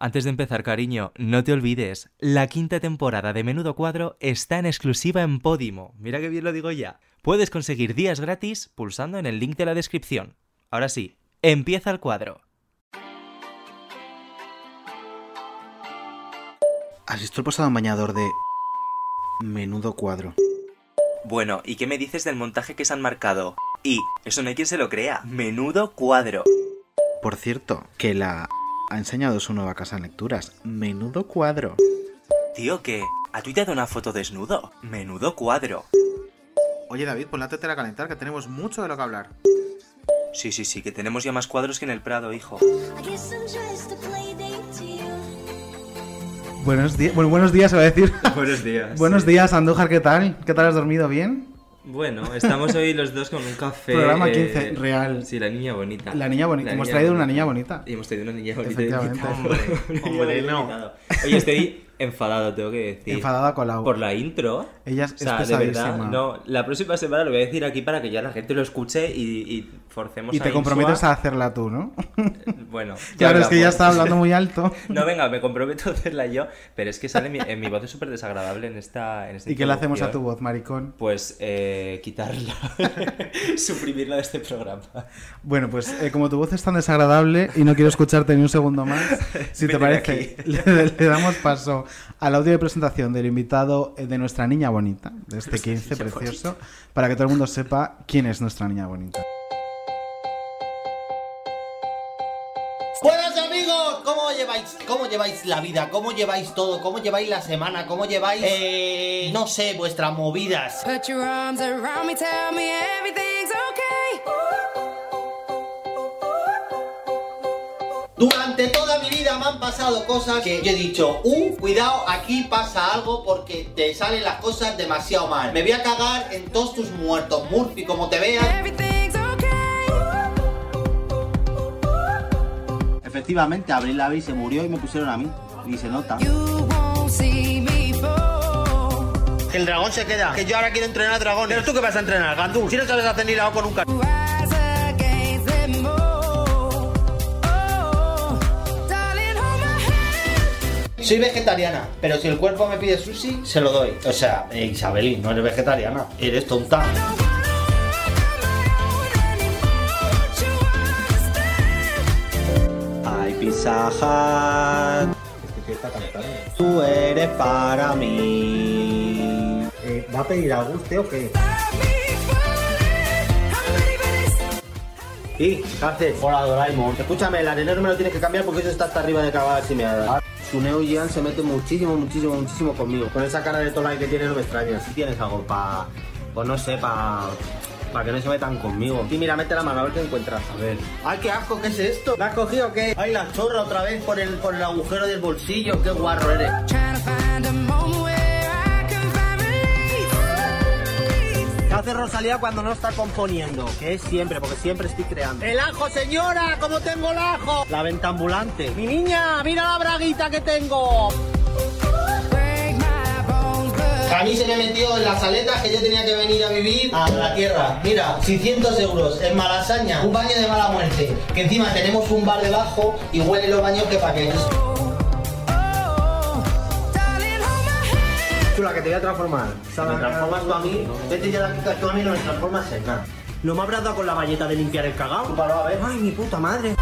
Antes de empezar, cariño, no te olvides, la quinta temporada de Menudo Cuadro está en exclusiva en Podimo. Mira que bien lo digo ya. Puedes conseguir días gratis pulsando en el link de la descripción. Ahora sí, empieza el cuadro. ¿Has visto el pasado bañador de Menudo Cuadro? Bueno, ¿y qué me dices del montaje que se han marcado? Y, eso no hay quien se lo crea, Menudo Cuadro. Por cierto, que la ha enseñado su nueva casa en lecturas. Menudo cuadro. Tío, ¿qué? ¿Ha tuiteado una foto desnudo? Menudo cuadro. Oye David, pon la tetera a calentar, que tenemos mucho de lo que hablar. Sí, sí, sí, que tenemos ya más cuadros que en el Prado, hijo. Buenos días, bueno, buenos días, se va a decir. Buenos días. buenos días, Andújar, ¿qué tal? ¿Qué tal has dormido bien? Bueno, estamos hoy los dos con un café. Programa eh, 15, real. Sí, la niña bonita. La niña bonita. La Hemos niña traído bonita. una niña bonita. Y hemos traído una niña bonita. Efectivamente. Hombre, hombre, no. Oye, estoy enfadado, tengo que decir. Enfadada con la Por la intro. Ella es, O sea, es de pesadísima. verdad, no, la próxima semana lo voy a decir aquí para que ya la gente lo escuche y, y forcemos Y a te Insua. comprometes a hacerla tú, ¿no? Bueno, claro, es que ya está hablando muy alto. No, venga, me comprometo a hacerla yo, pero es que sale mi, en mi voz es súper desagradable en esta, en esta ¿Y qué le hacemos a tu voz, maricón? Pues eh, quitarla, suprimirla de este programa. Bueno, pues eh, como tu voz es tan desagradable y no quiero escucharte ni un segundo más, si te Vete parece, le, le damos paso al audio de presentación del invitado eh, de nuestra niña bonita, de este 15 niña precioso, para que todo el mundo sepa quién es nuestra niña bonita. Buenas amigos, ¿cómo lleváis? ¿Cómo lleváis la vida? ¿Cómo lleváis todo? ¿Cómo lleváis la semana? ¿Cómo lleváis, eh, no sé, vuestras movidas? Put your arms around me, tell me everything's okay. Durante toda mi vida me han pasado cosas que yo he dicho, uh, cuidado, aquí pasa algo porque te salen las cosas demasiado mal. Me voy a cagar en todos tus muertos, Murphy, como te veas. Everything's okay. Efectivamente, Abril Lavi se murió y me pusieron a mí. Y se nota. Que el dragón se queda. Que yo ahora quiero entrenar dragones. Pero tú que vas a entrenar, Gandul. Si no sabes hacer ni la O con un car... Soy vegetariana, pero si el cuerpo me pide sushi, se lo doy. O sea, eh, Isabelín, no eres vegetariana, eres tonta. Ay, Pizza Hut, tú eres para mí. Eh, ¿Va a pedir algo usted o qué? Sí, ¿qué haces? Hola, Doraemon. Escúchame, el arenero me lo tienes que cambiar porque eso está hasta arriba de caballo si me da. Su Neo Gian se mete muchísimo, muchísimo, muchísimo conmigo. Con esa cara de tolai que tiene no me extraña. Si tienes algo para... Pues no sé, para... Para que no se metan conmigo. Sí, mira, mete la mano a ver qué encuentras. A ver. ¡Ay, qué asco! ¿Qué es esto? ¿La has cogido o qué? ¡Ay, la chorra otra vez por el, por el agujero del bolsillo! ¡Qué guarro eres! Hace Rosalía cuando no está componiendo? Que es siempre, porque siempre estoy creando. ¡El ajo, señora! ¿Cómo tengo el ajo? La venta ambulante. ¡Mi niña! ¡Mira la braguita que tengo! A mí se me metió en las aletas que yo tenía que venir a vivir a la tierra. Mira, 600 euros en Malasaña, un baño de mala muerte. Que encima tenemos un bar debajo y huele los baños que pa' qué. Chula, que te voy a transformar. ¿Me transformas tú a mí? Vete ya de aquí, tú a mí no me transformas en nada. ¿No me habrás dado con la valleta de limpiar el cagao? a ver. Ay, mi puta madre.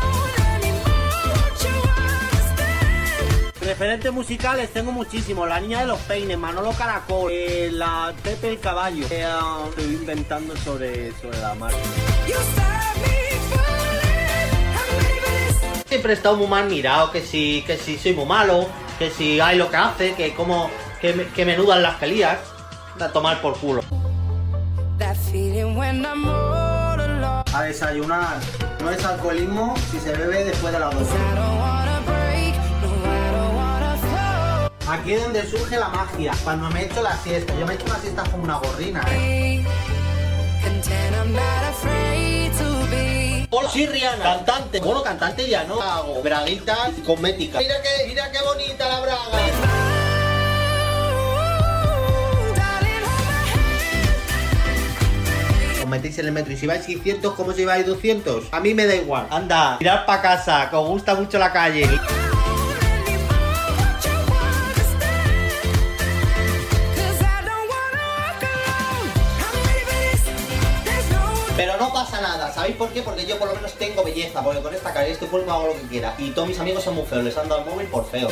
Referentes musicales tengo muchísimos. La niña de los peines, Manolo Caracol, eh, la Pepe el Caballo. Eh, estoy inventando sobre, sobre la marca. Siempre he estado muy mal mirado, que si, que si soy muy malo, que si hay lo que hace, que como que me, que me nudan las pelías. A tomar por culo. A desayunar. No es alcoholismo si se bebe después de las 12. I don't wanna break, no, I don't wanna fall. Aquí es donde surge la magia. Cuando me echo la siesta. Yo me echo una siesta como una gorrina, ¿eh? Hola, soy Rihanna, cantante. Bueno, cantante ya no. Hago braguitas cosméticas. Mira que, mira qué bonita la braga. os metéis en el metro y si vais 600, ¿cómo si vais 200? A mí me da igual. Anda, mirad para casa, que os gusta mucho la calle. Pero no pasa nada, ¿sabéis por qué? Porque yo por lo menos tengo belleza, porque con esta cara y este cuerpo hago lo que quiera. Y todos mis amigos son muy feos, les han dado el móvil por feo.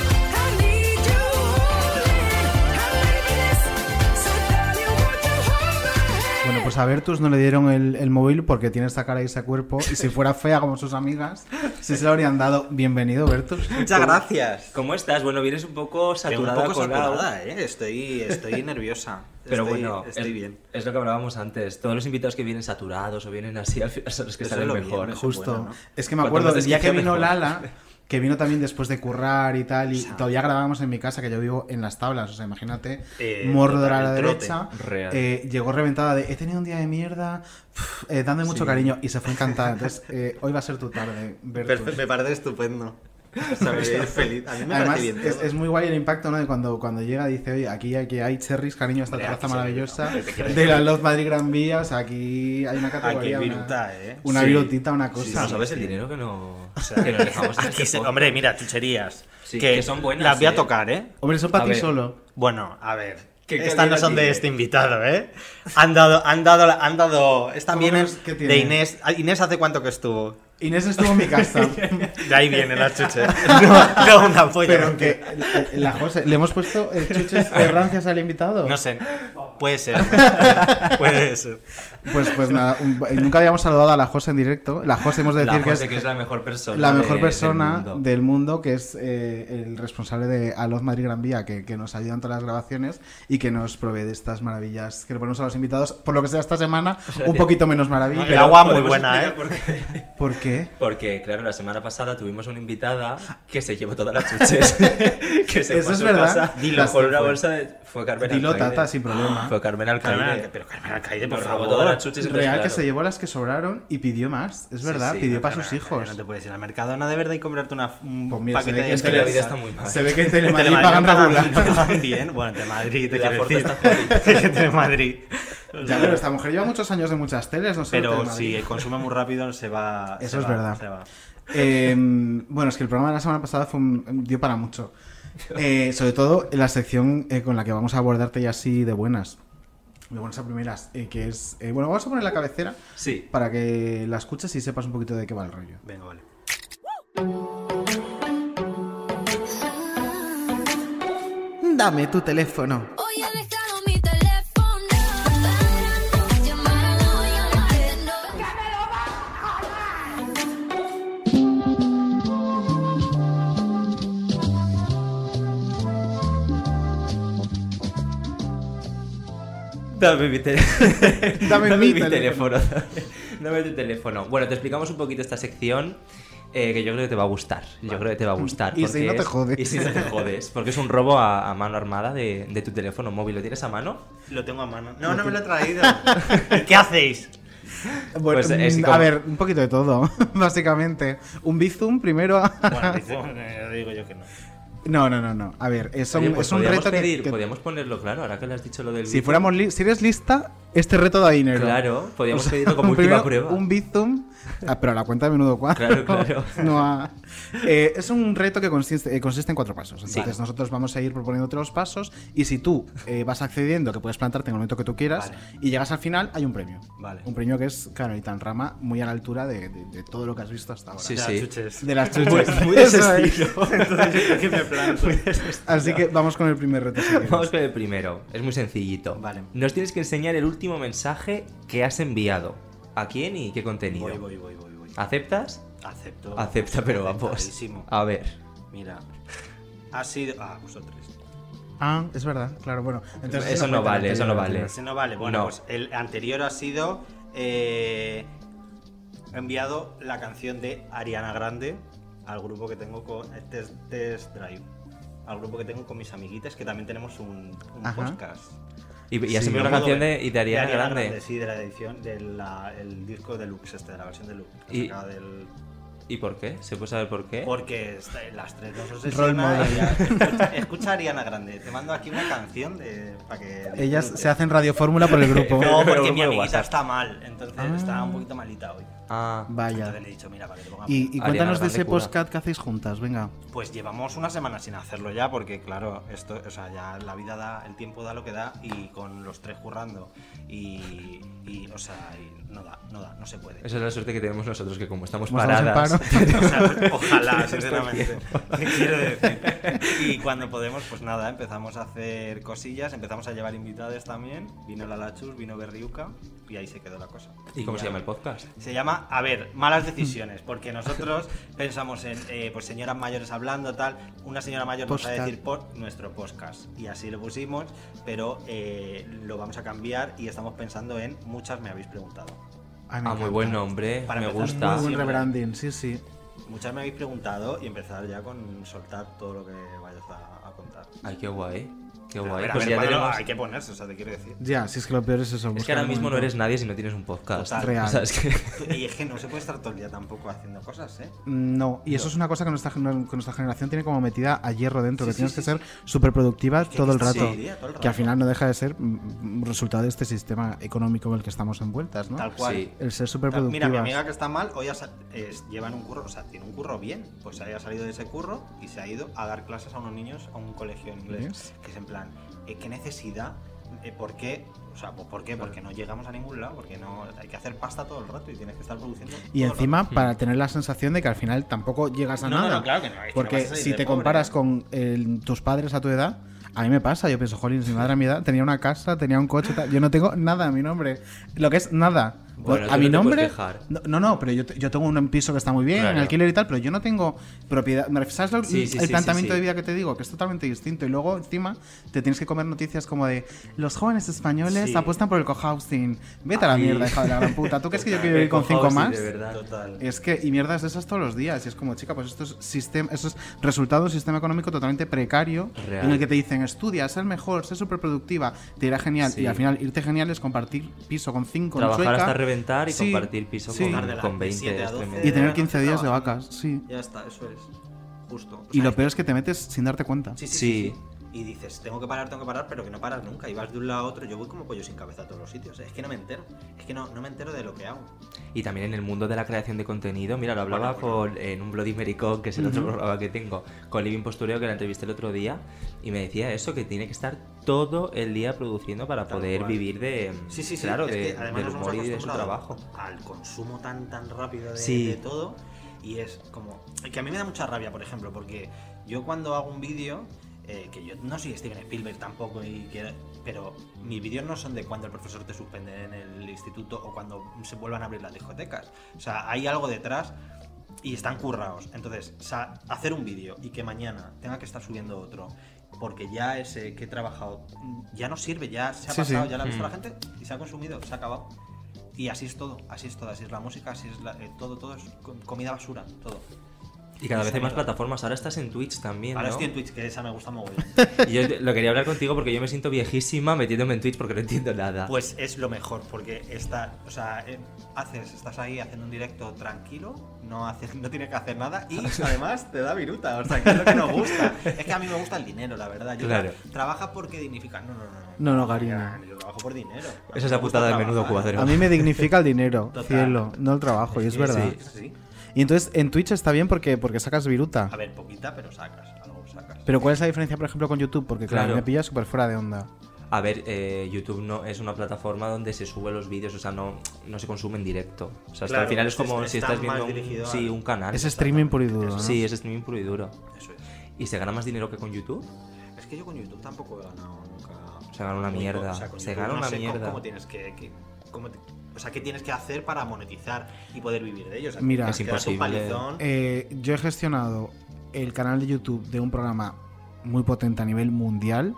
Bueno, pues a Bertus no le dieron el, el móvil porque tiene esta cara y ese cuerpo. Y si fuera fea como sus amigas, sí se lo habrían dado. Bienvenido, Bertus. Muchas gracias. ¿Cómo estás? Bueno, vienes un poco saturada un poco con la- saturada, ¿eh? Estoy, estoy nerviosa. Pero Estoy- bueno, estoy es, bien. es lo que hablábamos antes. Todos los invitados que vienen saturados o vienen así al final son los que Eso salen lo bien, mejor. eso Justo. bueno, ¿no? Es que me Cuanto acuerdo del día que vino mejor. Lala, que vino también después de currar y tal, y todavía grabábamos en mi casa, que yo vivo en las tablas, o sea, imagínate, Eh, morro de total, la derecha, Real. eh, llegó reventada de, he tenido un día de mierda, uf, eh, dando mucho cariño, y se fue encantada. Entonces, eh, hoy va a ser tu tarde, me parece estupendo. O sea, me es feliz. A mí me Además, bien. es, muy guay el impacto, ¿no? De cuando, cuando llega dice, oye, aquí hay, que hay cherries, cariño, esta Hombre, terraza aquí maravillosa de la Love Madrid Gran Vía, o sea, aquí hay una Aquí categoría, hay una- viruta, ¿eh? una Sí. virutita, una cosa. No sabes el dinero que, no, O sea, que nos dejamos aquí este se-? Hombre, mira, chucherías. Sí, que son buenas, Las voy a ¿eh? tocar, ¿eh? Hombre, eso para ti solo. Bueno, a ver. ¿Qué Estas no son de este invitado, ¿eh? Han dado, han dado, han dado. Es también ¿Cómo es que- qué de? Inés. Ah, Inés hace cuánto que estuvo. Inés estuvo en mi casa. De ahí viene la chuche. No, no una polla. Pero que eh, la José, le hemos puesto chuches de rancias al invitado. No sé. Puede ser. Puede ser. Pues, pues nada, un- nunca habíamos saludado a la José en directo. La José hemos de La decir que es, que es la mejor persona. la de- mejor del persona mundo. del mundo, que es eh, el responsable de Aloz Madrid Gran Vía, que, que nos ayuda en todas las grabaciones y que nos provee de estas maravillas que le ponemos a los invitados. Por lo que sea esta semana, un poquito menos maravilla. El agua muy buena, ¿eh? por qué. ¿Por qué? Porque, claro, la semana pasada tuvimos una invitada que se llevó todas las chuches. que se Eso es verdad. casa Dilo, con ¿quién una fue? bolsa de... Fue Carmen Dilo, Alcaide. Tata, sin problema. Fue Carmen Alcaide. Carmen, pero Carmen Alcaide, por Nos favor. las chuches. Real que se llevó las que sobraron y pidió más. Es verdad, sí, pidió no, para sus hijos. No te puedes ir al Mercadona de verdad y comprarte una, un Pues mira, se paquete ve que de Es que la vida está muy mal. Se ve que en Telemadrid pagan regular. bien. Bueno, en Telemadrid, te La quiero decir. Telemadrid. Ya, pero esta mujer lleva muchos años de muchas teles, no sé. Pero si consume muy rápido se va. Eso se es va, verdad. se va. Eh, bueno, es que el programa de la semana pasada fue un- dio para mucho. Eh, sobre todo en la sección eh, con la que vamos a abordarte ya así de buenas. De buenas a primeras. eh, que es. eh, bueno, vamos a poner la cabecera Sí. para que la escuches y sepas un poquito de qué va el rollo. Venga, vale. Dame tu teléfono. Dame mi, te- Dame mi teléfono. Dame tu teléfono. Bueno, te explicamos un poquito esta sección eh, que yo creo que te va a gustar. Yo creo que te va a gustar. Y si porque no te es- jodes. Y si no te jodes. Porque es un robo a, a mano armada de, de tu teléfono móvil. ¿Lo tienes a mano? Lo tengo a mano. No, no me lo he traído. ¿Qué hacéis? Bueno, Pues, es mm, como- A ver, un poquito de todo, básicamente. Un bizum primero. Bueno, dice, eh, digo yo que no. No, no, no, no. A ver, es un, Oye, pues es un reto que- pedir- que, Podríamos ponerlo claro, ahora que le has dicho lo del si Bizum. fuéramos li- si eres lista, este reto da dinero. Claro, podríamos O sea, pedirlo como última primero, prueba. Un bizum, ah, pero a la cuenta de menudo cuadro. Claro, claro. No a- Eh, es un reto que consiste, eh, consiste en cuatro pasos. Sí. Entonces nosotros vamos a ir proponiéndote los pasos y si tú eh, vas accediendo, que puedes plantarte en el momento que tú quieras, Vale. y llegas al final, hay un premio. Vale. Un premio que es, claro, y tan rama muy a la altura de, de- de todo lo que has visto hasta ahora. Sí, Ya, sí. chuches. De las chuches. Muy- muy de ese Eso es. estilo. Entonces me planto. Así que vamos con el primer reto. si. Vamos con el primero. Es muy sencillito. Vale. Nos tienes que enseñar el último mensaje que has enviado. ¿A quién y qué contenido? Voy, voy, voy, voy, voy. ¿Aceptas? Acepto. Acepta, pero vamos. A ver. Mira. Ha sido. Ah, vosotros. Ah, es verdad, claro, bueno. Entonces Eso no vale, eso no vale. Ese no vale. Bueno, No. pues el anterior ha sido. eh, he enviado la canción de Ariana Grande al grupo que tengo con. eh, Test, Test Drive. Al grupo que tengo con mis amiguitas, que también tenemos un, podcast. Y, y has Sí, una canción de, y de Ariana Grande. Sí, de la edición del el disco deluxe, este, de la versión deluxe. que Y- del- ¿Y por qué? ¿Se puede saber por qué? Porque las tres nos Role obsesiona. model. y ya- Escucha, escucha a Ariana Grande. Te mando aquí una canción de, para que. Ellas se hacen radiofórmula por el grupo. No, Pero porque mi amiguita está mal. Entonces Ah. está un poquito malita hoy. Ah, Vaya. Entonces le he dicho, mira, para que te ponga. Y, cuéntanos de ese podcast que hacéis juntas, venga. Pues llevamos una semana sin hacerlo ya, porque claro, esto, o sea, ya la vida da, el tiempo da lo que da, y con los tres currando, y, y, o sea, y no da, no da, no se puede. Esa es la suerte que tenemos nosotros, que como estamos paradas. paro. O sea, ojalá, sinceramente. ¿Qué quiero decir? Y cuando podemos, pues nada, empezamos a hacer cosillas, empezamos a llevar invitados también. Vino la Lachus, vino Berriuca y ahí se quedó la cosa. ¿Y cómo ya. se llama el podcast? Se llama, a ver, malas decisiones, porque nosotros pensamos en eh, pues señoras mayores hablando, tal. Una señora mayor nos va a decir por nuestro podcast. Y así lo pusimos, pero eh, lo vamos a cambiar y estamos pensando en muchas me habéis preguntado. Ay, me Ah, muy buen nombre, Para me empezar, gusta. Muy buen rebranding, sí, sí. Muchas me habéis preguntado y empezar ya con soltar todo lo que vayas a, a contar. Ay, qué guay. Qué guay. Pues ver, ya bueno, tenemos. Hay que ponerse, o sea, te quiero decir. Ya, si es que lo peor es eso. Es que ahora mismo no eres nadie si no tienes un podcast. Total. Real. O sea, es que. Y es que no se puede estar todo el día tampoco haciendo cosas, ¿eh? No, y eso es una cosa que nuestra, gen- que nuestra generación tiene como metida a hierro dentro, Sí, que sí, tienes sí, que sí. ser súper productiva que todo el rato. todo el día, todo el Que al final no deja de ser mm, mm, resultado de este sistema económico en el que estamos envueltas, ¿no? Tal cual. Sí. El ser súper Tal- Mira, mi amiga que está mal, hoy ha es- lleva en un curro, o sea, tiene un curro bien, pues haya salido de ese curro y se ha ido a dar clases a unos niños a un colegio en inglés. Que es en plan, ¿qué necesidad? Eh, ¿Por qué? O sea, pues, ¿por qué? Porque no llegamos a ningún lado, porque no hay que hacer pasta todo el rato y tienes que estar produciendo. Y encima, para tener la sensación de que al final tampoco llegas a No, no, nada. no, claro que no, es que no Porque si te pobre, comparas ¿eh? con el- tus padres a tu edad, a mí me pasa. Yo pienso, jolín, si mi madre a mi edad tenía una casa, tenía un coche, tal. yo no tengo nada a mi nombre. Lo que es nada. Bueno, a mi no nombre. No, no, no, pero yo, te- yo tengo un piso que está muy bien, Claro. en alquiler y tal, pero yo no tengo propiedad. ¿Sabes lo- Sí, sí, el sí, planteamiento de vida que te digo? Que es totalmente distinto. Y luego, encima, te tienes que comer noticias como de los jóvenes españoles apuestan por el cohousing. Vete a la mierda, hija de la gran puta. ¿Tú crees que yo quiero vivir con cinco más? de verdad. Total. Es que, y mierdas de esas todos los días. Y es como, chica, pues esto es, sistema, eso es resultado de un sistema económico totalmente precario Real. en el que te dicen, estudia, sé el mejor, sé súper productiva, te irá genial. Y al final, irte genial es compartir piso con cinco en Sueca. Reventar y Sí, compartir piso sí. con, con de 20. siete a es 12. tremendo. Y tener de 15 días de vacas, sí. Ya está, eso es. Justo. O Y sea, lo es peor es que te metes sin darte cuenta. Sí, sí, Sí. sí, sí. Y dices, tengo que parar, tengo que parar, pero que no paras nunca. Y vas de un lado a otro. Yo voy como pollo sin cabeza a todos los sitios. Es que no me entero. Es que no, no me entero de lo que hago. Y también en el mundo de la creación de contenido, mira, lo hablaba Bueno, bueno. con- en un Bloody Mary Cock, que es el otro programa que tengo, con Living Postureo, que la entrevisté el otro día, y me decía eso, que tiene que estar todo el día produciendo para Tal poder cual. vivir de, Sí, sí, sí. claro, es de, que además del humor y de su trabajo. Al consumo tan, tan rápido de, Sí. de todo. Y es como. Que a mí me da mucha rabia, por ejemplo, porque yo cuando hago un vídeo. Eh, que yo no soy Steven Spielberg tampoco, y que- pero mis vídeos no son de cuando el profesor te suspende en el instituto o cuando se vuelvan a abrir las discotecas. O sea, hay algo detrás y están currados. Entonces, hacer un vídeo y que mañana tenga que estar subiendo otro porque ya ese que he trabajado ya no sirve, ya se ha Sí, pasado, sí. ya lo ha visto Mm. la gente y se ha consumido, se ha acabado. Y así es todo, así es todo, así es la música, así es la- eh, todo, todo es com- comida basura, todo. Y cada vez hay más plataformas, ahora estás en Twitch también, Ahora ¿no? estoy en Twitch, que esa me gusta mogollón. Y yo lo quería hablar contigo porque yo me siento viejísima metiéndome en Twitch porque no entiendo nada. Pues es lo mejor, porque está, o sea, eh, haces, estás ahí haciendo un directo tranquilo, no haces, no tienes que hacer nada y además te da viruta, o sea, que es lo que nos gusta. Es que a mí me gusta el dinero, la verdad. Yo Claro. tra- trabaja porque dignifica. No, no, no. No, no, Garina. Yo trabajo por dinero. Esa es la putada de menudo cuadro. A mí me dignifica el dinero, Total. cielo, no el trabajo, y es que verdad. sí, sí. Y entonces en Twitch está bien porque, porque sacas viruta. A ver, poquita, pero sacas, algo sacas. Pero ¿cuál es la diferencia, por ejemplo, con YouTube? Porque claro, Claro. me pilla súper fuera de onda. A ver, eh, YouTube no es una plataforma donde se suben los vídeos, o sea, no, no se consume en directo. O sea, hasta Claro, al final es como es- si está estás viendo un, sí, un canal. Es streaming puro y duro, ¿no? Sí, es streaming puro y duro. Eso es. ¿Y se gana más dinero que con YouTube? Es que yo con YouTube tampoco he ganado nunca. Se gana una mierda, se gana no una sé cómo- mierda. Cómo tienes que, que- cómo te- o sea, ¿qué tienes que hacer para monetizar y poder vivir de ello? O sea, Mira, Es imposible. palizón. Eh, yo he gestionado el canal de YouTube de un programa muy potente a nivel mundial.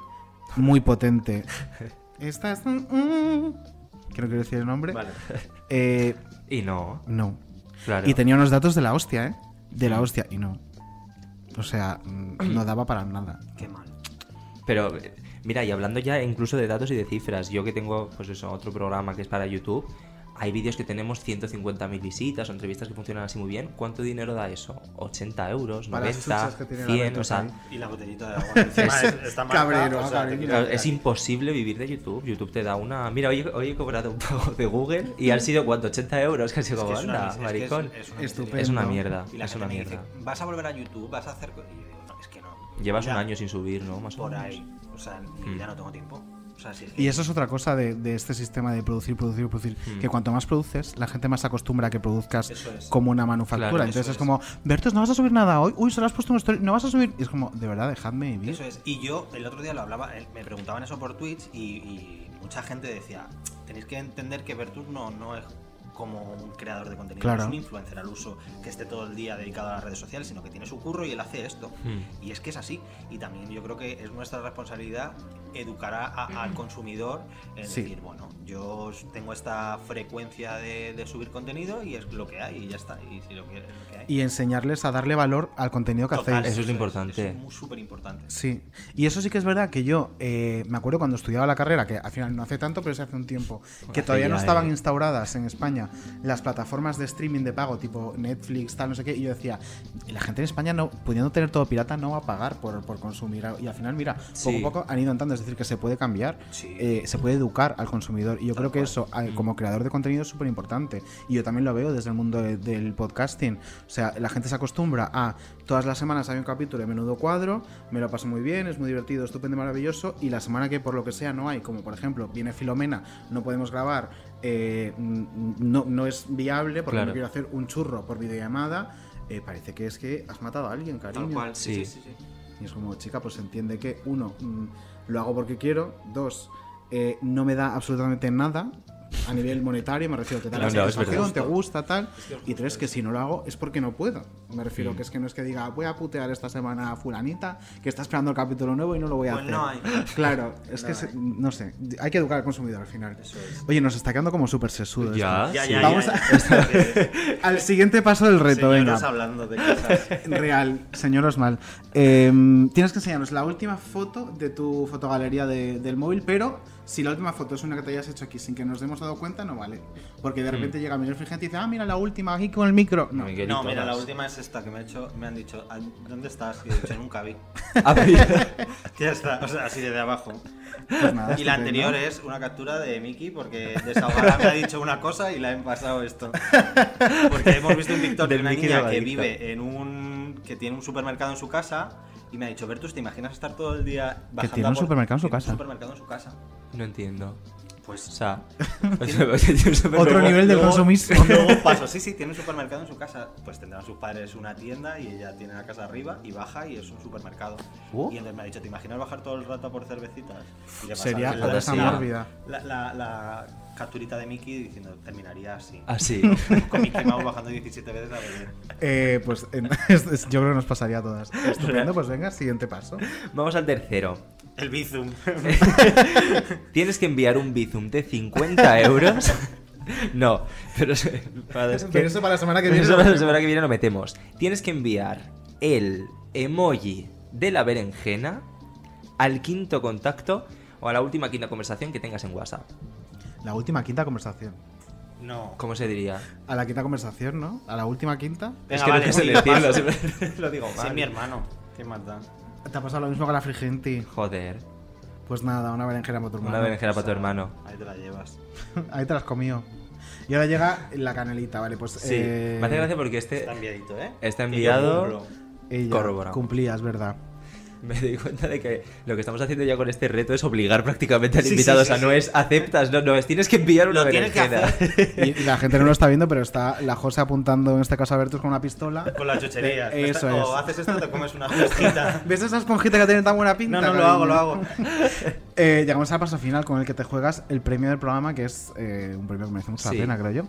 Muy potente. Esta es. que no quiero decir el nombre. Vale. Eh, Y no, no. claro. Y tenía unos datos de la hostia, ¿eh? De la hostia. Y no. O sea, mm, no daba para nada. Qué mal. Pero eh, mira, y hablando ya incluso de datos y de cifras, yo que tengo pues eso, otro programa que es para YouTube, hay vídeos que tenemos 150.000 visitas o entrevistas que funcionan así muy bien. ¿Cuánto dinero da eso? ¿80 euros? Para las 90, chuchas que tiene la 100, Betos o sea. Y la botellita de agua. Encima es- está marca, Cabrero, o sea, es imposible vivir de YouTube. YouTube te da una. Mira, hoy, hoy he cobrado un pago de Google y han sido cuánto, 80 euros, casi como anda, es que maricón. es- es una Estupendo. Es una mierda, Y la es una dice, mierda. vas a volver a YouTube, vas a hacer. co-". Y Llevas un año sin subir, ¿no? Más o Por menos. ahí. O sea, Mm. ya no tengo tiempo. O sea, sí, es que- Y eso es otra cosa de, de este sistema de producir, producir, producir. Que cuanto más produces, la gente más se acostumbra a que produzcas es. como una manufactura. Claro, Entonces es es. como, Bertos, no vas a subir nada hoy. Uy, solo has puesto una story, no vas a subir. Y es como, de verdad, dejadme vivir. Eso es. Y yo el otro día lo hablaba, me preguntaban eso por Twitch y, y mucha gente decía, tenéis que entender que Vertus no, no es como un creador de contenido, Claro. no es un influencer al uso que esté todo el día dedicado a las redes sociales, sino que tiene su curro y él hace esto. Hmm. Y es que es así. Y también yo creo que es nuestra responsabilidad educar a- a- al consumidor en Sí. decir, bueno, yo tengo esta frecuencia de, de subir contenido y es lo que hay y ya está. Y si lo quieres, es lo que hay. Y enseñarles a darle valor al contenido que Total, hacéis. Eso es lo importante. Eso es súper importante. Sí, y eso sí que es verdad que yo eh, me acuerdo cuando estudiaba la carrera, que al final no hace tanto, pero sí hace un tiempo, que todavía no estaban eh. instauradas en España las plataformas de streaming de pago tipo Netflix, tal, no sé qué, y yo decía, la gente en España, no pudiendo tener todo pirata, no va a pagar por, por consumir. Y al final, mira, poco a poco han ido entrando, es decir, que se puede cambiar, Sí. eh, se puede educar al consumidor, y yo creo que eso, eh, como creador de contenido, es súper importante. Y yo también lo veo desde el mundo de- del podcasting. O sea, la gente se acostumbra a todas las semanas hay un capítulo de menudo cuadro, me lo paso muy bien, es muy divertido, estupendo, maravilloso. Y la semana que por lo que sea no hay, como por ejemplo viene Filomena, no podemos grabar, eh, no, no es viable porque Claro. no quiero hacer un churro por videollamada. eh, parece que es que has matado a alguien, cariño. Tal cual, sí, Sí. sí, sí, sí. Y es como, chica, pues entiende que, uno, mm, lo hago porque quiero, dos, eh, no me da absolutamente nada a nivel monetario, me refiero que te da la no, satisfacción, te gusta, tal. Y tres, que si no lo hago es porque no puedo. Me refiero Mm. que es que no es que diga, voy a putear esta semana a fulanita, que está esperando el capítulo nuevo y no lo voy a Pues hacer. no hay. Claro, es No que, se- hay. no sé, hay que educar al consumidor al final. Eso es. Oye, nos está quedando como súper sesudo. esto. Ya, Ya, ya, Vamos ya, a- ya. Al siguiente paso del reto, Señoros venga. hablando de cosas. Real, señor Osmal. Eh, tienes que enseñarnos la última foto de tu fotogalería de- del móvil, pero si la última foto es una que te hayas hecho aquí sin que nos hemos dado cuenta, no vale. Porque de repente llega Miguel Frigente y dice, ah, mira la última aquí con el micro. No. No, mira, la última es esta que me ha hecho, me han dicho, "Ah, ¿dónde estás? Y he dicho, nunca vi. A ver, Ya está, o sea, así de abajo. Pues nada, Y la anterior es una captura de Miki porque desahogada me ha dicho una cosa y la he pasado esto. Porque hemos visto un TikTok de Del una niña que vive en un que tiene un supermercado en su casa y me ha dicho, Bertus, ¿te imaginas estar todo el día bajando tiene a un supermercado en su tiene un casa? supermercado en su casa. no entiendo. O Pues sea, Otro nivel del Luego- consumismo. Luego paso, sí, sí, tiene un supermercado en su casa. Pues tendrán sus padres una tienda y ella tiene la casa arriba y baja y es un supermercado. Uh. Y entonces me ha dicho, ¿te imaginas bajar todo el rato por cervecitas? Y le Sería cosa la- mórbida. La, la, la capturita de Mickey diciendo, terminaría así. así. Con Mickey Mouse bajando 17 veces a beber. Eh, pues en- es- es- yo creo que nos pasaría a todas. Estupendo, pues venga, siguiente paso. Vamos al tercero. El Bizum. Tienes que enviar un Bizum de 50 euros. No, pero, para Pero eso para la semana que pero viene. eso para la semana que viene lo metemos. Tienes que enviar el emoji de la berenjena al quinto contacto o a la última quinta conversación que tengas en WhatsApp. La última quinta conversación. No. ¿Cómo se diría? A la quinta conversación, ¿no? A la última quinta. Venga, es que vale, no sé decirlo, siempre lo digo mal. es mi hermano. ¿Qué más da? Te ha pasado lo mismo con la frigenti. Joder, Pues nada, una berenjena para tu hermano. una berenjena para tu hermano. Ahí te la llevas. Ahí te las comió. Y ahora llega la canelita, vale, pues. Sí, eh, me hace gracia porque este Está enviadito, ¿eh? Está Que enviado. corroborado. Cumplía, es verdad. Me doy cuenta de que lo que estamos haciendo ya con este reto es obligar prácticamente al Sí, invitado. sí, o sea, sí, no es aceptas, no, no, es tienes que enviar una Lo berenjena. Y, la gente no lo está viendo, pero está la José apuntando en este caso a Bertus con una pistola. Con las chucherías. Eh, eso o es. haces esto te comes una fresquita. ¿Ves esa esponjita que tiene tan buena pinta? No, no, lo cariño? hago, lo hago. Eh, llegamos al paso final con el que te juegas el premio del programa, que es eh, un premio que merece la pena, creo yo.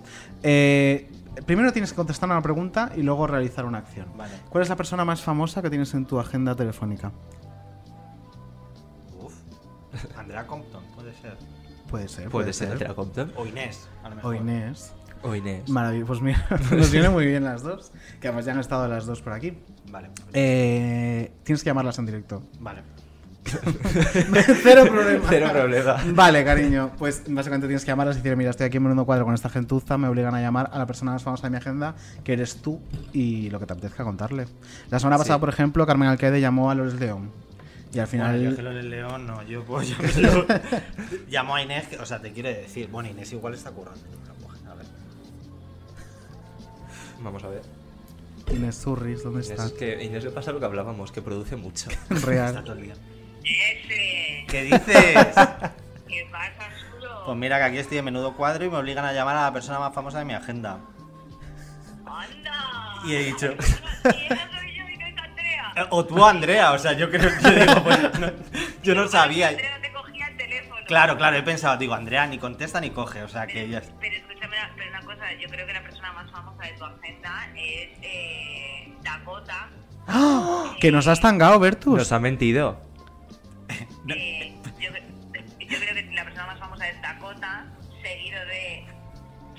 Eh, primero tienes que contestar una pregunta y luego realizar una acción. Vale. ¿Cuál es la persona más famosa que tienes en tu agenda telefónica? Uf. Andrea Compton, puede ser. Puede ser. Puede ser Andrea Compton O Inés, a lo mejor. O Inés. o Inés. Maravilloso. Pues mira, nos vienen muy bien las dos. Que además ya han estado las dos por aquí. Vale. Eh, tienes que llamarlas en directo. Vale. Cero problema. Cero problema. Vale, cariño. Pues básicamente tienes que llamarlas y decir, mira, estoy aquí en menudo cuadro con esta gentuza, me obligan a llamar a la persona más famosa de mi agenda, que eres tú, y lo que te apetezca contarle. La semana pasada, por ejemplo, Carmen Alcaide llamó a Lourdes León. Y al final... Bueno, yo del León no, yo pues llamarlo. Llamo a Inés, que- o sea, te quiere decir. Bueno, Inés igual está currando. A ver. Vamos a ver. Inés Zurris, ¿dónde Inés, estás? es que Inés le pasa lo que hablábamos, que produce mucho. Está Real. todo el día. ¿Qué dices? ¿Qué pasa, Suro? Pues mira que aquí estoy en menudo cuadro y me obligan a llamar a la persona más famosa de mi agenda. ¡Anda! Y he dicho. Y esa soy yo y no es Andrea. Eh, O tú, Andrea, o sea, yo creo que digo, pues, no- yo no sabía. Andrea te cogía el teléfono. Claro, claro, he pensado, digo, Andrea ni contesta ni coge, o sea que ya. Pero escúchame, una- pero una cosa, yo creo que la persona más famosa de tu agenda es eh, Dakota. ¡Ah! Que nos has tangado, Bertus. Nos ha mentido. Eh, yo, yo creo que la persona más famosa es Dakota, seguido de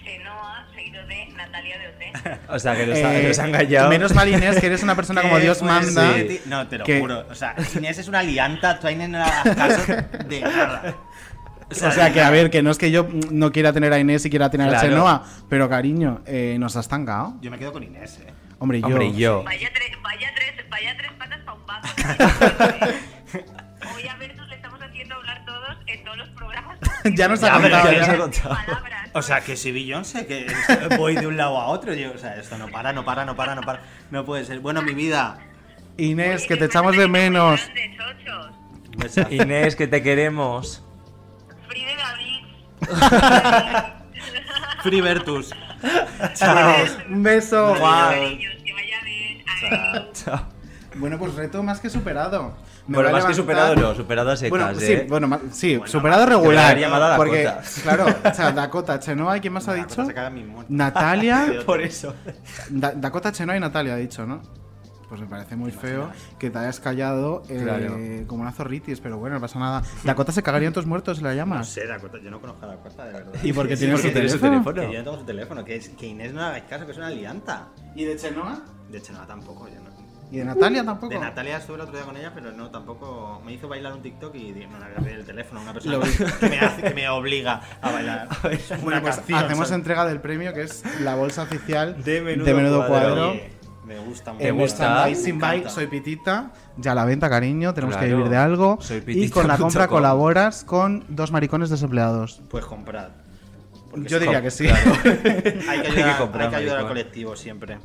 Chenoa, seguido de Natalia de OT. O sea, que nos, Eh, nos ha engañado. Menos mal, Inés, que eres una persona como ¿Qué Dios manda. No, te lo que- juro. O sea, Inés es una lianta, tú hagas caso de nada. O sea, que a ver, que no es que yo no quiera tener a Inés y quiera tener a. Chenoa, pero cariño, eh, nos has tangado. Yo me quedo con Inés, eh. Hombre, yo. Hombre, yo. Vaya, tres, vaya, tres, vaya tres patas para un vaso. Hoy a Bertus en todos los programas. Ya nos ha contado. ya ya. nos ha contado. Palabras. O sea, que si Beyoncé, que voy de un lado a otro. Yo, o sea, esto no para, no para, no para, no para. No puede ser. Bueno, mi vida. Inés, Oye, que te echamos de menos. Inés, que te queremos. Fride David. Free Vertus. Un beso. Guau. Cariños, que vaya bien. Adiós. Chao. Bueno, pues reto más que superado. Me Bueno, más que levantar- superado no, superado a secas, Bueno, ¿eh? sí, bueno, ma- sí, Bueno, superado que me regular. haber llamado a porque, Dakota. claro, o sea, Dakota, Chenoa, ¿y quién más ha Una dicho? Natalia. Por eso. Da- Dakota, Chenoa y Natalia ha dicho, ¿no? Pues me parece muy feo que te hayas callado eh, Claro. como una zorritis, pero bueno, no pasa nada. Dakota se cagaría en tus muertos si la No llamas. sé, Dakota, yo no conozco a Dakota, de verdad. ¿Y por qué Sí, tiene su teléfono? teléfono. Que yo no tengo su teléfono, que, es, que Inés no hagáis caso, que es una lianta. ¿Y de Chenoa? De no, tampoco, yo no. ¿Y de Natalia tampoco? De Natalia estuve el otro día con ella, pero no, tampoco. Me hizo bailar un TikTok y dije, no, le voy a pedir el teléfono a una persona que, me hace, que me obliga a bailar. Bueno, una pues canción, hacemos ¿sabes? entrega del premio que es la bolsa oficial De Menudo cuadro. Cuadro. Oye, me gusta mucho. ¿Te En gusta? merchandising Me encanta. Soy Pitita, ya a la venta, cariño, tenemos que vivir de algo. Soy y con la compra colaboras con dos maricones desempleados. Pues comprad. Porque Yo diría que sí. Hay que Hay que ayudar, comprar, hay que ayudar al colectivo siempre.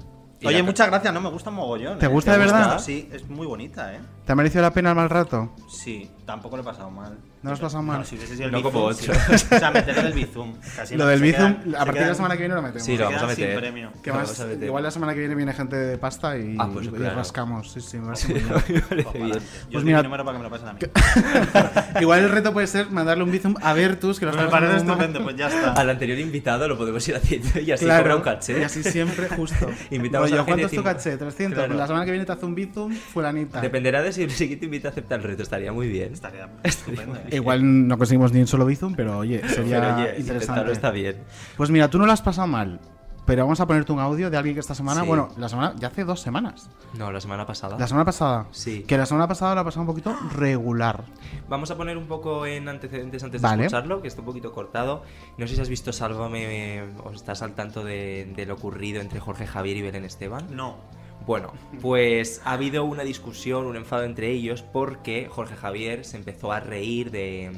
Oye, muchas gracias, no me gusta mogollón. ¿Te ¿eh? gusta de verdad? Sí, es muy bonita, ¿eh? ¿Te ha merecido la pena el mal rato? Sí, tampoco lo he pasado mal. ¿No lo has pasado mal? No, si hubiese sido el No como Bizum, ocho. sí. O sea, meter el Bizum. Casi Lo no, del Bizum, quedan- a partir de la semana que viene lo metemos. Sí, lo vamos a meter. premio. Que Lo más, meter. igual la semana que viene viene gente de pasta y, Ah, pues y claro. rascamos. Sí, sí, me parece muy bien. Me parece Ojalá. bien. Yo Pues doy mira- mi número para que me lo pasen a mí. Igual el reto puede ser mandarle un bizum a Vertus, que lo me está parece estupendo, pues ya está. Al anterior invitado lo podemos ir haciendo y así Claro, cobra un caché. Y así siempre, justo. Invitamos a ¿Cuánto gente es tu caché? 300. Claro. Pues la semana que viene te hace un bizum, fulanita. Dependerá de si el siguiente invita a aceptar el reto, estaría muy bien. Estaría estupendo. ¿Eh? Igual no conseguimos ni un solo bizum, pero oye, sería Pero oye, interesante. está bien. Pues mira, tú no lo has pasado mal, pero vamos a ponerte un audio de alguien que esta semana, Sí. bueno, la semana, ya hace dos semanas. No, la semana pasada. La semana pasada. Sí. Que la semana pasada lo ha pasado un poquito regular. Vamos a poner un poco en antecedentes antes Vale. de escucharlo, que está un poquito cortado. No sé si has visto Sálvame o estás al tanto de, de lo ocurrido entre Jorge Javier y Belén Esteban. No. Bueno, pues ha habido una discusión, un enfado entre ellos porque Jorge Javier se empezó a reír de,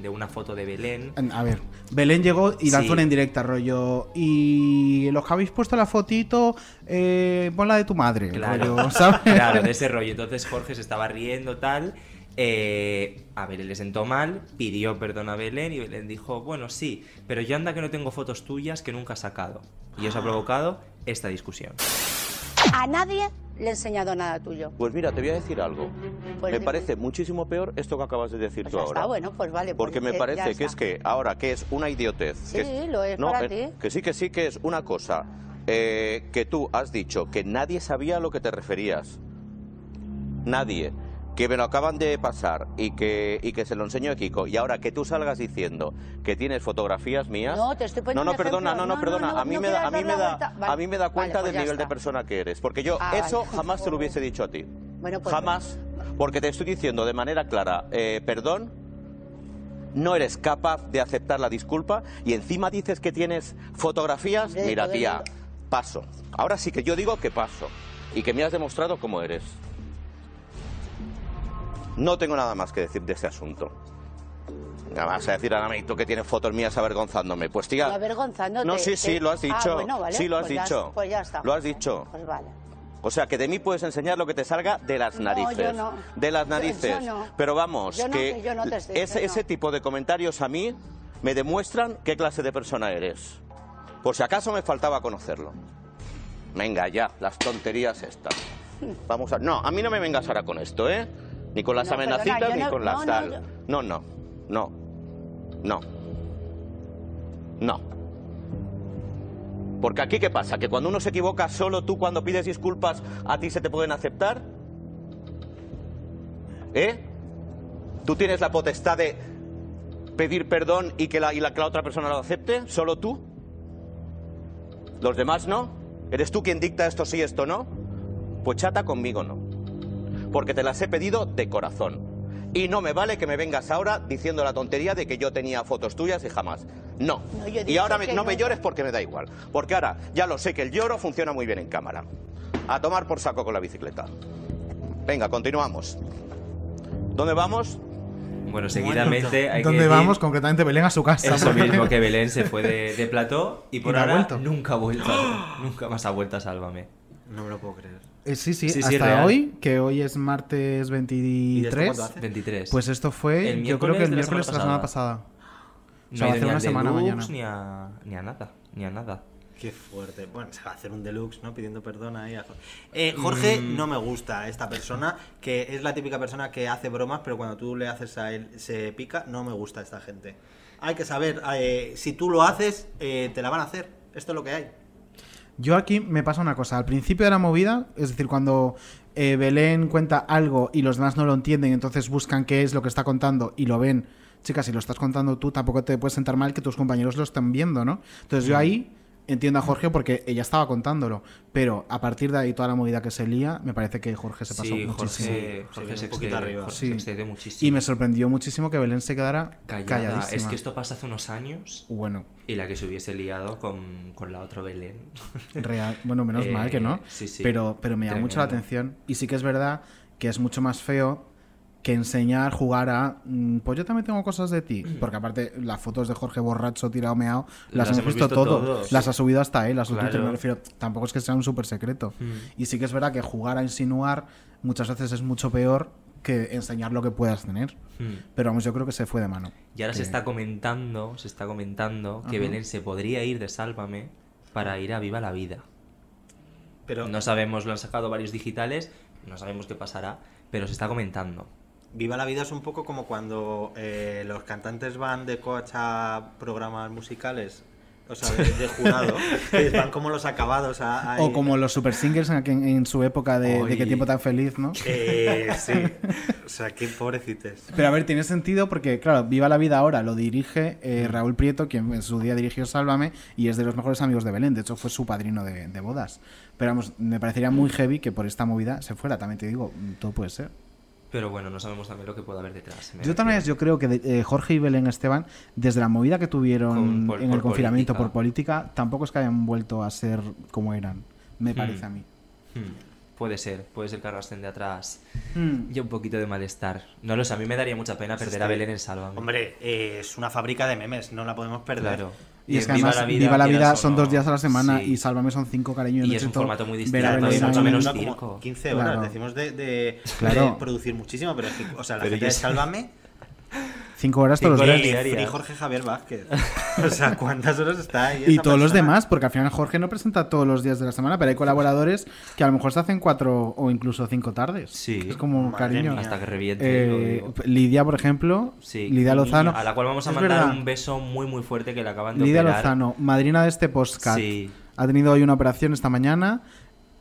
de una foto de Belén. A ver, Belén llegó y lanzó Sí. una indirecta, rollo. Y los que habéis puesto la fotito, eh, pon la de tu madre. Claro, rollo, ¿sabes? claro, de ese rollo. Entonces Jorge se estaba riendo, tal. eh, a Belén le sentó mal, pidió perdón a Belén y Belén dijo, bueno, sí, pero yo anda que no tengo fotos tuyas que nunca has sacado. Y eso ha provocado esta discusión. A nadie le he enseñado nada tuyo. Pues mira, te voy a decir algo. Pues me dime. parece muchísimo peor esto que acabas de decir Pues tú ya ahora. está, bueno, pues vale. pues Porque me ya- ya parece que es que ahora que es una idiotez. Sí, que lo es no, para eh, ti. Que sí, que sí, que es una cosa. eh, que tú has dicho que nadie sabía a lo que te referías. Nadie. Que me lo acaban de pasar y que, y que se lo enseño a Kiko. Y ahora que tú salgas diciendo que tienes fotografías mías. No, te estoy poniendo No, no, perdona, no, no, No, perdona. no, no, a mí me da, a mí me da. Vale, a mí me da vale, cuenta pues del nivel de persona que eres. Porque yo Ah, eso vale. jamás te lo hubiese dicho a ti. Bueno, pues Jamás. Porque te estoy diciendo de manera clara, eh, perdón, no eres capaz de aceptar la disculpa y encima dices que tienes fotografías. Mira, tía, paso. Ahora sí que yo digo que paso y que me has demostrado cómo eres. No tengo nada más que decir de ese asunto. Nada más a decir a Namito que tienes fotos mías avergonzándome. Pues tía, No avergonzándote. no, sí, sí, Te- lo has Ah, dicho. bueno, vale, Sí, lo has pues ya- dicho. pues ya está. Lo has dicho. Pues vale. O sea, que de mí puedes enseñar lo que te salga de las No, narices. yo no. De las narices. yo no. Pero vamos, Yo no, que yo no te estoy ese, ese tipo de comentarios a mí me demuestran qué clase de persona eres. Por si acaso me faltaba conocerlo. Venga, ya, las tonterías estas. Vamos a... No, a mí no me vengas ahora con esto, ¿eh? Ni con las No, amenacitas ni no- con las no, tal. yo- No, no, no, no, no. Porque aquí, ¿qué pasa? ¿Que cuando uno se equivoca, solo tú cuando pides disculpas a ti se te pueden aceptar? ¿Eh? ¿Tú tienes la potestad de pedir perdón y que la, y la, que la otra persona lo acepte? ¿Solo tú? ¿Los demás no? ¿Eres tú quien dicta esto sí, esto no? Pues chata conmigo no. Porque te las he pedido de corazón. Y no me vale que me vengas ahora diciendo la tontería de que yo tenía fotos tuyas y jamás. No. Y ahora me- no me llores porque me da igual. Porque ahora ya lo sé que el lloro funciona muy bien en cámara. A tomar por saco con la bicicleta. Venga, continuamos. ¿Dónde vamos? Bueno, seguidamente hay que ¿Dónde decir vamos? Concretamente Belén a su casa. Eso mismo, que Belén se fue de, de plató y por no ha ahora vuelto. nunca ha vuelto. nunca más ha vuelto a Sálvame. No me lo puedo creer. Eh, sí, sí, Sí, sí, hasta real. hoy, que hoy es martes 23. cuánto hace? 23. Pues esto fue, El yo creo que el miércoles de la semana pasada. no o sea, ha va a hacer ni una semana deluxe, mañana. Ni a, ni a nada, ni a nada. Qué fuerte. Bueno, se va a hacer un deluxe, ¿no? Pidiendo perdón ahí a Jorge. Eh, Jorge Mm. no me gusta esta persona, que es la típica persona que hace bromas, pero cuando tú le haces a él se pica. No me gusta esta gente. Hay que saber, eh, si tú lo haces, eh, te la van a hacer. Esto es lo que hay. Yo aquí me pasa una cosa. Al principio de la movida, es decir, cuando eh, Belén cuenta algo y los demás no lo entienden, entonces buscan qué es lo que está contando y lo ven. Chicas, si lo estás contando tú, tampoco te puedes sentar mal que tus compañeros lo estén viendo, ¿no? Entonces yo ahí entiendo a Jorge porque ella estaba contándolo. Pero a partir de ahí, toda la movida que se lía, me parece que Jorge se pasó Sí, muchísimo. Jorge, Jorge se, poquito excede, arriba. Jorge Sí. se muchísimo. Y me sorprendió muchísimo que Belén se quedara Callada. calladísima. Es que esto pasa hace unos años Bueno, y la que se hubiese liado con, con la otra Belén. real. Bueno, menos Eh, mal que no. sí, sí. Pero, pero me llama mucho la atención. Y sí que es verdad que es mucho más feo que enseñar, jugar a. mm, Pues yo también tengo cosas de ti. Porque aparte, las fotos de Jorge borracho, tirado, meado, las, Las hemos visto, visto todos. Las ha subido hasta él, a su Claro. Twitter. Me refiero, tampoco es que sea un súper secreto. Mm. Y sí que es verdad que jugar a insinuar muchas veces es mucho peor que enseñar lo que puedas tener. Hmm. Pero vamos, yo creo que se fue de mano. Y ahora se Que- está comentando, se está comentando que Ajá. Belén se podría ir de Sálvame para ir a Viva la Vida. Pero No sabemos, lo han sacado varios digitales, no sabemos qué pasará, pero se está comentando. Viva la vida es un poco como cuando eh, los cantantes van de coach a programas musicales. O sea, de, de jurado. van como los acabados a, a- O como los super singles en, su época de, de qué tiempo tan feliz, ¿no? Eh, sí. O sea, qué pobrecites. Pero a ver, tiene sentido porque, claro, Viva la Vida ahora lo dirige eh, Raúl Prieto, quien en su día dirigió Sálvame, y es de los mejores amigos de Belén. De hecho, fue su padrino de, de bodas. Pero vamos, me parecería muy heavy que por esta movida se fuera. También te digo, todo puede ser. Pero bueno, no sabemos también lo que puede haber detrás. todas maneras, yo creo que de- eh, Jorge y Belén Esteban, desde la movida que tuvieron Con- por- en por el confinamiento política. por política, tampoco es que hayan vuelto a ser como eran. Me Hmm. parece a mí. Hmm, Puede ser, puede ser que arrastren de atrás Hmm. y un poquito de malestar. No lo sé, a mí me daría mucha pena perder a Belén en Sálvame. Hombre, eh, es una fábrica de memes, no la podemos perder. Claro. Y es que Viva además, la Vida, Viva la Vida quieras o son no, dos días a la semana sí. y Sálvame son cinco, cariño. Y no es un formato muy Ver distinto, es mucho menos circo. 15 horas, Claro. decimos de, de- Claro. de producir muchísimo, pero es que, o sea, la Pero gente de Sálvame Cinco horas todos los días. y diarias. Jorge Javier Vázquez. O sea, ¿cuántas horas está ahí? Y todos los persona? demás, porque al final Jorge no presenta todos los días de la semana, pero hay colaboradores que a lo mejor se hacen cuatro o incluso cinco tardes. Sí. Es como Madre cariño. mía. Hasta que reviente. Eh. Lidia, por ejemplo. Sí, Lidia Lozano. A la cual vamos a mandar verdad, un beso muy muy fuerte que le acaban de Lidia operar. Lozano, madrina de este postcat. Sí. Ha tenido hoy una operación esta mañana.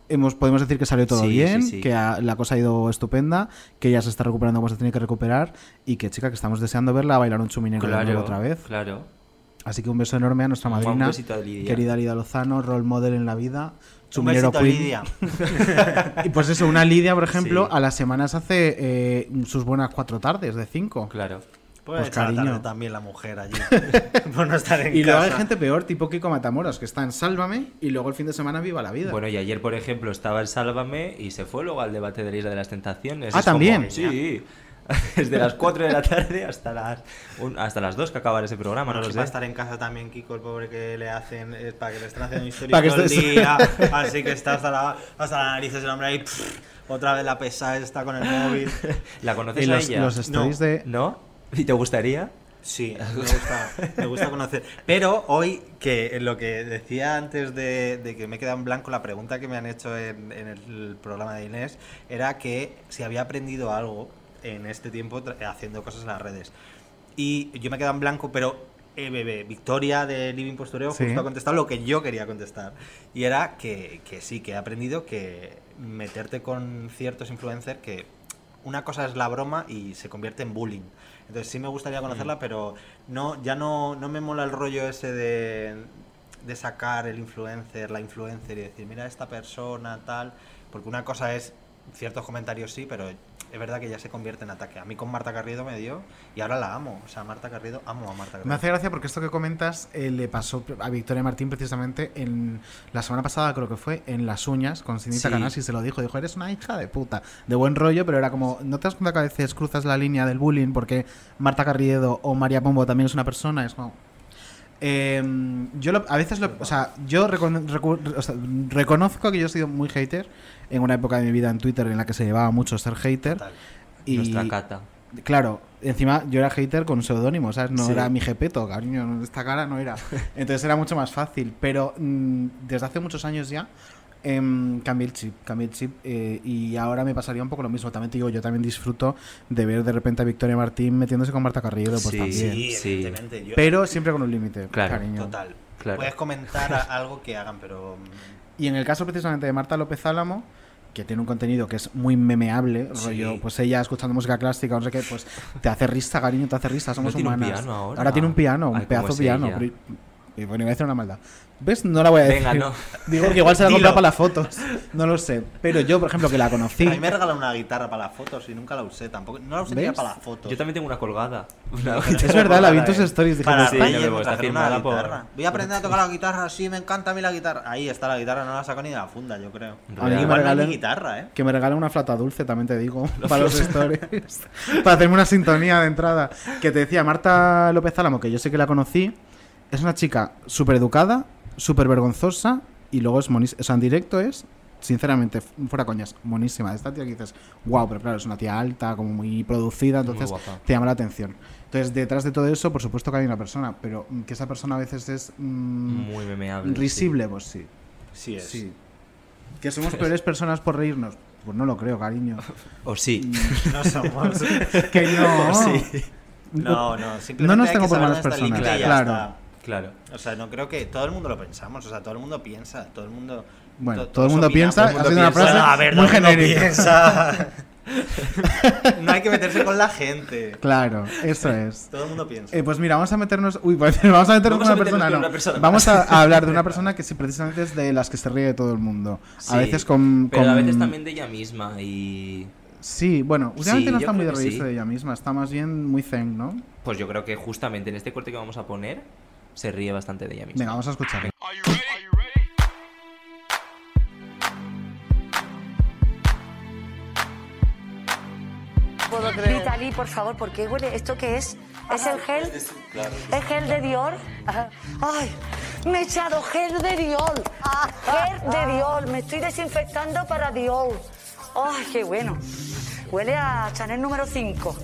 Hemos, podemos decir que salió todo Sí, bien, sí, sí. que ha- la cosa ha ido estupenda, que ella se está recuperando como se tiene que recuperar y que, chica, que estamos deseando verla bailar un chuminero Claro, otra vez. claro. Así que un beso enorme a nuestra Un madrina, a Lidia. querida Lidia Lozano, role model en la vida, Un chuminero besito, queen. Lidia. Y pues eso, una Lidia, por ejemplo, a las semanas hace eh, sus buenas cuatro tardes de cinco. Claro. Puede Pues, cariño. también la mujer allí. por no estar en Y luego hay gente peor, tipo Kiko Matamoros, que está en Sálvame y luego el fin de semana viva la vida. Bueno, y ayer, por ejemplo, estaba en Sálvame y se fue luego al debate de la Isla de las Tentaciones. Ah, Es como- ¿también? sí. Desde las 4 de la tarde hasta las, un- hasta las 2 que acabar ese programa, no lo sé. va a estar en casa también Kiko, el pobre que le hacen, eh, para que le estén haciendo que todo el estés- día, así que está hasta, la, hasta las narices el hombre ahí, pff, otra vez la pesada está con el móvil. ¿La conoces Y a los, ella? los stories No. de. ¿No? ¿Y te gustaría? Sí, me gusta, me gusta conocer. Pero hoy, que lo que decía antes de, de que me he quedado en blanco, la pregunta que me han hecho en, en el programa de Inés era que si había aprendido algo en este tiempo haciendo cosas en las redes. Y yo me he quedado en blanco, pero eh, bebé, Victoria de Living Postureo Sí. justo ha contestado lo que yo quería contestar. Y era que, que sí, que he aprendido que meterte con ciertos influencers que una cosa es la broma y se convierte en bullying. Entonces sí me gustaría conocerla, pero no, ya no, no me mola el rollo ese de, de sacar el influencer, la influencer y decir, mira esta persona, tal. Porque una cosa es ciertos comentarios sí, pero es verdad que ya se convierte en ataque. A mí con Marta Garrido me dio y ahora la amo. O sea, Marta Garrido, amo a Marta Garrido. Me hace gracia porque esto que comentas eh, le pasó a Victoria Martín precisamente en la semana pasada, creo que fue, en Las Uñas, con Cindy Sí. Takanasi se lo dijo. Dijo, eres una hija de puta. De buen rollo, pero era como, ¿no te das cuenta que a veces cruzas la línea del bullying porque Marta Carriedo o María Pombo también es una persona? Es como... Eh, yo lo- a veces lo, o sea, yo recono- recu- o sea, reconozco que yo he sido muy hater en una época de mi vida en Twitter en la que se llevaba mucho ser hater. Y, Nuestra cata. Claro, encima yo era hater con seudónimo, ¿sabes? No Sí. era mi jepeto, cariño, esta cara no era. Entonces era mucho más fácil. Pero mm, desde hace muchos años ya em, cambié el chip, cambié el chip eh, y ahora me pasaría un poco lo mismo. También te digo, yo también disfruto de ver de repente a Victoria Martín metiéndose con Marta Carrillo, pues Sí, también. Sí, Sí. evidentemente. Yo- Pero siempre con un límite, Claro, cariño. Total. Claro. Puedes comentar algo que hagan, pero... Y en el caso precisamente de Marta López Álamo, que tiene un contenido que es muy memeable, Sí. rollo, pues ella escuchando música clástica, no sé qué, pues te hace risa, cariño, te hace risa, somos tiene un humanas. piano ahora? tiene un piano, un Ay, cómo pedazo piano. pero- y bueno, iba a decir una maldad. ¿Ves? No la voy a decir. Venga, no. Digo que igual se la compra para las fotos. No lo sé. Pero yo, por ejemplo, que la conocí. A mí me regalan una guitarra para las fotos y nunca la usé tampoco. No la usé ni ¿Ves? para las fotos. Yo también tengo una colgada. Una Es verdad, la vi en tus stories. Dije, Para Sí, yo me voy, está hacer una firmada por- guitarra. Voy a aprender a tocar la guitarra, sí, me encanta a mí la guitarra. Ahí está la guitarra, no la saco ni de la funda, yo creo. A mí que me regalen- ni guitarra, ¿eh? Que me regalen una flauta dulce, también te digo, para los stories. para hacerme una sintonía de entrada. Que te decía Marta López Álamo, que yo sé que la conocí. Es una chica súper educada, súper vergonzosa y luego es monísima. O sea, en directo es, sinceramente, fuera coñas, monísima. Esta tía que dices, wow, pero claro, es una tía alta, como muy producida, entonces te llama la atención. Entonces, detrás de todo eso, por supuesto que hay una persona, pero mm, que esa persona a veces es mm, Muy memeable. sí. risible, pues sí. Sí es. Sí. ¿Que somos peores personas por reírnos? Pues no lo creo, cariño. O sí. No somos. Que no. Sí. No, no, simplemente No nos hay tengo que por malas personas, claro. está. Claro. O sea, no creo que todo el mundo lo pensamos, o sea, todo el mundo piensa, todo el mundo. Bueno, to- todo el mundo opinamos, piensa, todo el mundo ha sido una frase a ver, muy genérica. piensa. no hay que meterse con la gente. Claro, eso es. Todo el mundo piensa. Eh, pues mira, vamos a meternos. Uy, pues vamos a meternos Vamos con a una persona. con no. una persona. Vamos a, a hablar de una persona que sí, precisamente es de las que se ríe de todo el mundo. Sí. A veces con. Pero a con- veces también de ella misma y... Sí, bueno, últimamente Sí, no yo está muy de reírse sí. de ella misma, está más bien muy zen, ¿no? Pues yo creo que justamente en este corte que vamos a poner se ríe bastante de ella misma. Venga, vamos a escuchar. Vitali, por favor, ¿por qué huele? ¿Esto qué es? ¿Es el gel? ¿Es gel de Dior? ¡Ay! Me he echado gel de Dior. Gel de Dior. Me estoy desinfectando para Dior. ¡Ay, qué bueno! Huele a Chanel número 5.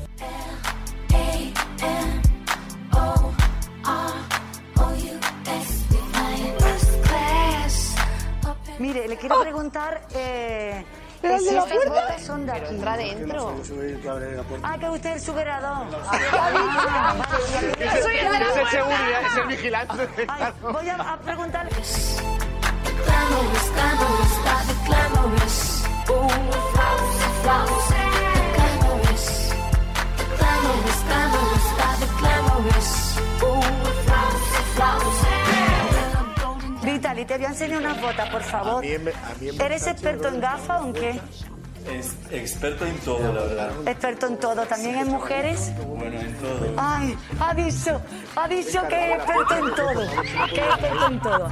Le quiero preguntar eh, que si estas botas son de aquí. entra adentro. Ah, que usted es el superador. Yo soy el de la Ay, puerta. es el vigilante. Voy a, a preguntar. Vitali, te voy a enseñar una foto, por favor. A mí a mí ¿Eres experto en gafas o en qué? Es experto en todo, la verdad. Experto en todo, también en mujeres. Bueno, en todo. Ay, ha dicho, ha dicho que es experto en todo, que es experto en todo.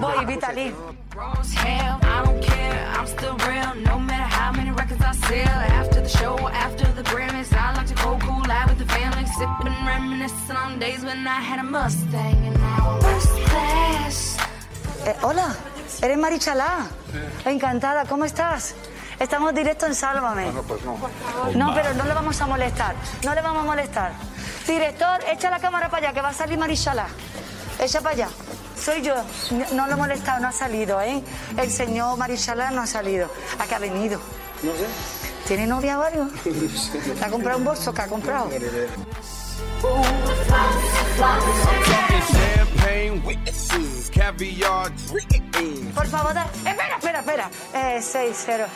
Voy, Vitali. Eh, hola, eres Marichalá. Encantada, ¿cómo estás? Estamos directo en Sálvame. No, pero no le vamos a molestar. No le vamos a molestar. Director, echa la cámara para allá, que va a salir Marichalá. Echa para allá. Soy yo. No, no lo he molestado, no ha salido, ¿eh? El señor Marichalá no ha salido. ¿A qué ha venido? No sé. ¿Tiene novia o algo? ¿Te ha comprado un bolso? ¿Qué ha comprado? Por favor, da- espera, espera, espera. Eh, 6, 0.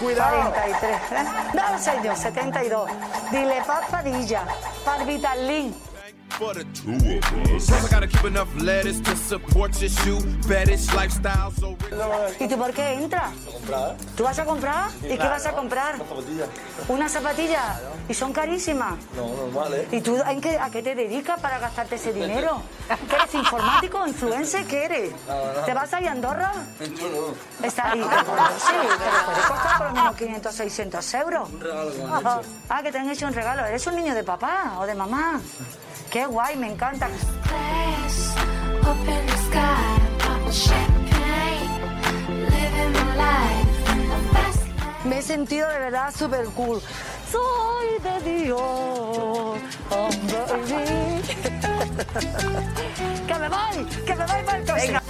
cuidado. 43. ¿eh? No, señor, 72. Dile papadilla. Parvitalín. For the two of us. Plus, I gotta keep enough lettuce to support your shoe fetish lifestyle. So ¿Y tú por qué entras? ¿Tú vas a comprar? ¿Y qué vas a comprar? ¿Una zapatilla? ¿Y son carísimas? No, normal, ¿eh? ¿Y tú en qué- a qué te dedicas para gastarte ese dinero? ¿Que eres informático, influencer? ¿Qué eres? Nada, nada. ¿Te vas a ir a Andorra? Yo no. Está ahí. Sí, pero puede costar por lo menos 500, 600 euros. Un regalo que me han hecho. Ah, que te han hecho un regalo. ¿Eres un niño de papá o de mamá? Qué guay, me encanta. Me he sentido de verdad súper cool. Soy de Dios. Oh, que me voy, que me voy para el coche.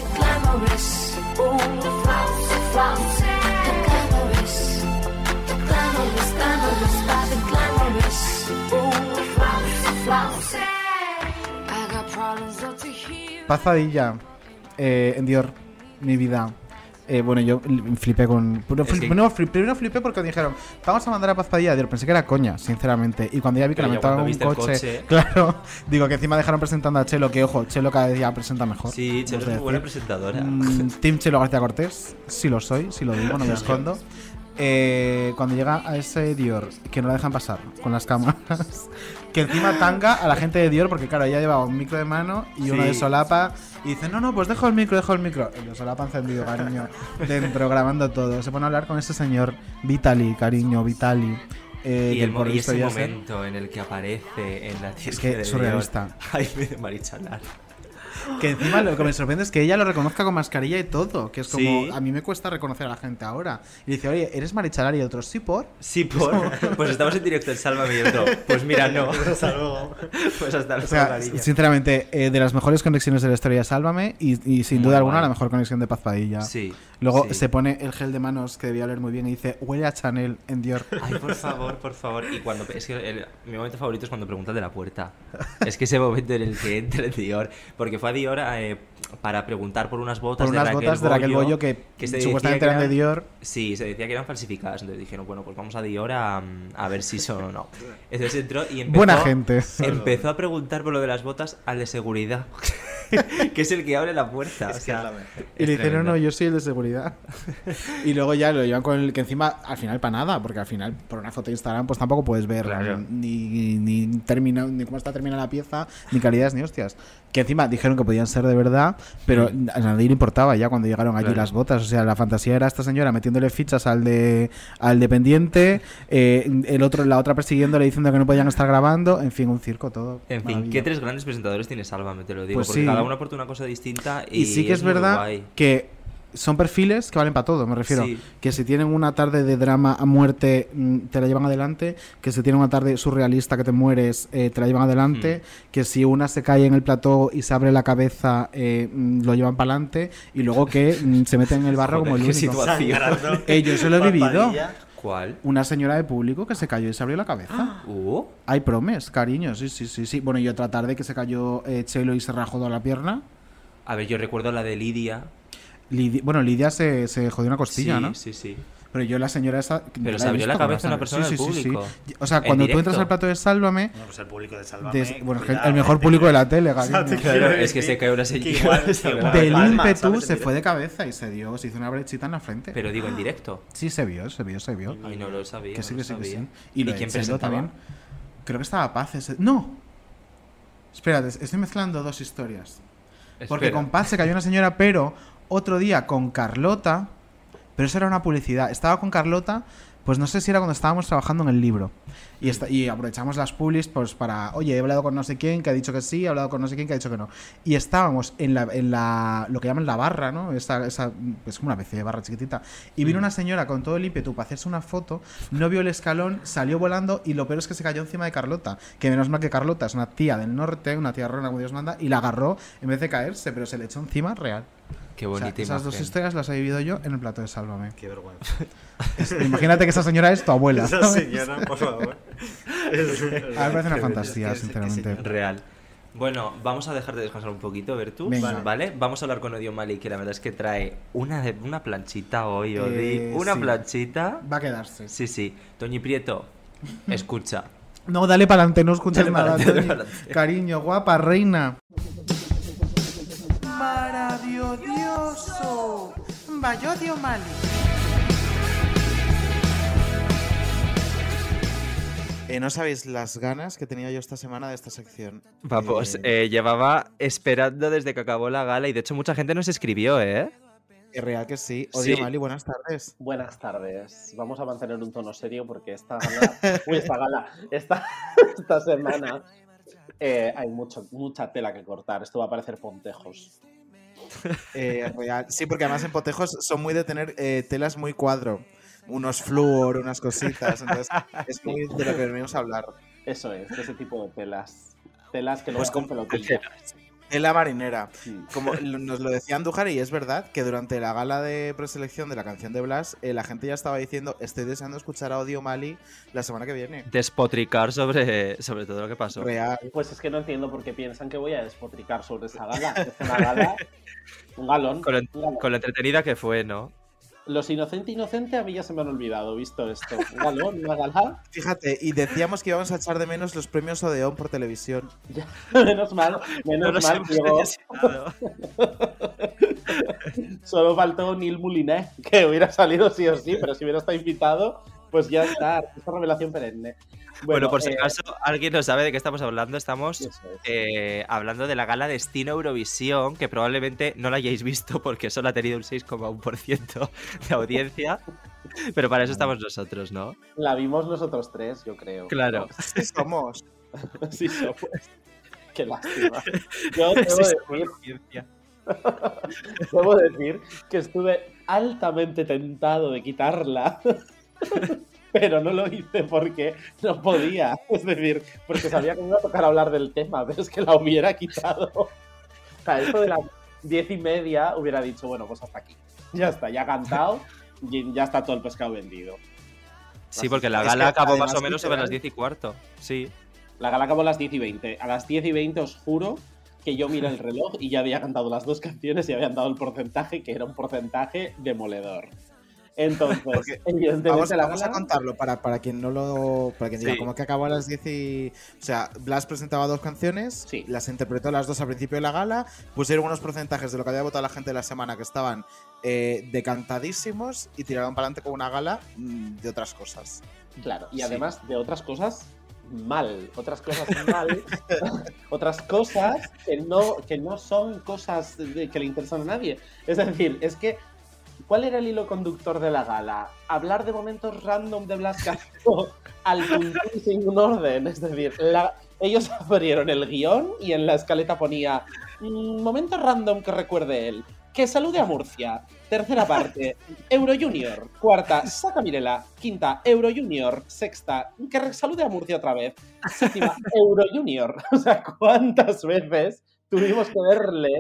Pazadilla eh, en Dior, mi vida. Eh, bueno, yo flipé con. Que- no, fli- primero flipé porque dijeron, vamos a mandar a Pazadilla a Dior. Pensé que era coña, sinceramente. Y cuando ya vi que cuando en un coche, coche- Claro, digo que encima dejaron presentando a Chelo, que ojo, Chelo cada día presenta mejor. Sí, Chelo es muy buena presentadora. Mm, Team Chelo García Cortés, sí lo soy, sí lo digo, no me escondo. Eh, cuando llega a ese Dior, que no la dejan pasar con las cámaras, que encima tanga a la gente de Dior, porque claro, ella llevaba un micro de mano y uno de solapa, y dice, no, no, pues dejo el micro, dejo el micro. El de solapa encendido, cariño, dentro, grabando todo. Se pone a hablar con ese señor, Vitali, cariño, Vitali. eh, y, el, por y ese momento en el que aparece en la tienda que de surrealista. Dior, Jaime de Marichalar. Que encima lo que me sorprende es que ella lo reconozca con mascarilla y todo. Que es como, Sí. a mí me cuesta reconocer a la gente ahora. Y dice, oye, ¿eres Marichalar? Y otros, sí, por. Sí, por. Pues estamos en directo en Sálvame y otro. Pues mira, no. Hasta luego. Pues hasta O luego, sea, cariño. sinceramente, eh, de las mejores conexiones de la historia de Sálvame y, y sin Muy duda alguna guay. la mejor conexión de Paz Padilla. Sí, Luego sí. se pone el gel de manos que debía oler muy bien y dice, huele a Chanel en Dior. Ay, por favor, por favor. Y cuando. Es que el- mi momento favorito es cuando preguntan de la puerta. Es que ese momento en el que entra Dior. Porque fue Dior eh, para preguntar por unas botas Por unas de Raquel botas de Raquel Bollo que se supuestamente decía eran de Dior. Sí, se decía que eran falsificadas. Entonces dijeron, bueno, pues vamos a Dior a, a ver si son o no. Entonces entró y empezó. Buena gente. Empezó a preguntar por lo de las botas al de seguridad. que es el que abre la puerta. o sea, Y le dijeron, tremendo. no, yo soy el de seguridad. y luego ya lo llevan con el que encima, al final, para nada, porque al final, por una foto de Instagram, pues tampoco puedes ver Claro. ni, ni, termina, ni cómo está terminada la pieza, ni calidades, ni hostias. Que encima dijeron que podían ser de verdad, pero a nadie le importaba ya cuando llegaron allí Claro. las botas. O sea, la fantasía era esta señora metiéndole fichas al de al dependiente, eh, el otro, la otra persiguiéndole diciendo que no podían estar grabando, en fin, un circo todo. En fin. ¿qué tres grandes presentadores tiene Sálvame? Te lo digo. Pues porque sí. Cada uno aporta una cosa distinta. Y, Y sí que es, verdad guay. que son perfiles que valen para todo, me refiero. Sí. Que si tienen una tarde de drama a muerte, mm, te la llevan adelante. Que si tienen una tarde surrealista que te mueres, eh, te la llevan adelante. Que si una se cae en el plató y se abre la cabeza, eh, mm, lo llevan para adelante. Y luego que mm, se meten en el barro Joder, como el único. situación. Eh, yo se lo he vivido. Una señora de público que se cayó y se abrió la cabeza. Uh, Hay promes, cariño, sí, sí, sí, sí. Bueno, y otra tarde que se cayó eh, Chelo y se rajó toda la pierna. a ver, yo recuerdo la de Lidia. Lidi- bueno, Lidia se, se jodió una costilla, sí, ¿no? sí, sí. Pero yo la señora esa... Pero la se abrió la cabeza una persona del público. O sea, En cuando tú entras al plato de Sálvame... Bueno, pues el público de Sálvame. bueno, es que cuidado, el mejor público de la tele. O sea, te Claro, es que se cayó una señora. Del ímpetu se fue de cabeza y se dio, se hizo una brechita en la frente. Pero digo, en directo. Sí, se vio, se vio, se vio. Ay, no lo sabía. Que sí, no que sí, que sí. Y, lo ¿Y de quién presentaba? también. Creo que estaba Paz ese... ¡No! Espérate, estoy mezclando dos historias. Porque Espera. con Paz se cayó una señora, pero otro día con Carlota, pero eso era una publicidad. Estaba con Carlota, Pues no sé si era cuando estábamos trabajando en el libro. Y, esta- y aprovechamos las publis pues para, oye, he hablado con no sé quién que ha dicho que sí, he hablado con no sé quién que ha dicho que no. Y estábamos en la, en la lo que llaman la barra, ¿no? Esa, esa, es como una especie de barra chiquitita. Y vino una señora con todo el ímpetu para hacerse una foto, no vio el escalón, salió volando y lo peor es que se cayó encima de Carlota. Que menos mal que Carlota es una tía del norte, una tía rona como Dios manda, y la agarró en vez de caerse, pero se le echó encima real. Qué O sea, bonita esas dos imagen. historias las he vivido yo en el plato de Sálvame. Qué vergüenza. Es- Imagínate que esa señora es tu abuela. Esa señora, por favor. A mí me parece una fantasía, sinceramente. Real. Bueno, vamos a dejar de descansar un poquito, Bertus, Venga. ¿vale? Vamos a hablar con Odio Mali, que la verdad es que trae una, de- una planchita hoy, Odi. Eh, una sí. planchita. Va a quedarse. Sí, sí. Toñi Prieto, escucha. No, dale para adelante, no escuches nada. Cariño, guapa, reina. Maravilloso. Bayodio Mali. Eh, no sabéis las ganas que tenía yo esta semana de esta sección. Vamos, Eh, eh, llevaba esperando desde que acabó la gala y de hecho mucha gente nos escribió, ¿eh? Es real que sí. Odio Sí. Mali, buenas tardes. Buenas tardes. Vamos a mantener un tono serio porque esta gala, uy, esta gala, esta, esta semana eh, hay mucho, mucha tela que cortar. Esto va a parecer pontejos. Eh, real. Sí, porque además en Potejos son muy de tener eh, telas muy cuadro. Unos flúor, unas cositas. Entonces, es muy de lo que venimos a hablar. Eso es, de ese tipo de telas. Telas que no Pues hacen con- pelotilla. Tela marinera. Como nos lo decía Andújar, y es verdad que durante la gala de preselección de la canción de Blas, eh, la gente ya estaba diciendo: Estoy deseando escuchar a Odio Mali la semana que viene. Despotricar sobre, sobre todo lo que pasó. Real. Pues es que no entiendo por qué piensan que voy a despotricar sobre esa gala. Es una gala, un galón. Con lo, un galón. con lo entretenida que fue, ¿no? Los inocente inocente a mí ya se me han olvidado, visto esto. Galón. Fíjate, y decíamos que íbamos a echar de menos los premios Odeón por televisión. menos mal, menos No mal. Solo faltó Neil Moulinet, que hubiera salido sí o sí, pero si hubiera estado invitado, pues ya está. Esta revelación perenne. Bueno, por si eh, acaso alguien no sabe de qué estamos hablando, estamos es. eh, hablando de la gala Destino Eurovisión, que probablemente no la hayáis visto porque solo ha tenido un 6,1% de audiencia, pero para eso estamos nosotros, ¿no? La vimos nosotros tres, yo creo. Claro. Sí, somos. sí, somos. Qué lástima. Yo debo decir, debo decir que estuve altamente tentado de quitarla. Pero no lo hice porque no podía. Es decir, porque sabía que me iba a tocar hablar del tema, pero es que la hubiera quitado. O sea, esto de las diez y media hubiera dicho, bueno, pues hasta aquí. Ya está, ya ha cantado y ya está todo el pescado vendido. Sí, porque la Es gala que acabó más o menos sobre las 10 y cuarto. Sí. La gala acabó a las 10 y 20. A las 10 y 20 os juro que yo miré el reloj y ya había cantado las dos canciones y habían dado el porcentaje, que era un porcentaje demoledor. Entonces, Vamos, la vamos a contarlo para, para quien no lo. Para quien diga, como que acabó a las 10 y. O sea, Blas presentaba dos canciones, las interpretó las dos al principio de la gala, pusieron unos porcentajes de lo que había votado la gente de la semana que estaban eh, decantadísimos y tiraron para adelante con una gala mm, de otras cosas. Claro, y Sí. además de otras cosas mal, otras cosas mal, otras cosas que no, que no son cosas de- que le interesan a nadie. Es decir, es que, ¿cuál era el hilo conductor de la gala? Hablar de momentos random de Blas Castro al tuntún sin un orden. Es decir, ellos abrieron el guion y en la escaleta ponía "Mm, momento random que recuerde él. Que salude a Murcia. Tercera parte, Euro Junior. Cuarta, Saca Mirela. Quinta, Euro Junior. Sexta, que salude a Murcia otra vez. Séptima, Euro Junior. O sea, ¿cuántas veces tuvimos que verle?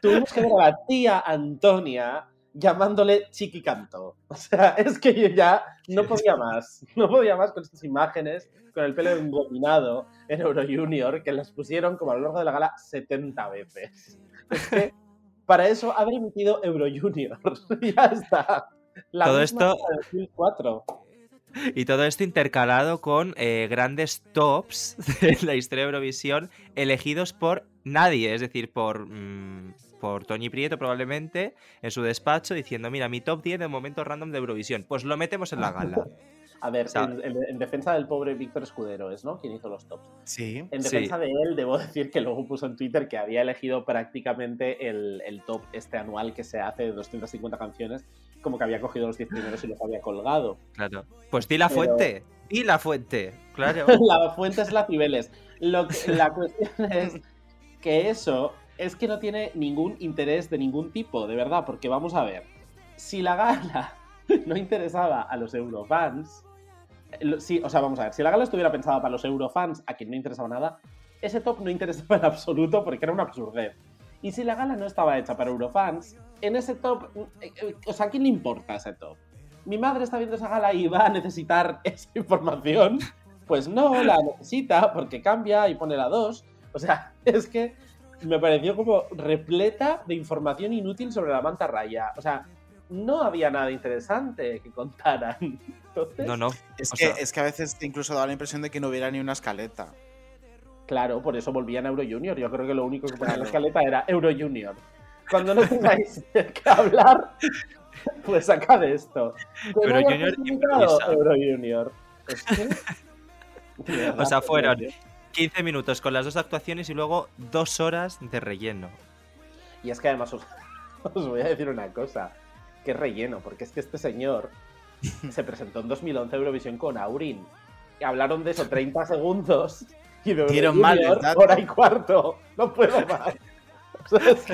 Tuvimos que ver a la tía Antonia llamándole chiquicanto. O sea, es que yo ya no podía más. No podía más con estas imágenes, con el pelo engominado en Euro Junior, que las pusieron como a lo largo de la gala 70 veces. Es que para eso haber emitido Euro Junior. ya está. La Todo esto- gala de 2004. Y todo esto intercalado con eh, grandes tops de la historia de Eurovisión elegidos por nadie, es decir, por, mm, por Toñi Prieto probablemente en su despacho diciendo, mira, mi top 10 de momentos random de Eurovisión, pues lo metemos en la gala. A ver, en, en- en defensa del pobre Víctor Escudero, ¿es, no? Quien hizo los tops. Sí. En defensa de él, debo decir que luego puso en Twitter que había elegido prácticamente el, el top este anual que se hace de 250 canciones como que había cogido los 10 primeros y los había colgado. Claro. Pues di la Pero- fuente. Di la fuente. Claro. la fuente es la Cibeles. Lo que- la cuestión es que eso es que no tiene ningún interés de ningún tipo, de verdad, porque vamos a ver, si la gala no interesaba a los eurofans, lo- sí, o sea, vamos a ver, si la gala estuviera pensada para los eurofans, a quien no interesaba nada, ese top no interesaba en absoluto porque era una absurdez. Y si la gala no estaba hecha para eurofans, en ese top, eh, eh, o sea, ¿a quién le importa ese top? Mi madre está viendo esa gala y va a necesitar esa información. Pues no, la necesita porque cambia y pone la 2. O sea, es que me pareció como repleta de información inútil sobre la manta raya. O sea, no había nada interesante que contaran. Entonces, No, no. Es que, sea- es que a veces incluso da la impresión de que no hubiera ni una escaleta. Claro, por eso volvían a Euro Junior. Yo creo que lo único que ponía en la escaleta era Euro Junior. Cuando no tengáis que hablar, pues sacad esto. Que no Euro Junior improvisado. Euro Junior. Es que- de verdad, O sea, fueron 15 minutos con las dos actuaciones y luego dos horas de relleno. Y es que además os, os voy a decir una cosa. Que relleno, porque es que este señor se presentó en 2011 a Eurovisión con Aurin. Y hablaron de eso 30 segundos. Y de Dieron mal hora y cuarto. No puedo más.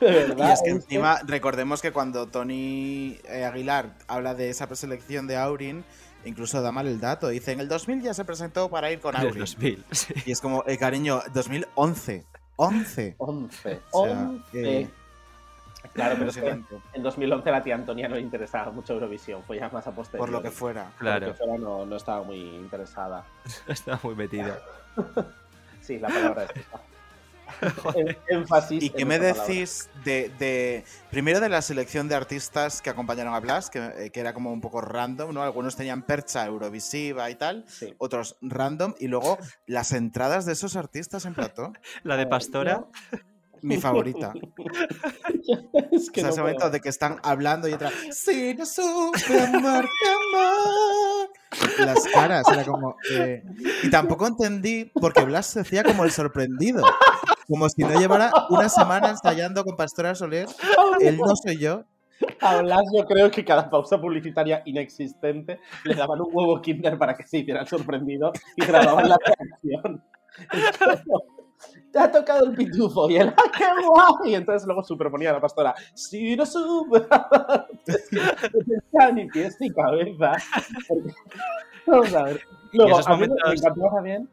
Verdad. Y es que es encima, recordemos que cuando Tony eh, Aguilar habla de esa preselección de Aurin, incluso da mal el dato. Dice, en el 2000 ya se presentó para ir con En el Aurin. 2000, sí. Y es como, eh, cariño, 2011. 11. 11. O sea, 11. eh, Claro, pero es que en 2011 a la tía Antonia no le interesaba mucho Eurovisión. Fue ya más a posteriori. Por lo que fuera. Por Claro. lo que fuera no, no estaba muy interesada. Está muy metido. Sí, la palabra es esa. En- Énfasis. ¿Y qué me decís de, de- primero de la selección de artistas que acompañaron a Blas, que, eh, que era como un poco random, ¿no? Algunos tenían percha eurovisiva y tal, Sí. otros random, y luego las entradas de esos artistas en plató, La de Pastora. mi favorita. es que o sea, no ese momento de que están hablando y otra, si no supe amor. Las caras, era como. eh, Y tampoco entendí porque Blas se hacía como el sorprendido. Como si no llevara una semana ensayando con Pastora Soler. Él no soy yo. A Blas yo creo que cada pausa publicitaria inexistente le daban un huevo Kinder para que se hiciera el sorprendido y grababan la como, Te ha tocado el pitufo y él, ¡ah, qué guay! Y entonces luego superponía a la pastora, si no sube, ni pies ni cabeza. Porque- Vamos a ver. Luego, a mí me- encantó también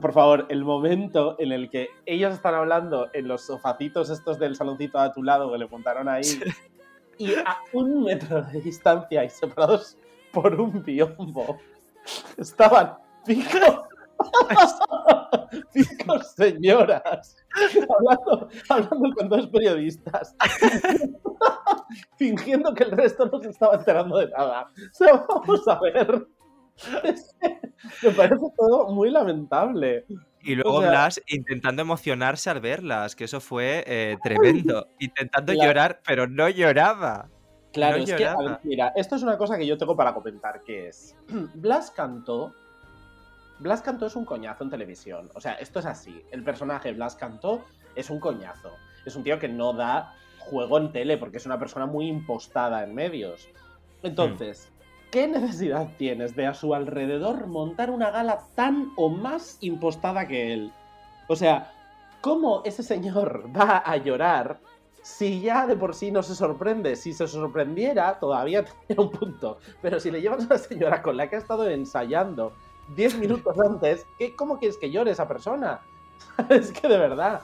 por favor, el momento en el que ellos están hablando en los sofacitos estos del saloncito a tu lado que le montaron ahí y a un metro de distancia y separados por un biombo. Estaban cinco, cinco señoras. Hablando, hablando con dos periodistas. Fingiendo que el resto no se estaba enterando de nada. O sea, vamos a ver. Me parece todo muy lamentable. Y luego O sea- Blas intentando emocionarse al verlas, que eso fue eh, tremendo. Intentando Claro. llorar, pero no lloraba. Claro, No es que, a ver, mira, esto es una cosa que yo tengo para comentar, que es, Blas Cantó, Blas Cantó es un coñazo en televisión, o sea, esto es así, el personaje Blas Cantó es un coñazo, es un tío que no da juego en tele, porque es una persona muy impostada en medios. Entonces, ¿qué necesidad tienes de a su alrededor montar una gala tan o más impostada que él? O sea, ¿cómo ese señor va a llorar si ya de por sí no se sorprende? Si se sorprendiera, todavía tendría un punto. Pero si le llevas a una señora con la que ha estado ensayando 10 minutos antes, ¿qué, ¿cómo quieres que llore esa persona? es que de verdad.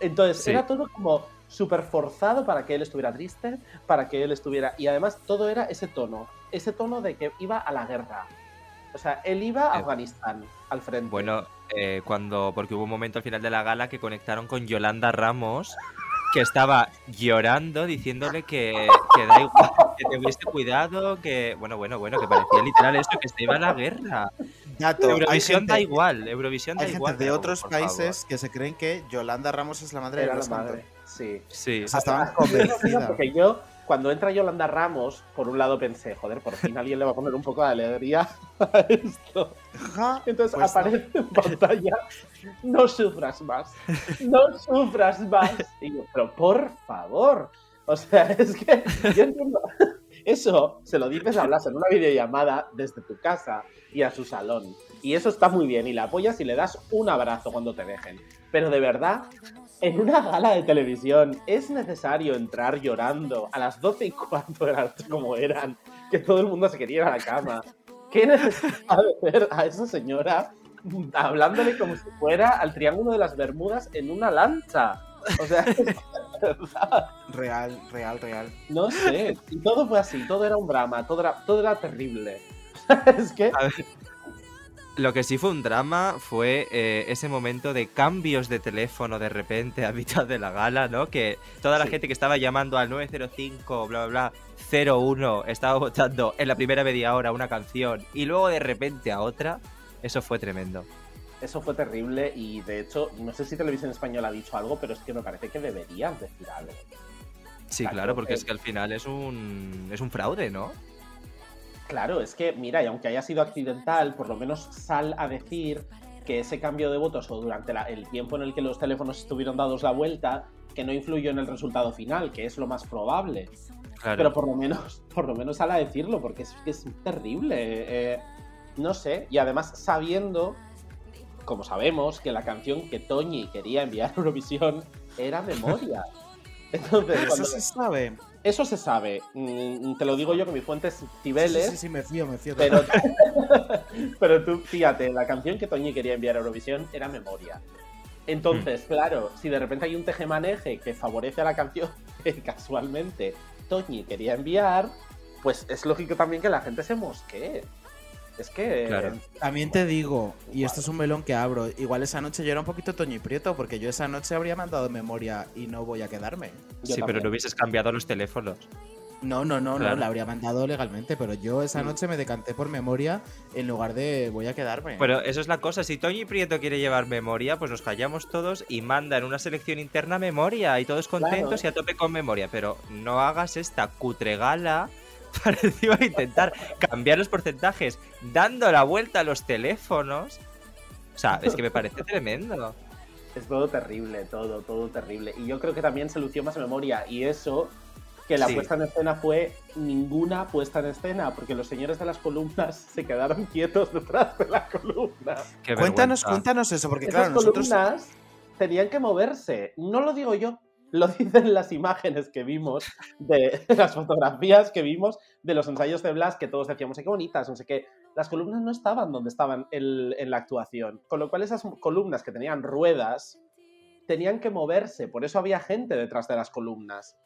Entonces, Sí. era todo como súper forzado para que él estuviera triste, para que él estuviera... Y además todo era ese tono, ese tono de que iba a la guerra. O sea, él iba a Eh, Afganistán, al frente. Bueno, eh, cuando. Porque hubo un momento al final de la gala que conectaron con Yolanda Ramos, que estaba llorando, diciéndole que, que da igual, que tuviese cuidado, que. Bueno, bueno, bueno, que parecía literal esto, que se iba a la guerra. Dato, Eurovisión da igual, Eurovisión da Hay igual. gente de otros países favor. que se creen que Yolanda Ramos es la madre de la madre, sí. Sí. O sea, estaban convencidas. Porque yo, cuando entra Yolanda Ramos, por un lado pensé, joder, por fin alguien le va a poner un poco de alegría a esto. Entonces pues no. aparece en pantalla, no sufras más, no sufras más. Y yo, pero por favor, O sea, es que yo entiendo. Eso se lo dices a Blas en una videollamada desde tu casa y a su salón. Y eso está muy bien. Y la apoyas y le das un abrazo cuando te dejen. Pero de verdad, en una gala de televisión es necesario entrar llorando a las 12 y cuarto de la noche como eran, que todo el mundo se quería ir a la cama. ¿Qué necesidad de ver a esa señora hablándole como si fuera al Triángulo de las Bermudas en una lancha? O sea, verdad. Real, real, real. No sé, y todo fue así, todo era un drama, todo era, todo era terrible. es que Lo que sí fue un drama fue eh, ese momento de cambios de teléfono de repente a mitad de la gala, ¿no? Que toda la Sí. gente que estaba llamando al 905, bla, bla, bla, 01, estaba votando en la primera media hora una canción y luego de repente a otra, eso fue tremendo. eso fue terrible y de hecho, no sé si Televisión Española ha dicho algo, pero es que me parece que deberían decir algo. Sí, Claro, porque es que al final es un, es un fraude, ¿no? Claro, es que, mira, y aunque haya sido accidental, por lo menos sal a decir que ese cambio de votos o durante la- el tiempo en el que los teléfonos estuvieron dados la vuelta, que no influyó en el resultado final, que es lo más probable. Claro. Pero por lo menos, por lo menos sal a decirlo, porque es que es terrible. eh, no sé, y además sabiendo, como sabemos, que la canción que Toñi quería enviar a Eurovisión era Memoria. Entonces, Pero cuando- eso se sabe. Eso se sabe. Mm, Te lo digo yo que mi fuente es Cibeles. Sí, sí, sí, me fío, me fío. Pero, pero tú, fíjate, la canción que Toñi quería enviar a Eurovisión era Memoria. Entonces, claro, si de repente hay un tejemaneje que favorece a la canción que casualmente Toñi quería enviar, pues es lógico también que la gente se mosquee. Es que. También te digo, y esto es un melón que abro, igual esa noche yo era un poquito Toño y Prieto, porque yo esa noche habría mandado memoria y no voy a quedarme. sí, pero no hubieses cambiado los teléfonos. No, no, no, Claro. no, la habría mandado legalmente, pero yo esa Mm. noche me decanté por memoria en lugar de voy a quedarme. Pero eso es la cosa, si Toñi Prieto quiere llevar memoria, pues nos callamos todos y manda en una selección interna memoria y todos contentos Claro. y a tope con memoria. Pero no hagas esta cutregala para encima intentar cambiar los porcentajes dando la vuelta a los teléfonos. O sea, es que me parece tremendo. Es todo terrible, todo, todo terrible. Y yo creo que también se lució más memoria. Y eso, que la Sí. puesta en escena fue ninguna puesta en escena, porque los señores de las columnas se quedaron quietos detrás de la columna. Qué cuéntanos, vergüenza. cuéntanos eso, porque Esas claro, nosotros... columnas tenían que moverse. No lo digo yo, lo dicen las imágenes que vimos, de las fotografías que vimos de los ensayos de Blas, que todos decíamos, "Ay, qué bonitas, no sé qué. Las columnas no estaban donde estaban en la actuación. Con lo cual esas columnas que tenían ruedas tenían que moverse. Por eso había gente detrás de las columnas.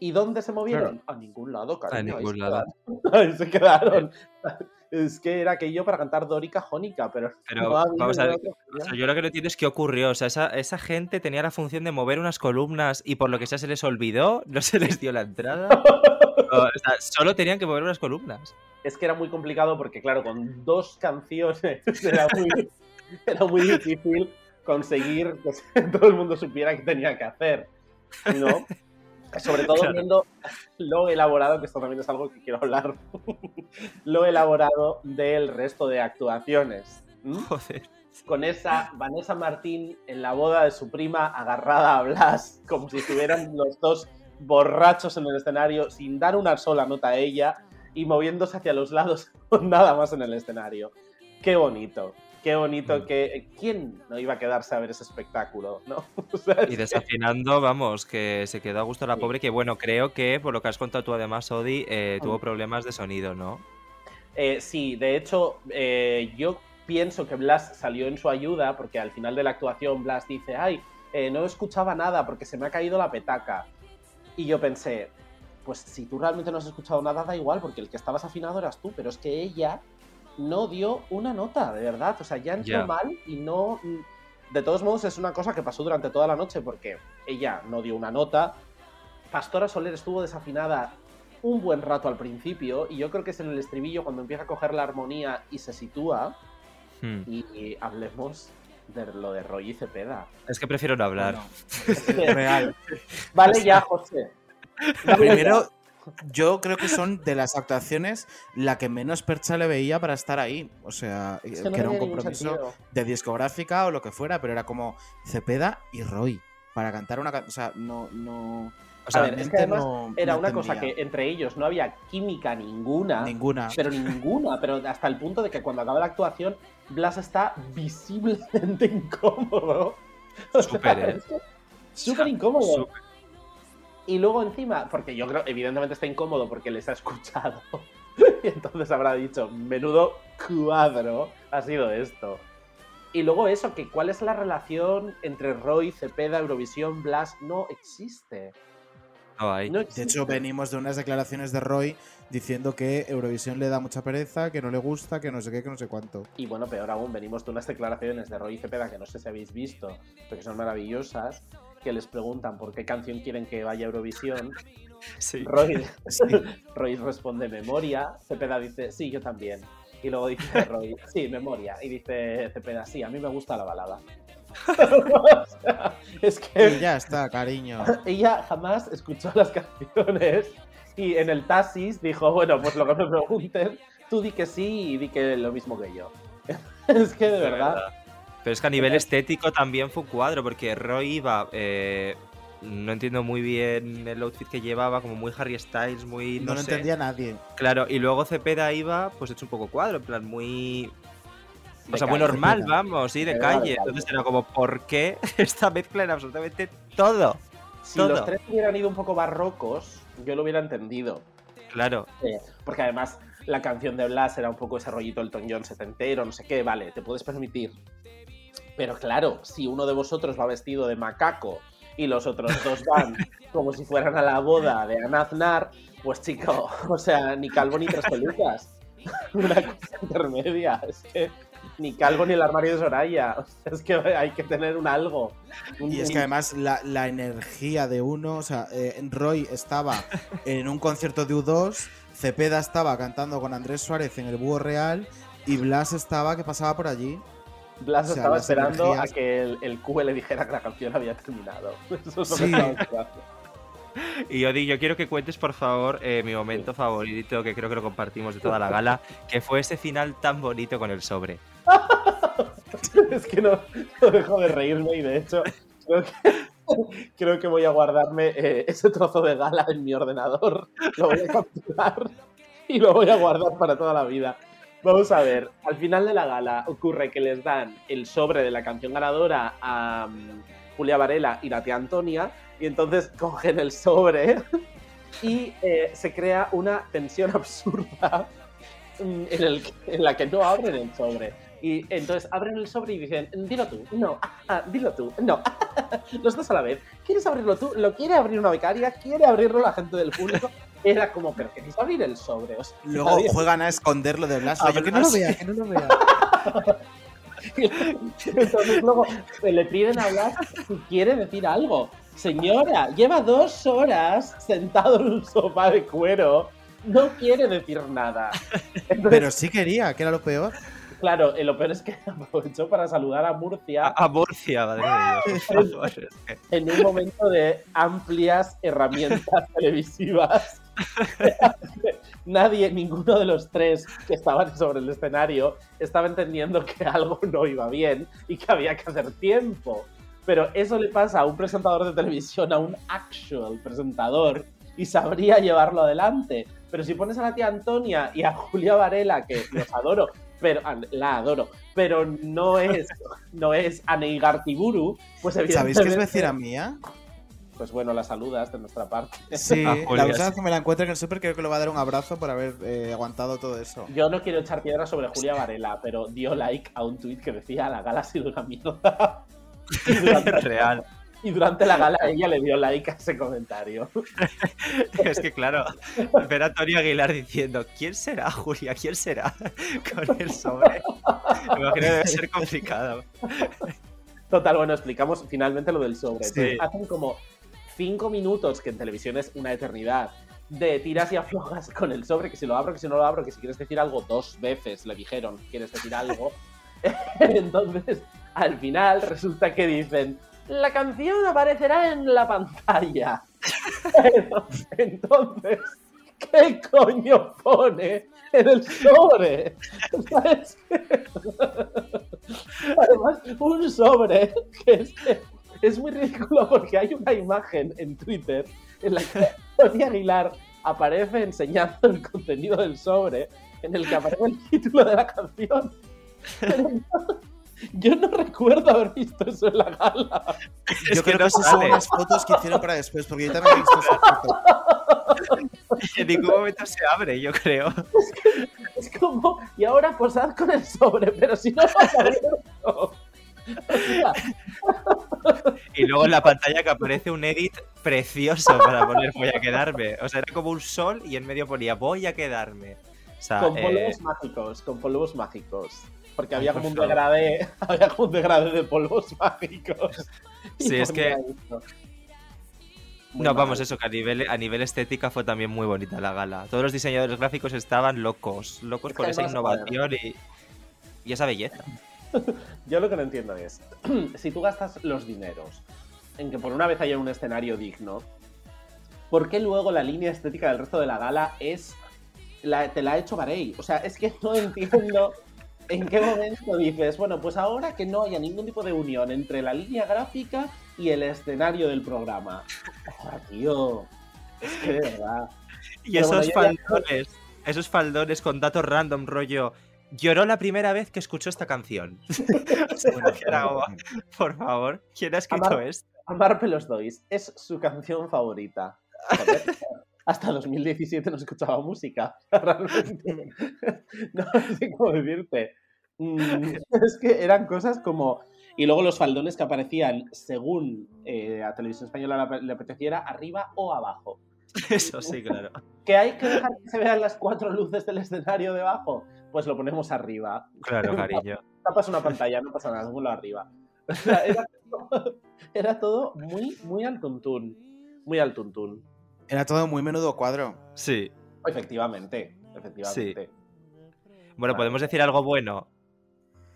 ¿Y dónde se movieron? A ningún lado, cariño. ahí ningún se lado. quedaron. Ahí se quedaron. Es que era aquello para cantar Dórica Jónica, pero, Pero no había vamos a ver, otra o sea, yo lo que no entiendo es qué ocurrió. O sea, esa, esa gente tenía la función de mover unas columnas y por lo que sea se les olvidó, no se les dio la entrada. O sea, solo tenían que mover unas columnas. es que era muy complicado porque, claro, con dos canciones era muy, era muy difícil conseguir que todo el mundo supiera qué tenía que hacer. ¿no? Sobre todo Claro. viendo lo elaborado, que esto también es algo que quiero hablar, lo elaborado del resto de actuaciones. Joder. Con esa Vanessa Martín en la boda de su prima agarrada a Blas, como si estuvieran los dos borrachos en el escenario, sin dar una sola nota a ella y moviéndose hacia los lados con nada más en el escenario. Qué bonito, qué bonito que... ¿Quién no iba a quedarse a ver ese espectáculo? ¿no? O sea, es Y que- desafinando, vamos, que se quedó a gusto la pobre, que bueno, creo que por lo que has contado tú además, Odi, eh, tuvo Mm. problemas de sonido, ¿no? Eh, sí, de hecho, eh, yo pienso que Blas salió en su ayuda porque al final de la actuación Blas dice, ay, eh, no escuchaba nada porque se me ha caído la petaca. Y yo pensé, pues si tú realmente no has escuchado nada, da igual, porque el que estabas afinado eras tú, pero es que ella no dio una nota, de verdad. O sea, ya entró mal y no... De todos modos, es una cosa que pasó durante toda la noche porque ella no dio una nota. Pastora Soler estuvo desafinada un buen rato al principio y yo creo que es en el estribillo cuando empieza a coger la armonía y se sitúa Hmm. y, y hablemos de lo de Roy y Cepeda. Es que prefiero no hablar. Real. Vale ya, José. Primero, yo creo que son de las actuaciones la que menos percha le veía para estar ahí. O sea, Es que, que no era un compromiso de discográfica o lo que fuera, pero era como Cepeda y Roy para cantar una canción. O sea, no, no. A sea, ver, es que realmente además no- era no una cosa que entre ellos no había química ninguna. Ninguna. Pero ninguna, pero hasta el punto de que cuando acaba la actuación, Blas está visiblemente incómodo. O sea, Súper, ¿eh? Súper incómodo. Súper. Y luego encima, porque yo creo, evidentemente está incómodo porque les ha escuchado. y entonces habrá dicho, menudo cuadro ha sido esto. Y luego eso, que cuál es la relación entre Roy, Cepeda, Eurovisión, Blas, no existe. No hay. No De existe. hecho, venimos de unas declaraciones de Roy diciendo que Eurovisión le da mucha pereza, que no le gusta, que no sé qué, que no sé cuánto. Y bueno, peor aún, venimos de unas declaraciones de Roy y Cepeda que no sé si habéis visto, pero que son maravillosas, que les preguntan por qué canción quieren que vaya a Eurovisión. Sí. Roy, Roy responde memoria, Cepeda dice, sí, yo también. Y luego dice Roy, sí, memoria. Y dice Cepeda, sí, a mí me gusta la balada. O sea, es que Y ya está, cariño. ella jamás escuchó las canciones y en el taxis dijo, bueno, pues lo que me pregunten, tú di que sí y di que lo mismo que yo. es que de verdad, Pero es que a nivel estético también fue un cuadro, porque Roy iba. eh, no entiendo muy bien el outfit que llevaba, como muy Harry Styles, muy. No, No, lo sé. entendía nadie. Claro, y luego Cepeda iba, pues hecho un poco cuadro, en plan muy. O sea, muy normal, Cepeda. vamos, sí, de calle. calle. Entonces era como, ¿por qué esta mezcla en absolutamente todo? si todo. los tres hubieran ido un poco barrocos, yo lo hubiera entendido. Claro. Eh, porque además la canción de Blas era un poco ese rollito Elton John setentero, no sé qué, vale, te puedes permitir. Pero claro, si uno de vosotros va vestido de macaco y los otros dos van como si fueran a la boda de Ana Aznar, pues chico, o sea, ni calvo ni tres pelucas. Una cosa intermedia. Es que ni calvo ni el armario de Soraya. O sea, es que hay que tener un algo. Un- Y es que además la, la energía de uno, o sea, eh, Roy estaba en un concierto de U2, Cepeda estaba cantando con Andrés Suárez en el Búho Real y Blas estaba que pasaba por allí. Blas O sea, estaba esperando energías- a que el, el Q le dijera que la canción había terminado. Eso es lo que Sí. estaba esperando. Y Odi, yo quiero que cuentes, por favor, eh, mi momento favorito, que creo que lo compartimos de toda la gala, que fue ese final tan bonito con el sobre. es que no, no dejo de reírme y de hecho creo que, creo que voy a guardarme eh, ese trozo de gala en mi ordenador. Lo voy a capturar y lo voy a guardar para toda la vida. Vamos a ver, al final de la gala ocurre que les dan el sobre de la canción ganadora a mm, Julia Varela y la tía Antonia y entonces cogen el sobre y eh, se crea una tensión absurda mm, en, en la que no abren el sobre. Y entonces abren el sobre y dicen, dilo tú, no, ah, ah, dilo tú, no, los dos a la vez. ¿Quieres abrirlo tú? ¿Lo quiere abrir una becaria? ¿Quiere abrirlo la gente del público? Era como, pero queréis abrir el sobre. O sea, Luego nadie- juegan a esconderlo de Blas. A que no lo Blas. vea, que no lo vea. Entonces luego le piden hablar si quiere decir algo. Señora, lleva dos horas sentado en un sofá de cuero. No quiere decir nada. Entonces, Pero sí quería, que era lo peor. Claro, eh, lo peor es que aprovechó para saludar a Murcia A, a Murcia, madre que- en un momento de amplias herramientas televisivas. Nadie, ninguno de los tres que estaban sobre el escenario estaba entendiendo que algo no iba bien y que había que hacer tiempo. Pero eso le pasa a un presentador de televisión, a un actual presentador, y sabría llevarlo adelante. Pero si pones a la tía Antonia y a Julia Varela, que los adoro, pero la adoro, pero no es, no es Anne Gartiburu, pues evidentemente... ¿Sabéis que es vecina mía? Pues bueno, la saludas de nuestra parte. Sí, Ah, la sí. que me la encuentre en el súper creo que le va a dar un abrazo por haber eh, aguantado todo eso. Yo no quiero echar piedras sobre Julia Varela, pero dio like a un tuit que decía la gala ha sido una mierda. Real. Y durante la gala ella le dio like a ese comentario. Es que claro, ver a Antonio Aguilar diciendo, ¿quién será, Julia? ¿Quién será? Con el sobre. Me imagino que debe ser complicado. Total, bueno, explicamos finalmente lo del sobre. Sí. Entonces, hacen como cinco minutos, que en televisión es una eternidad, de tiras y aflojas con el sobre, que si lo abro, que si no lo abro, que si quieres decir algo dos veces, le dijeron, ¿quieres decir algo? Entonces, al final resulta que dicen, la canción aparecerá en la pantalla. Entonces, ¿qué coño pone en el sobre? ¿Sabes? Además, un sobre que es, es muy ridículo porque hay una imagen en Twitter en la que Tony Aguilar aparece enseñando el contenido del sobre en el que aparece el título de la canción. Pero yo no recuerdo haber visto eso en la gala. Yo creo que esas son unas fotos que hicieron para después, porque yo también he visto esa foto. En ningún momento se abre, yo creo. Es como, y ahora posad con el sobre, pero si no vas a abierto. Y luego en la pantalla que aparece un edit precioso para poner voy a quedarme. O sea, era como un sol y en medio ponía voy a quedarme. O sea, con eh, polvos mágicos, con polvos mágicos. Porque había como un degradé, había como un degradé de polvos mágicos. Sí, es que-. Muy no, mal. vamos, eso, que a nivel, a nivel estética fue también muy bonita la gala. Todos los diseñadores gráficos estaban locos, locos Es por esa innovación y, y esa belleza. Yo lo que no entiendo es, si tú gastas los dineros en que por una vez haya un escenario digno, ¿por qué luego la línea estética del resto de la gala es la, te la ha hecho Barei? O sea, es que no entiendo en qué momento dices, bueno, pues ahora que no haya ningún tipo de unión entre la línea gráfica y el escenario del programa. Ah, tío, es que de verdad. Y Pero bueno, esos ya- faldones, esos faldones con datos random, rollo. Lloró la primera vez que escuchó esta canción. O sea, que era como, por favor, ¿quién ha escrito Amar, esto? Amar Pelos Dois es su canción favorita. Hasta 2017 no escuchaba música. Realmente. No sé cómo decirte. Mm, Es que eran cosas como. Y luego los faldones que aparecían según eh, a Televisión Española le- le apeteciera, arriba o abajo. Eso sí, claro. ¿Que hay que dejar que se vean las cuatro luces del escenario debajo? Pues lo ponemos arriba. Claro, cariño. Tapas una pantalla, no pasa nada, ponlo arriba. O sea, era, todo, era todo muy, muy al tuntún. Muy al tuntún. Era todo muy menudo cuadro. Sí. Efectivamente, efectivamente. Bueno, ¿podemos decir algo bueno?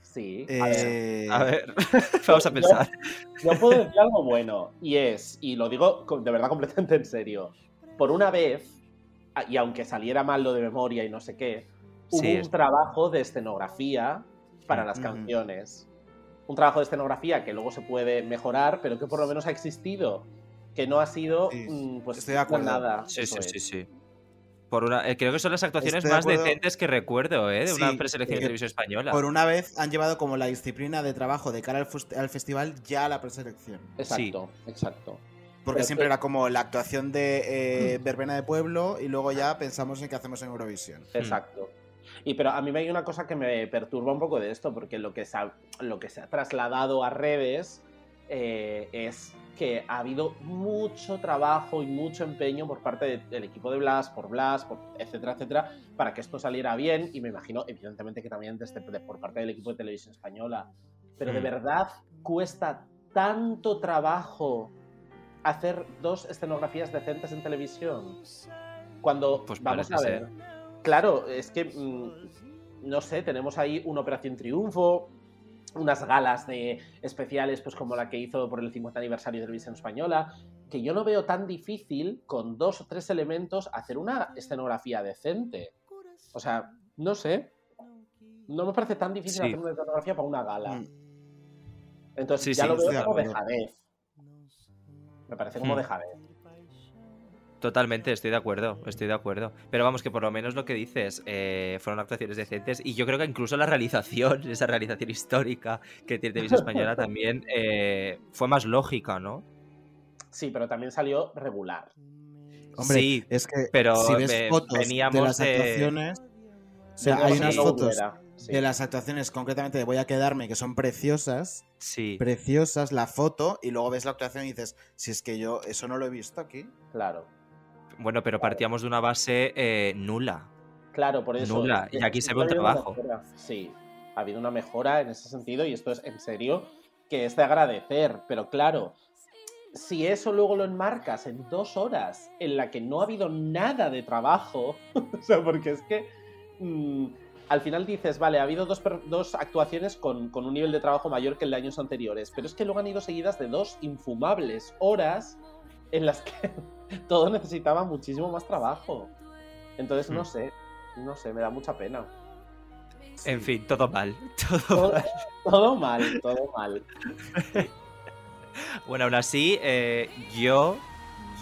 Sí. Eh, A ver, A ver, vamos a pensar. Yo puedo decir algo bueno, y es, y lo digo de verdad completamente en serio, por una vez, y aunque saliera mal lo de memoria y no sé qué, hubo Sí, un es- trabajo de escenografía para las canciones. Un trabajo de escenografía que luego se puede mejorar, pero que por lo menos ha existido. Que no ha sido, Sí, mm, pues, estoy de acuerdo. nada. Sí, sí, sí, sí. Por una, eh, creo que son las actuaciones Estoy más decentes que recuerdo, ¿eh? De una preselección de que televisión española. Por una vez han llevado como la disciplina de trabajo de cara al, festival ya a la preselección. Exacto, exacto. Porque Pero siempre que- era como la actuación de eh, Verbena de Pueblo y luego ya pensamos en qué hacemos en Eurovisión. Exacto. Y pero a mí me hay una cosa que me perturba un poco de esto, porque lo que se ha, lo que se ha trasladado a redes eh, es que ha habido mucho trabajo y mucho empeño por parte de- del equipo de Blas, por Blas, por etcétera, etcétera, para que esto saliera bien. Y me imagino, evidentemente, que también desde, de- por parte del equipo de televisión española. Pero de Mm. verdad cuesta tanto trabajo hacer dos escenografías decentes en televisión. Cuando Pues vamos a ver. Claro, es que mm, no sé, tenemos ahí una Operación Triunfo, unas galas de especiales, pues como la que hizo por el 50 aniversario de Televisión Española, que yo no veo tan difícil con dos o tres elementos hacer una escenografía decente. O sea, no sé. No me parece tan difícil Sí. hacer una escenografía para una gala. Mm. Entonces Sí, ya sí, lo veo como dejadez. Me parece como Hmm. dejadez. Totalmente, estoy de acuerdo, estoy de acuerdo. Pero vamos, que por lo menos lo que dices eh, fueron actuaciones decentes y yo creo que incluso la realización, esa realización histórica que tiene Televisión Española también eh, fue más lógica, ¿no? Sí, pero también salió regular. Hombre, sí, es que pero si ves ve- fotos de veníamos las de- actuaciones, o sea, hay unas fotos hubiera, sí. de las actuaciones, concretamente de Voy a quedarme, que son preciosas, Sí. preciosas la foto, y luego ves la actuación y dices, si es que yo eso no lo he visto aquí. Claro. Bueno, pero partíamos de una base eh, nula. Claro, por eso. Nula, y aquí se ve un trabajo. Sí, ha habido una mejora en ese sentido y esto es en serio que es de agradecer. Pero claro, si eso luego lo enmarcas en dos horas en la que no ha habido nada de trabajo, o sea, porque es que mm, al final dices, vale, ha habido dos, dos actuaciones con, con un nivel de trabajo mayor que el de años anteriores, pero es que luego han ido seguidas de dos infumables horas en las que todo necesitaba muchísimo más trabajo. Entonces, no Mm. sé, no sé, me da mucha pena. En fin, todo mal. Todo Todo, mal. todo mal, todo mal. Bueno, aún así, eh, yo,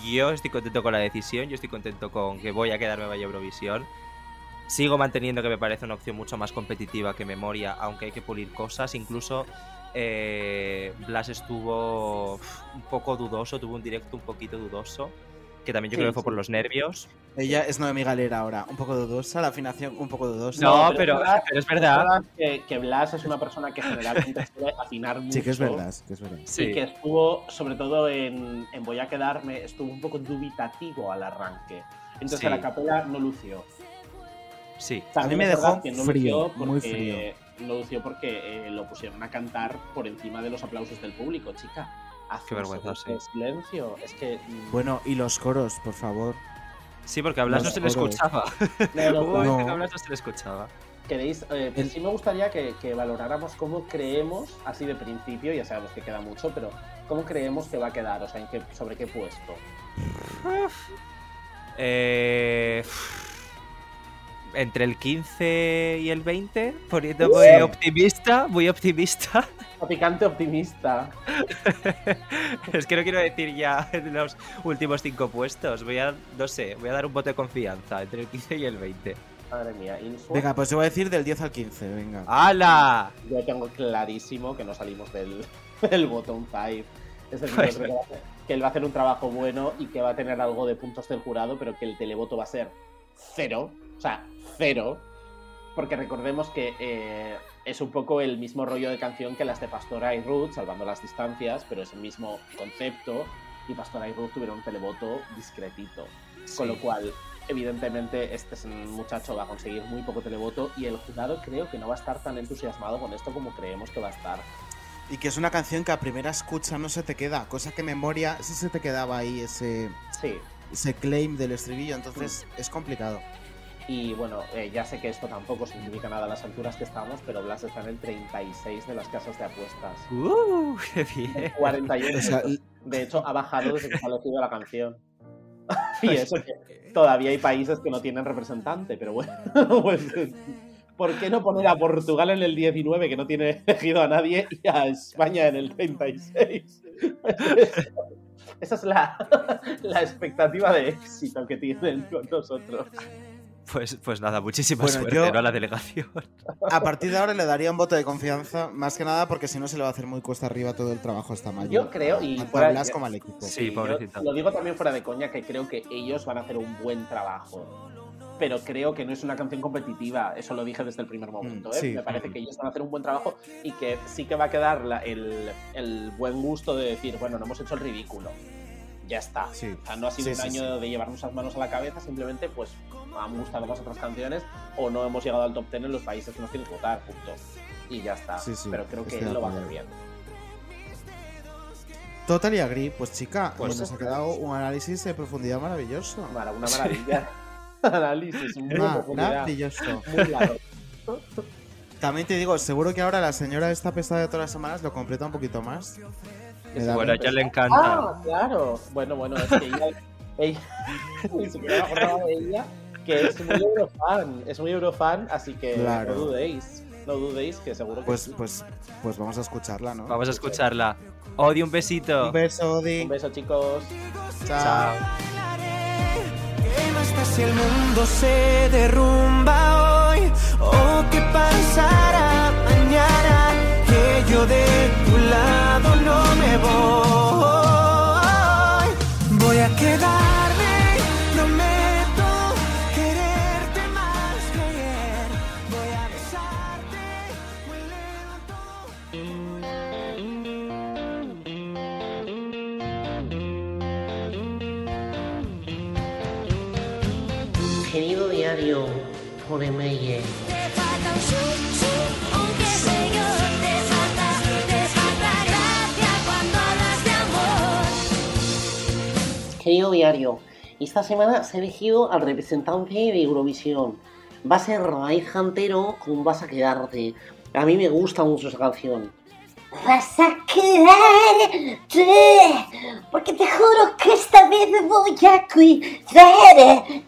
yo estoy contento con la decisión, yo estoy contento con que voy a quedarme vaya Eurovisión. Sigo manteniendo que me parece una opción mucho más competitiva que Memoria, aunque hay que pulir cosas. Incluso eh, Blas estuvo un poco dudoso, tuvo un directo un poquito dudoso, que también yo Sí, creo que fue por sí. los nervios. Ella es Noemi Galera ahora, un poco dudosa, la afinación un poco dudosa. No, pero- pero es verdad. Que, que Blas es una persona que generalmente suele afinar mucho. Sí, que es verdad, que es verdad. Y que estuvo, sobre todo en, en Voy a quedarme, estuvo un poco dubitativo al arranque. Entonces Sí. a la capela no lució. Sí. A mí me dejó que no frío, lució muy porque- frío. No lució porque eh, lo pusieron a cantar por encima de los aplausos del público, chica. Qué vergüenza, silencio. Es que. mm, Bueno, y los coros, por favor. Sí, porque a Blas no se le escuchaba. No, no, Hubo momento que no. a Blas no se le escuchaba. queréis. eh, pues sí me gustaría que, que valoráramos cómo creemos, así de principio, ya sabemos que queda mucho, pero cómo creemos que va a quedar, o sea, en qué, sobre qué puesto. Eh, entre el 15 y el 20, poniéndome Sí. optimista, muy optimista. Picante optimista. es que no quiero decir ya en los últimos cinco puestos. Voy a, no sé, voy a dar un voto de confianza entre el 15 y el 20. Madre mía, Insua. Venga, pues yo voy a decir del 10 al 15, venga. ¡Hala! Yo tengo clarísimo que no salimos del, del bottom 5. Es decir, Pues que él va a hacer un trabajo bueno y que va a tener algo de puntos del jurado, pero que el televoto va a ser cero. O sea, cero. Porque recordemos que eh, es un poco el mismo rollo de canción que las de Pastora y Ruth, salvando las distancias, pero es el mismo concepto. Y Pastora y Ruth tuvieron un televoto discretito. Con lo cual, evidentemente, este muchacho va a conseguir muy poco televoto y el jurado creo que no va a estar tan entusiasmado con esto como creemos que va a estar. Y que es una canción que a primera escucha no se te queda, cosa que en memoria sí se te quedaba ahí ese, Sí. ese claim del estribillo, entonces es complicado. Y bueno, eh, ya sé que esto tampoco significa nada a las alturas que estamos, pero Blas está en el 36 de las casas de apuestas. ¡Uh! ¡Qué bien! 41. O sea, de hecho, ha bajado desde que se ha elegido la canción. Y eso que todavía hay países que no tienen representante, pero bueno, pues, ¿por qué no poner a Portugal en el 19 que no tiene elegido a nadie y a España en el 36? Esa es la, la expectativa de éxito que tienen con nosotros. Pues, pues nada, muchísima Bueno, suerte yo- ¿no? a la delegación. A partir de ahora le daría un voto de confianza, más que nada porque si no se le va a hacer muy cuesta arriba todo el trabajo hasta mayo. Yo creo, y tanto fuera- a Blas como al equipo. Sí, yo pobrecita. Lo digo también fuera de coña, que creo que ellos van a hacer un buen trabajo. Pero creo que no es una canción competitiva, eso lo dije desde el primer momento. Mm, ¿eh? sí. Me parece que ellos van a hacer un buen trabajo y que sí que va a quedar la- el, el buen gusto de decir, bueno, no hemos hecho el ridículo. Ya está. Sí. O sea, no ha sido Sí, un año de llevarnos las manos a la cabeza, simplemente pues han gustado más otras canciones o no hemos llegado al top 10 en los países que nos tienen que votar, punto. Y ya está. Pero creo que él lo va a hacer bien. Total y agree, pues chica, Pues eh, nos ha quedado un análisis de profundidad maravilloso. Mara- Una maravilla. Análisis, muy. Maravilloso. Muy largo. También te digo, seguro que ahora la señora esta pesada de todas las semanas lo completa un poquito más. Bueno, a ella le encanta. Ah, claro. Bueno, bueno, es que ella. ella ni siquiera me acordaba de ella, que es muy eurofan. Es muy eurofan, así que Claro. no dudéis. No dudéis, que seguro que Pues, sí. pues, pues vamos a escucharla, ¿no? Vamos a escucharla. Odi, un besito. Un beso, Odi. Un beso, chicos. Chao. ¿Qué basta si el mundo se derrumba hoy? ¿O qué pasará mañana? Yo de tu lado no me voy. Voy a quedarme, prometo quererte más que ayer. Voy a besarte muy Querido diario, por email. Querido diario, esta semana se ha elegido al representante de Eurovisión. Va a ser Raíz Jantero con Vas a quedarte. A mí me gusta mucho esa canción. Vas a quedarte, porque te juro que esta vez voy a cuidarte.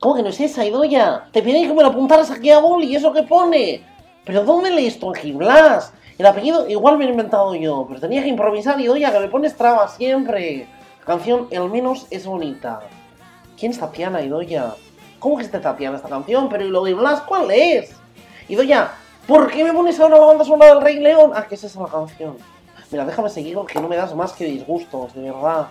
¿Cómo que no es esa, Idoya? Te pedí que me lo apuntaras aquí a boli, ¿y eso qué pone? ¿Pero dónde lees tú aquí, Blas? El apellido igual me lo he inventado yo, pero tenía que improvisar, Idoya, que me pones trabas siempre. Canción, al menos, es bonita. ¿Quién es Tatiana, Idoya? ¿Cómo que es Tatiana esta canción? Pero ¿y lo de Blas cuál es? Idoya, ¿por qué me pones ahora la banda sonora del Rey León? Ah, que es esa la canción. Mira, déjame seguir porque no me das más que disgustos, de verdad.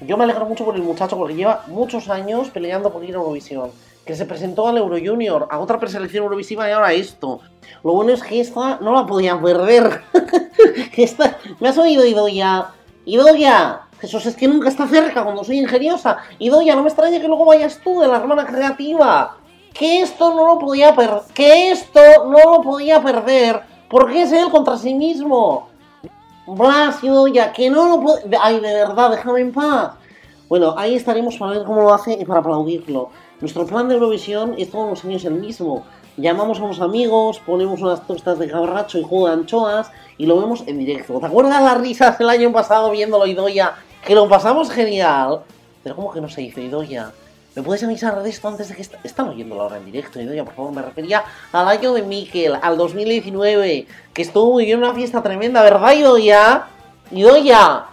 Yo me alegro mucho por el muchacho porque lleva muchos años peleando por ir a Eurovisión. Que se presentó al Euro Junior, a otra preselección Eurovisiva y ahora esto. Lo bueno es que esta no la podía perder. esta... ¿Me has oído, Idoya? Idoya, Jesús, es que nunca está cerca cuando soy ingeniosa. Idoya, no me extraña que luego vayas tú de la hermana creativa. Que esto no lo podía perder. Que esto no lo podía perder. Porque es él contra sí mismo. Blas, Idoya, que no lo puede... Ay, de verdad, déjame en paz. Bueno, ahí estaremos para ver cómo lo hace y para aplaudirlo. Nuestro plan de Eurovisión es todos los años el mismo. Llamamos a unos amigos, ponemos unas tostas de cabracho y jugo de anchoas y lo vemos en directo. ¿Te acuerdas las risas el año pasado viéndolo, Idoya? Que lo pasamos genial. Pero ¿cómo que no se hizo, Idoya? ¿Me puedes avisar de esto antes de que est están oyéndolo ahora en directo, Idoya? Por favor, me refería al año de Miquel, al 2019, que estuvo muy bien una fiesta tremenda, ¿verdad, Idoya? Idoya.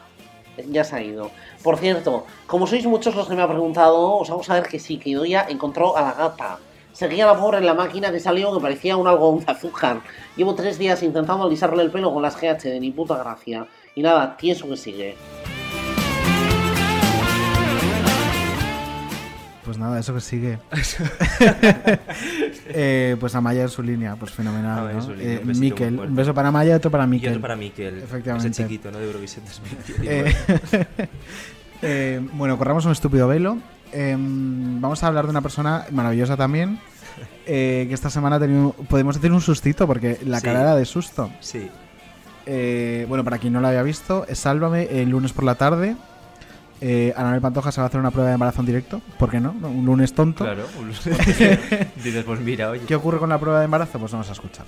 Ya se ha ido. Por cierto, como sois muchos los que me han preguntado, os vamos a ver que sí, que Idoya encontró a la gata. Seguía la pobre en la máquina que salió que parecía un algodón de azúcar. Llevo tres días intentando alisarle el pelo con las GH de ni puta gracia. Y nada, tieso que sigue. Pues nada, eso que sigue. Eh, pues Amaya en su línea, pues fenomenal. Línea, Eh, un Miquel, un beso para Amaya y otro para Y Miquel. otro para Miquel. Efectivamente. Ese chiquito, ¿no? De Eurovisión 2019. Eh, eh, bueno, corramos un estúpido velo. Eh, vamos a hablar de una persona maravillosa también. eh, que esta semana ha tenido, podemos decir un sustito porque la Sí. cara era de susto. Sí. Bueno, para quien no lo había visto, es Sálvame el lunes por la tarde. Eh, Anabel Pantoja se va a hacer una prueba de embarazo en directo. ¿Por qué no? Un lunes tonto. Claro, un lunes. Dices, pues mira, oye. ¿Qué ocurre con la prueba de embarazo? Pues vamos a escuchar.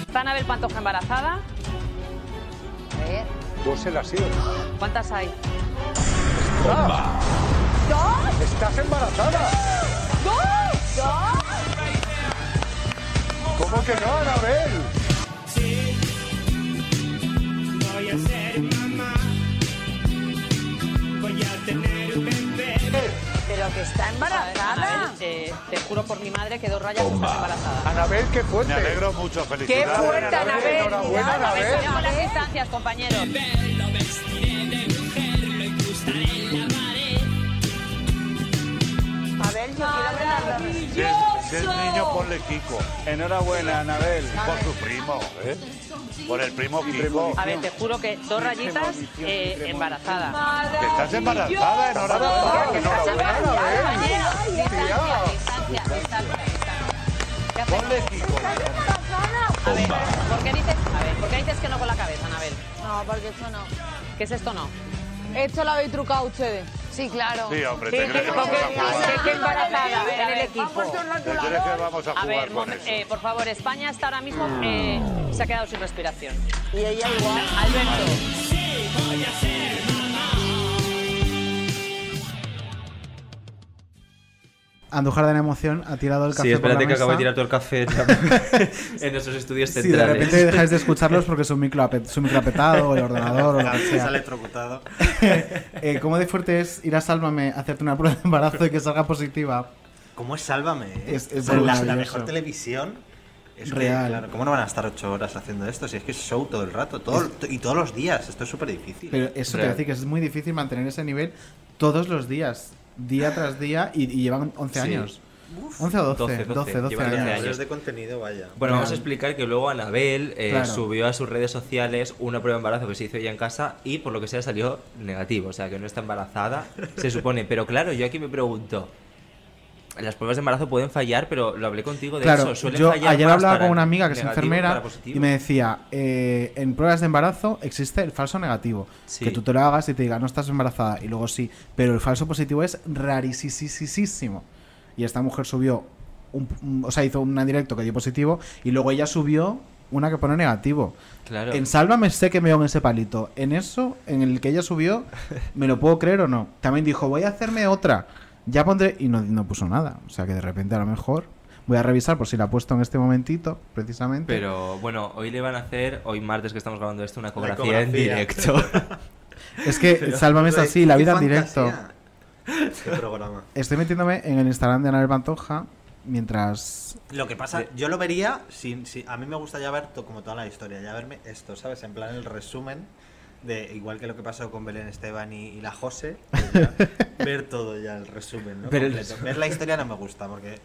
¿Está Anabel Pantoja embarazada? A ver. Dos en la sido. ¿Cuántas hay? ¡Dos! ¡Estás embarazada! ¡Dos! ¡Dos! ¿Cómo que no, Anabel? Voy a ser que está embarazada. eh, te juro por mi madre que dos rayas estás embarazada. Anabel, qué fuerte. Me alegro mucho, ¡Qué felicidades. fuerte, Anabel! Enhorabuena, Cuidado, Anabel. cuidado con las distancias, compañeros. A ver, yo quiero Si es, si es niño, ponle Kiko. Enhorabuena, Anabel. Por tu primo, ¿eh? Por el primo Kiko. A ver, te juro que dos rayitas eh, embarazada. Que estás embarazada, enhorabuena. Que estás Enhorabuena, embarazada, Anabel. compañero. Distancia, distancia, distancia. Ponle Kiko. A ver, ¿por qué dices, a ver, ¿por qué dices que no con la cabeza, Anabel? No, porque eso no. ¿Qué es esto no? Esto lo habéis trucado ustedes. Sí, claro. Sí, hombre, ¿Qué- ¿te crees qué- que vamos a qué- jugar? embarazada A ver, en el equipo? ha puesto un ¿Te crees que vamos a ver, con momen- eso? eh, por favor, España está ahora mismo eh, se ha quedado sin respiración. Y ella igual. Alberto. Andújar de la emoción ha tirado el café Sí, por la espérate que acabo de mesa. tirar todo el café en nuestros estudios Si de centrales. repente dejáis de escucharlos porque su micro, su micro ha petado o el ordenador o lo que Se sea. electrocutado. Eh, ¿Cómo de fuerte es ir a Sálvame a hacerte una prueba de embarazo y que salga positiva? ¿Cómo es Sálvame? eh? Es- es la, la mejor televisión. Es que, Real. claro, ¿Cómo no van a estar ocho horas haciendo esto? Si es que es show todo el rato. Todo, y todos los días. Esto es súper difícil. Pero eso te voy a decir que es muy difícil mantener ese nivel todos los días, día tras día, y, y llevan 11 Sí. años. 11 o 12, 12, 12, llevan 12 años. años de contenido, vaya. Bueno, vamos a explicar que luego Anabel eh, Claro. subió a sus redes sociales una prueba de embarazo que se hizo ella en casa y por lo que sea salió negativo, o sea que no está embarazada, se supone. Pero claro, yo aquí me pregunto, las pruebas de embarazo pueden fallar, pero lo hablé contigo de Claro, eso, suelen yo fallar ayer hablaba con una amiga que es negativo enfermera y me decía, eh, en pruebas de embarazo existe el falso negativo. Sí. Que tú te lo hagas y te diga, no estás embarazada, y luego sí. Pero el falso positivo es rarísimo. Y esta mujer subió, un, un- o sea, hizo un directo que dio positivo y luego ella subió una que pone negativo. Claro. En Sálvame sé que me en ese palito. En eso, en el que ella subió, ¿me lo puedo creer o no? También dijo, voy a hacerme otra. Ya pondré... Y no, no puso nada. O sea que de repente a lo mejor... Voy a revisar por si la ha puesto en este momentito, precisamente. Pero bueno, hoy le van a hacer, hoy martes que estamos grabando esto, una ecografía, ecografía. en directo. Es que Pero- Sálvame es así, la vida en directo. Qué programa. Estoy metiéndome en el Instagram de Anabel Pantoja mientras... Lo que pasa, yo lo vería, sin, si- a mí me gusta ya ver to- como toda la historia, ya verme esto, ¿sabes? En plan el resumen de igual que lo que pasó con Belén Esteban y, y la Jose, pues ya, ver todo ya el resumen, ¿no? Pero el- Completo. Ver la historia no me gusta porque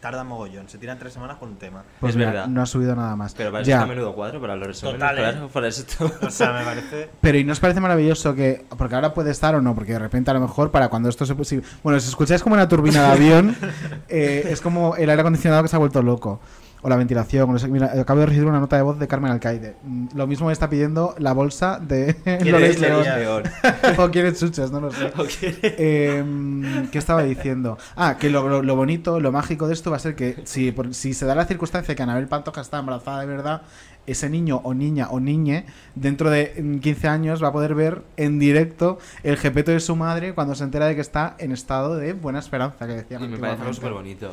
tarda mogollón, se tiran tres semanas con un tema. Pues Es mira, verdad. no ha subido nada más. Pero para eso Ya. está menudo cuadro, para los resúmenes, Total, ¿eh? para eso O sea, me parece Pero ¿y no os parece maravilloso que, porque ahora puede estar o no, porque de repente a lo mejor para cuando esto se... si- bueno, si escucháis como una turbina de avión, eh, es como el aire acondicionado que se ha vuelto loco. O la ventilación. o no sé, mira, acabo de recibir una nota de voz de Carmen Alcaide. Mm, Lo mismo me está pidiendo la bolsa de Loles León. León? o quiere chuches, no lo sé. Eh, ¿Qué estaba diciendo? Ah, que lo, lo- lo bonito, lo mágico de esto va a ser que si, por- si se da la circunstancia que Anabel Pantoja está embarazada de verdad, ese niño o niña o niñe, dentro de mm, 15 años va a poder ver en directo el jepeto de su madre cuando se entera de que está en estado de buena esperanza, que decían Y me parece súper bonito.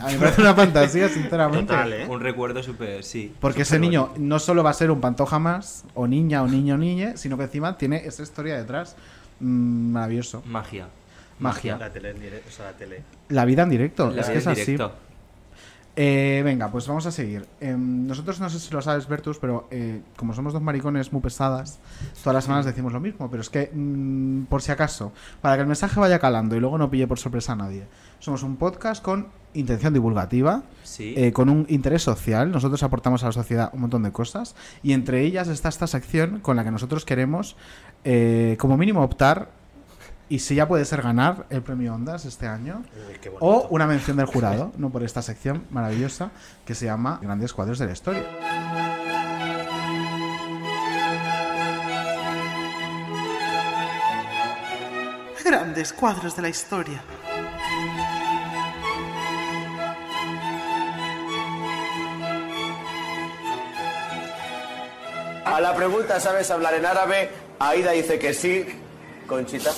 A mí me parece una fantasía, sinceramente. Total, ¿eh? Un recuerdo súper, sí. Porque ese niño bonito. no solo va a ser un pantoja más, o niña, o niño, o niñe, sino que encima tiene esa historia detrás. Mm, maravilloso. Magia. Magia. la tele, en directo, o sea, la tele. La vida en directo, La es que es en así. Eh, venga, pues vamos a seguir. Em, nosotros no sé si lo sabes, Bertus, pero eh, como somos dos maricones muy pesadas, todas las semanas decimos lo mismo, pero es que, mm, por si acaso, para que el mensaje vaya calando y luego no pille por sorpresa a nadie, somos un podcast con intención divulgativa, Sí. eh, con un interés social. Nosotros aportamos a la sociedad un montón de cosas y entre ellas está esta sección con la que nosotros queremos, eh, como mínimo, optar. Y si ya puede ser ganar el premio Ondas este año. O una mención del jurado, no por esta sección maravillosa que se llama Grandes cuadros de la historia. Grandes cuadros de la historia. A la pregunta, ¿sabes hablar en árabe? Aida dice que sí. Conchita.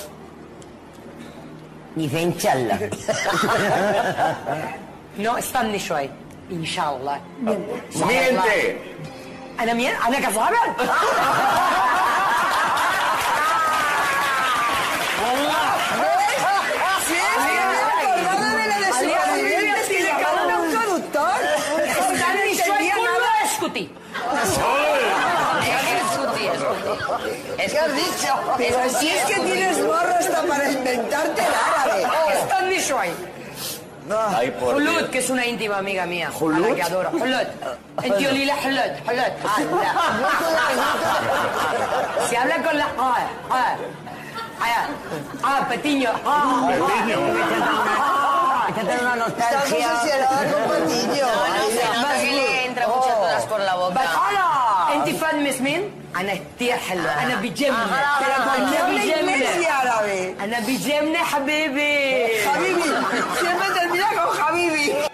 Dice inshallah. No, استني شوي ان شاء الله ¡Miente! انا مين انا كذابه has dicho. Pero si es que tienes morro hasta para inventarte el árabe. Está en no. Ay, que es una íntima amiga mía. Hulud. A la que adoro. Hulud. En tío Lila, Hulud. Hulud. Se habla con la. Ah, ah, ah, ah, ah Petiño. Ah, Petiño. Echate una nostalgia. con Petiño. No, no no, que le entra muchas oh. cosas por la boca. en But, Antifan Mismin. انا كتير حلوه انا بجمله Pero ¿por qué انا habla inglés y árabe? انا بجمله حبيبي Habibi. Siempre termina con Habibi.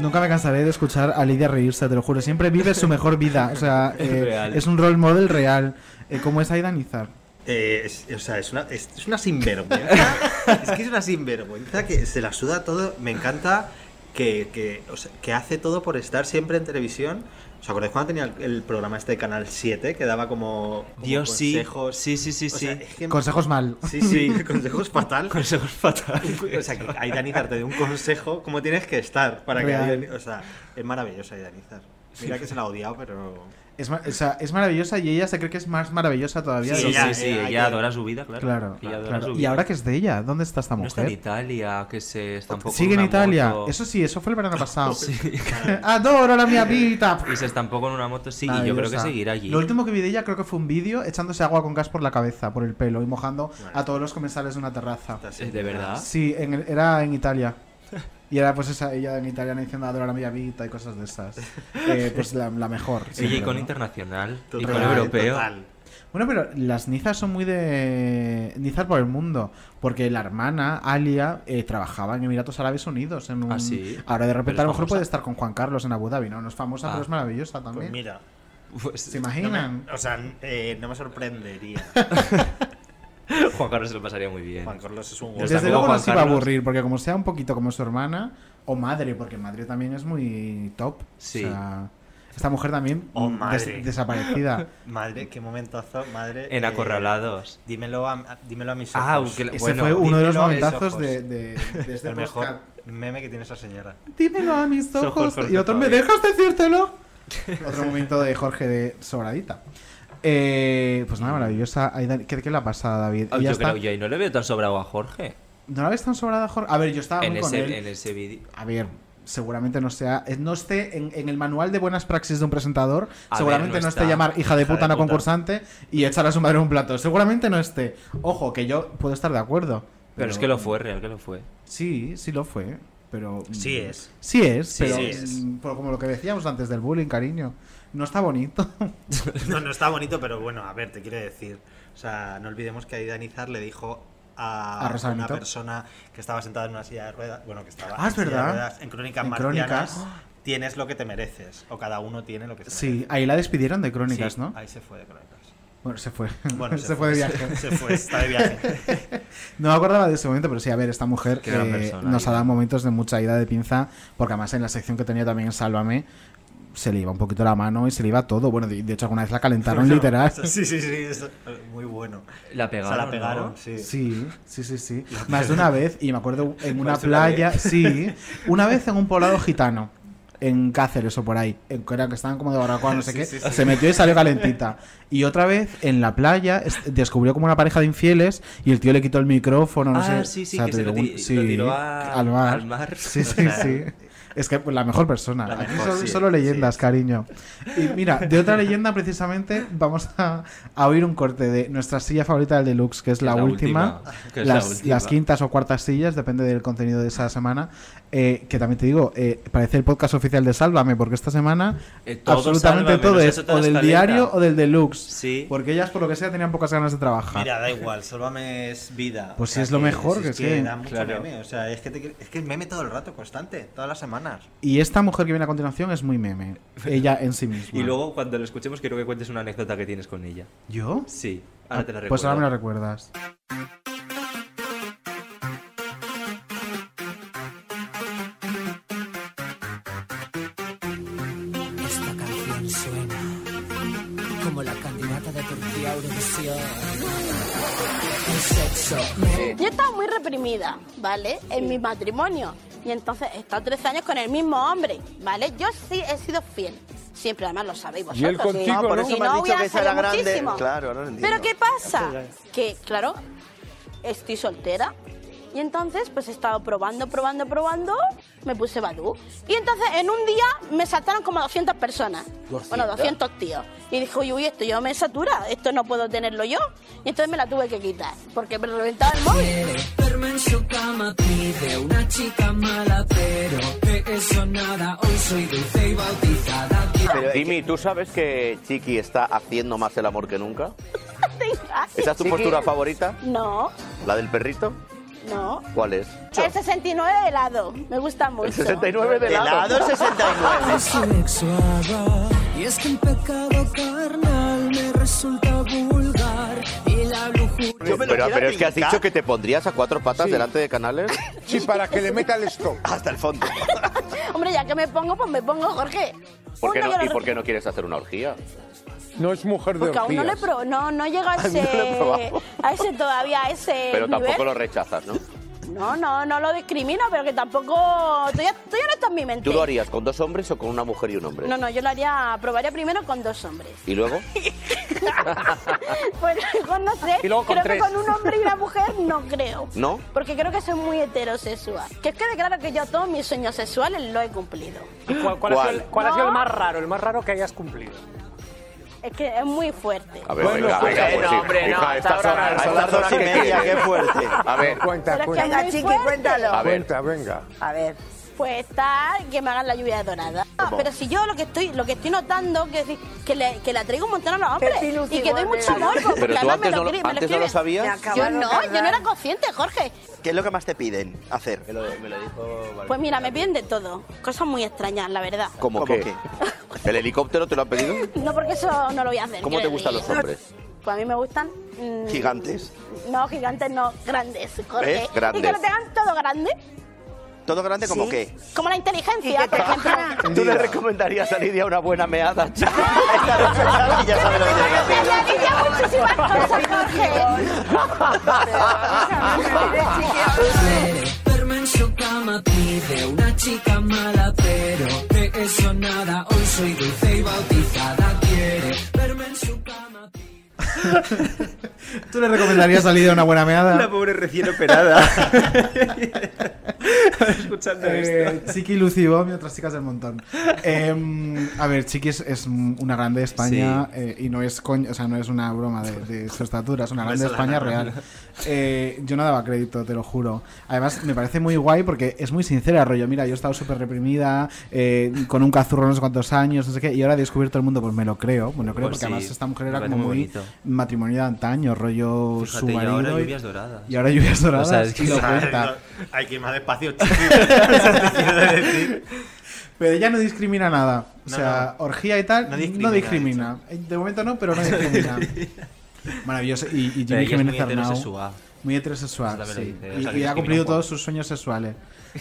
Nunca me cansaré de escuchar a Lidia reírse, te lo juro. Siempre vive su mejor vida. O sea, Es eh, real. es un role model real. Eh, como es Aida Nizar. Eh, es- o sea, es una, es, es una sinvergüenza. es que es una sinvergüenza que se la suda todo. Me encanta que, que, o sea, que hace todo por estar siempre en televisión. ¿Os acordáis cuando tenía el, el programa este de Canal 7 que daba como, como Dios, sí. consejos? Sí, sí, sí, sea, sí. es que- Consejos mal. Sí, sí, consejos fatal. Consejos fatal. O sea, que Aidanizar te dé un consejo cómo tienes que estar para que Real. O sea, es maravilloso Aidanizar. Mira que se la ha odiado, pero. Es, o sea, es maravillosa y ella se cree que es más maravillosa todavía. Sí, de lo sí, sí, ella que- adora su vida, claro. Claro, Ella claro. su ¿Y vida. ahora que es de ella? ¿Dónde está esta No está en mujer? Italia, que se está un poco Sigue en Italia. moto. Eso sí, eso fue el verano pasado. Adoro la mía vida. Y se poco en una moto, sí, y yo creo que seguirá allí. Lo último que vi de ella creo que fue un vídeo echándose agua con gas por la cabeza, por el pelo y mojando a todos los comensales de una terraza. ¿De verdad? Sí, en el- era en Italia. Y era pues esa, ella en italiano diciendo adoro la mía vida y cosas de esas. Eh, pues la, la mejor. Siempre, icono ¿no? internacional, Total, icono europeo. total. Bueno, pero las Nizas son muy de Nizar por el mundo, porque la hermana Alia eh, trabajaba en Emiratos Árabes Unidos. En un... Ah, sí. Ahora de repente a lo mejor famosa. puede estar con Juan Carlos en Abu Dhabi, ¿no? No es famosa, Ah. pero es maravillosa también. Pues mira. Pues, ¿Se no imaginan? me- o sea, eh, no me sorprendería. Juan Carlos se lo pasaría muy bien. Juan Carlos es un Está Desde luego Juan no se iba a aburrir, porque como sea un poquito como su hermana, o madre, porque madre también es muy top. Sí. O sea, esta mujer también Oh, mm, des- madre. desaparecida. Madre, qué momentazo, madre. En eh, Acorralados. dímelo, a, dímelo a mis Ah, ojos. que la- Ese bueno, fue uno de los dímelo a mis momentazos ojos. de, de, de este El mejor podcast. meme que tiene esa señora. Dímelo a mis Ojos, ojos. Y otro, ¿me dejas decírtelo? otro momento de Jorge de Sobradita. Eh, pues nada, maravillosa. ¿Qué, qué le ha pasado a David? Yo, está- creo, yo no le veo tan sobrado a Jorge. ¿No la ves tan sobrada, Jorge? A ver, yo estaba En muy con ese, él. en ese vídeo. A ver, seguramente no sea. eh, No esté en, en el manual de buenas praxis de un presentador. A seguramente ver, no no, esté llamar hija de Hija puta puta. concursante y echar a su madre en un plato. Seguramente no esté. Ojo, que yo puedo estar de acuerdo. Pero, es que lo fue, real que lo fue. Sí, sí lo fue. Pero. Sí es. Sí es, Sí pero. es. mm, pero como lo que decíamos antes del bullying, cariño. No está bonito. No, no está bonito, pero bueno, a ver, te quiero decir. O sea, no olvidemos que Aida Nizar le dijo a, una Benito. persona que estaba sentada en una silla de ruedas, bueno, que estaba Ah, es en silla de verdad. ruedas, en Crónicas En Marcianas, Crónicas. tienes lo que te mereces, o cada uno tiene lo que se Sí, ahí la despidieron de crónicas, Sí, ¿no? Ahí se fue de Crónicas. Bueno, se fue. Bueno, se, fue de viaje. Se fue, está de viaje. no me acordaba de ese momento, pero sí, a ver, esta mujer eh, persona, nos ha dado momentos de mucha ida de pinza, porque además en la sección que tenía también en Sálvame se le iba un poquito la mano y se le iba todo. Bueno, de, de hecho alguna vez la calentaron Bueno, literal. Sí, sí, sí, muy bueno. La pegaron, O sea, la ¿no? pegaron, sí. Sí, sí, sí, sí. Más de una vez, y me acuerdo en una playa, sí, una vez en un poblado gitano, en Cáceres o por ahí, en que estaban como de barbacoa, no sé Sí, qué, sí, sí. se metió y salió calentita. Y otra vez en la playa es- descubrió como una pareja de infieles y el tío le quitó el micrófono, no Ah, sé. sí, sí, o sea, que se lo tiró un- ti- lo tiró a- al mar. al mar. Sí, sí, sí. Es que pues, la mejor persona. La Aquí mejor, solo, sí, solo leyendas, cariño. Y mira, de otra leyenda precisamente vamos a, a oír un corte de nuestra silla favorita del deluxe, que es la, la última. última, que es la las, última. las quintas o cuartas sillas, depende del contenido de esa semana. Eh, que también te digo, eh, parece el podcast oficial de Sálvame, porque esta semana Eh, todo absolutamente Sálvame, todo es o del diario o del deluxe. Sí. Porque ellas, por lo que sea, tenían pocas ganas de trabajar. Mira, da igual, Sálvame es vida. Pues O si sea es lo mejor, que es es que- da mucho Claro. meme. O sea, es que, te- es que el meme todo el rato, constante, todas las semanas. Y esta mujer que viene a continuación es muy meme. Ella en sí misma. Y luego, cuando lo escuchemos, quiero que cuentes una anécdota que tienes con ella. ¿Yo? Sí, ahora te la recuerdo. Pues ahora me la recuerdas. Sexo. Yo estaba muy reprimida, ¿vale? En mi matrimonio. Y entonces he estado 13 años con el mismo hombre, ¿vale? Yo sí he sido fiel. Siempre, además lo sabéis Y él vosotros. contigo, y, ¿no? Por y eso me has no dicho voy a que esa era grande. muchísimo. Claro, no lo entiendo. Pero ¿qué pasa? Que, claro, estoy soltera. Y entonces, pues he estado probando, probando, probando. Me puse Badoo. Y entonces, en un día, me saltaron como 200 personas. Bueno, 200 tíos. Y dije, uy, uy, esto yo me satura. Esto no puedo tenerlo yo. Y entonces me la tuve que quitar. Porque me reventaba el móvil. Verme en su cama pide una chica mala, pero de eso nada. Hoy soy dulce y bautizada. Jimmy, ¿tú sabes que Chiqui está haciendo más el amor que nunca? ¿Esa es tu Chiqui. postura favorita? No, ¿La del perrito? No. ¿Cuál es? El 69 de helado. Me gusta mucho. 69 de helado. Helado 69. sexuada. Y es que el pecado carnal me resulta vulgar. Pero, pero es que has dicho que te pondrías a cuatro patas delante de canales. Sí, para que le meta el stop. Hasta el fondo. Hombre, ya que me pongo, pues me pongo, Jorge. ¿Por qué Uno no, ¿Y por qué no quieres hacer una orgía? No es mujer de Porque aún no le orgías. pro, no, no llega a ese, probado. a ese todavía, a ese Pero tampoco lo rechazas, ¿no? No, no, no lo discrimino, pero que tampoco. Todavía, todavía no está en mi mente. ¿Tú lo harías con dos hombres o con una mujer y un hombre? No, no, yo lo haría, probaría primero con dos hombres. ¿Y luego? Pues luego no sé. Y luego con creo tres. que con un hombre y una mujer no creo. ¿No? Porque creo que soy muy heterosexual. Que quede claro que yo todos mis sueños sexuales los he cumplido. ¿Cuál, cuál ha sido el, cuál ha sido el más raro? El más raro que hayas cumplido. Es que es muy fuerte. A ver, venga, venga, pues sí. Hija, estas horas, son las dos y media, qué fuerte. A ver, Cuenta, cuenta. Venga, Chiqui, cuéntalo. a ver. Cuenta, venga. A ver. Pues está que me hagan la lluvia dorada. ¿Cómo? Pero si yo lo que estoy, lo que estoy notando, que, es que, le, que le atraigo un montón a los hombres. Y que doy mucho amor. Pero porque tú además antes me no lo- lo, escri- me antes no lo sabías. Yo no, yo no era consciente, Jorge. ¿Qué es lo que más te piden hacer? Me lo, me lo dijo Pues mira, me piden de todo. Cosas muy extrañas, la verdad. ¿Cómo ¿Cómo qué? ¿El helicóptero te lo han pedido? No porque eso no lo voy a hacer. ¿Cómo te gustan los hombres? Pues a mí me gustan. mm, Gigantes. No, gigantes no, grandes. Jorge. Grandes. Y que lo tengan todo grande. ¿Todo grande como Sí. qué? Como la inteligencia, por ejemplo. ¿Tú le recomendarías a Lidia una buena meada? Esta noche ya- ya sabe lo que tiene que hacer. Me muchísimas cosas, Verme en su cama pide una chica mala, pero de eso nada. Hoy soy dulce y bautizada. Quiere verme en su cama. ¿Tú le recomendarías a Lidia una buena meada? La pobre recién operada. Escuchando Eh, esto. Chiqui, Lucy y Bob y otras chicas del montón. Eh, a ver, Chiqui es, es una grande de España eh, y no es coño, o sea, no es una broma de, de su estatura, es una grande de España real. Eh, yo no daba crédito, te lo juro. Además, me parece muy guay porque es muy sincera, rollo. Mira, yo he estado súper reprimida, eh, con un cazurro no sé cuántos años, no sé qué, y ahora he descubierto el mundo, pues me lo creo. Me lo creo Pues porque sí, además esta mujer era como muy muy, bonito. matrimonio de antaño, rollo Fíjate, su y ahora y- lluvias doradas. Y ahora lluvias doradas. O sea, es que y lo cuenta. Hay que ir más despacio, decir. Pero ella no discrimina nada. O No, sea, orgía y tal, No no discrimina, discrimina. De momento no, pero no discrimina. Maravilloso. Y, y Jimmy Jiménez muy Arnau, heterosexual. Muy heterosexual, Eso también sí. dice, o Y, sea, y ha cumplido todos sus sueños sexuales.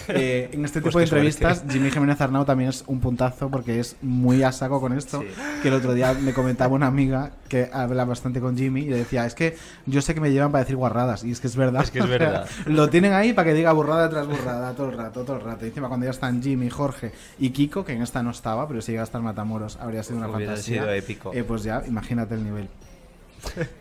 Eh, en este Pues tipo de suerte. entrevistas, Jimmy Jiménez Arnau también es un puntazo porque es muy a saco con esto. Sí. Que el otro día me comentaba una amiga que habla bastante con Jimmy y le decía: Es que yo sé que me llevan para decir guarradas. Y es que es verdad. Es que es O sea, verdad. lo tienen ahí para que diga burrada tras burrada todo el rato, todo el rato. Y encima, cuando ya están Jimmy, Jorge y Kiko, que en esta no estaba, pero si llega a estar Matamoros, habría sido una Hubiera fantasía. sido épico. Eh, pues ya, imagínate el nivel.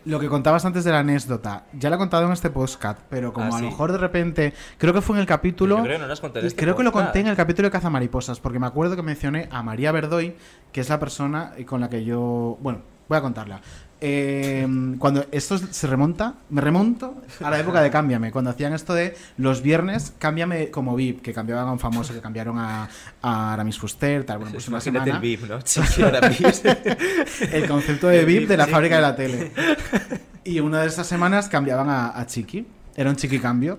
Lo que contabas antes de la anécdota, ya lo he contado en este podcast, pero como Ah, a lo sí. mejor de repente, creo que fue en el capítulo. Yo creo que no este creo que lo conté en el capítulo de Cazamariposas, porque me acuerdo que mencioné a María Verdoy, que es la persona con la que yo. Bueno, voy a contarla. Eh, cuando esto se remonta, me remonto a la época de Cámbiame, cuando hacían esto de los viernes, Cámbiame como VIP, que cambiaban a un famoso, que cambiaron a, a Aramis Fuster, tal. Bueno, pues una semana. el VIP, ¿no? Chiqui, Aramis. el concepto de VIP VIP, de la fábrica de la tele. Y una de esas semanas cambiaban a, a Chiqui. Era un Chiqui cambio.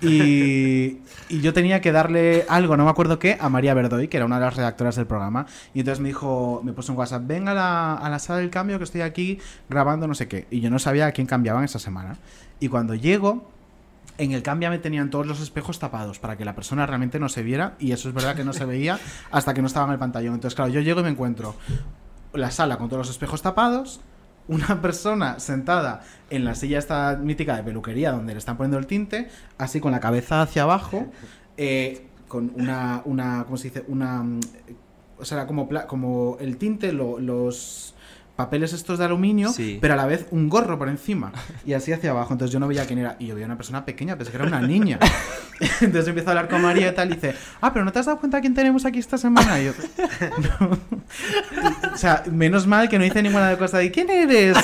Y, yo tenía que darle algo, no me acuerdo qué, a María Verdoy, que era una de las redactoras del programa. Y entonces me dijo, me puso un WhatsApp, ven a la, a la sala del cambio que estoy aquí grabando no sé qué. Y yo no sabía a quién cambiaban esa semana. Y cuando llego, en el cambio me tenían todos los espejos tapados para que la persona realmente no se viera. Y eso es verdad que no se veía hasta que no estaba en el pantallón. Entonces, claro, yo llego y me encuentro la sala con todos los espejos tapados, una persona sentada en la silla esta mítica de peluquería donde le están poniendo el tinte, así con la cabeza hacia abajo, eh, con una, una, ¿cómo se dice? Una, mm, o sea, como, como el tinte, lo- los papeles estos de aluminio, Sí. pero a la vez un gorro por encima y así hacia abajo. Entonces yo no veía quién era y yo veía una persona pequeña, pensé que era una niña. Entonces empiezo a hablar con María y tal y dice, ah, pero ¿no te has dado cuenta quién tenemos aquí esta semana? Y yo, o sea, menos mal que no hice ninguna de cosas de ¿quién eres?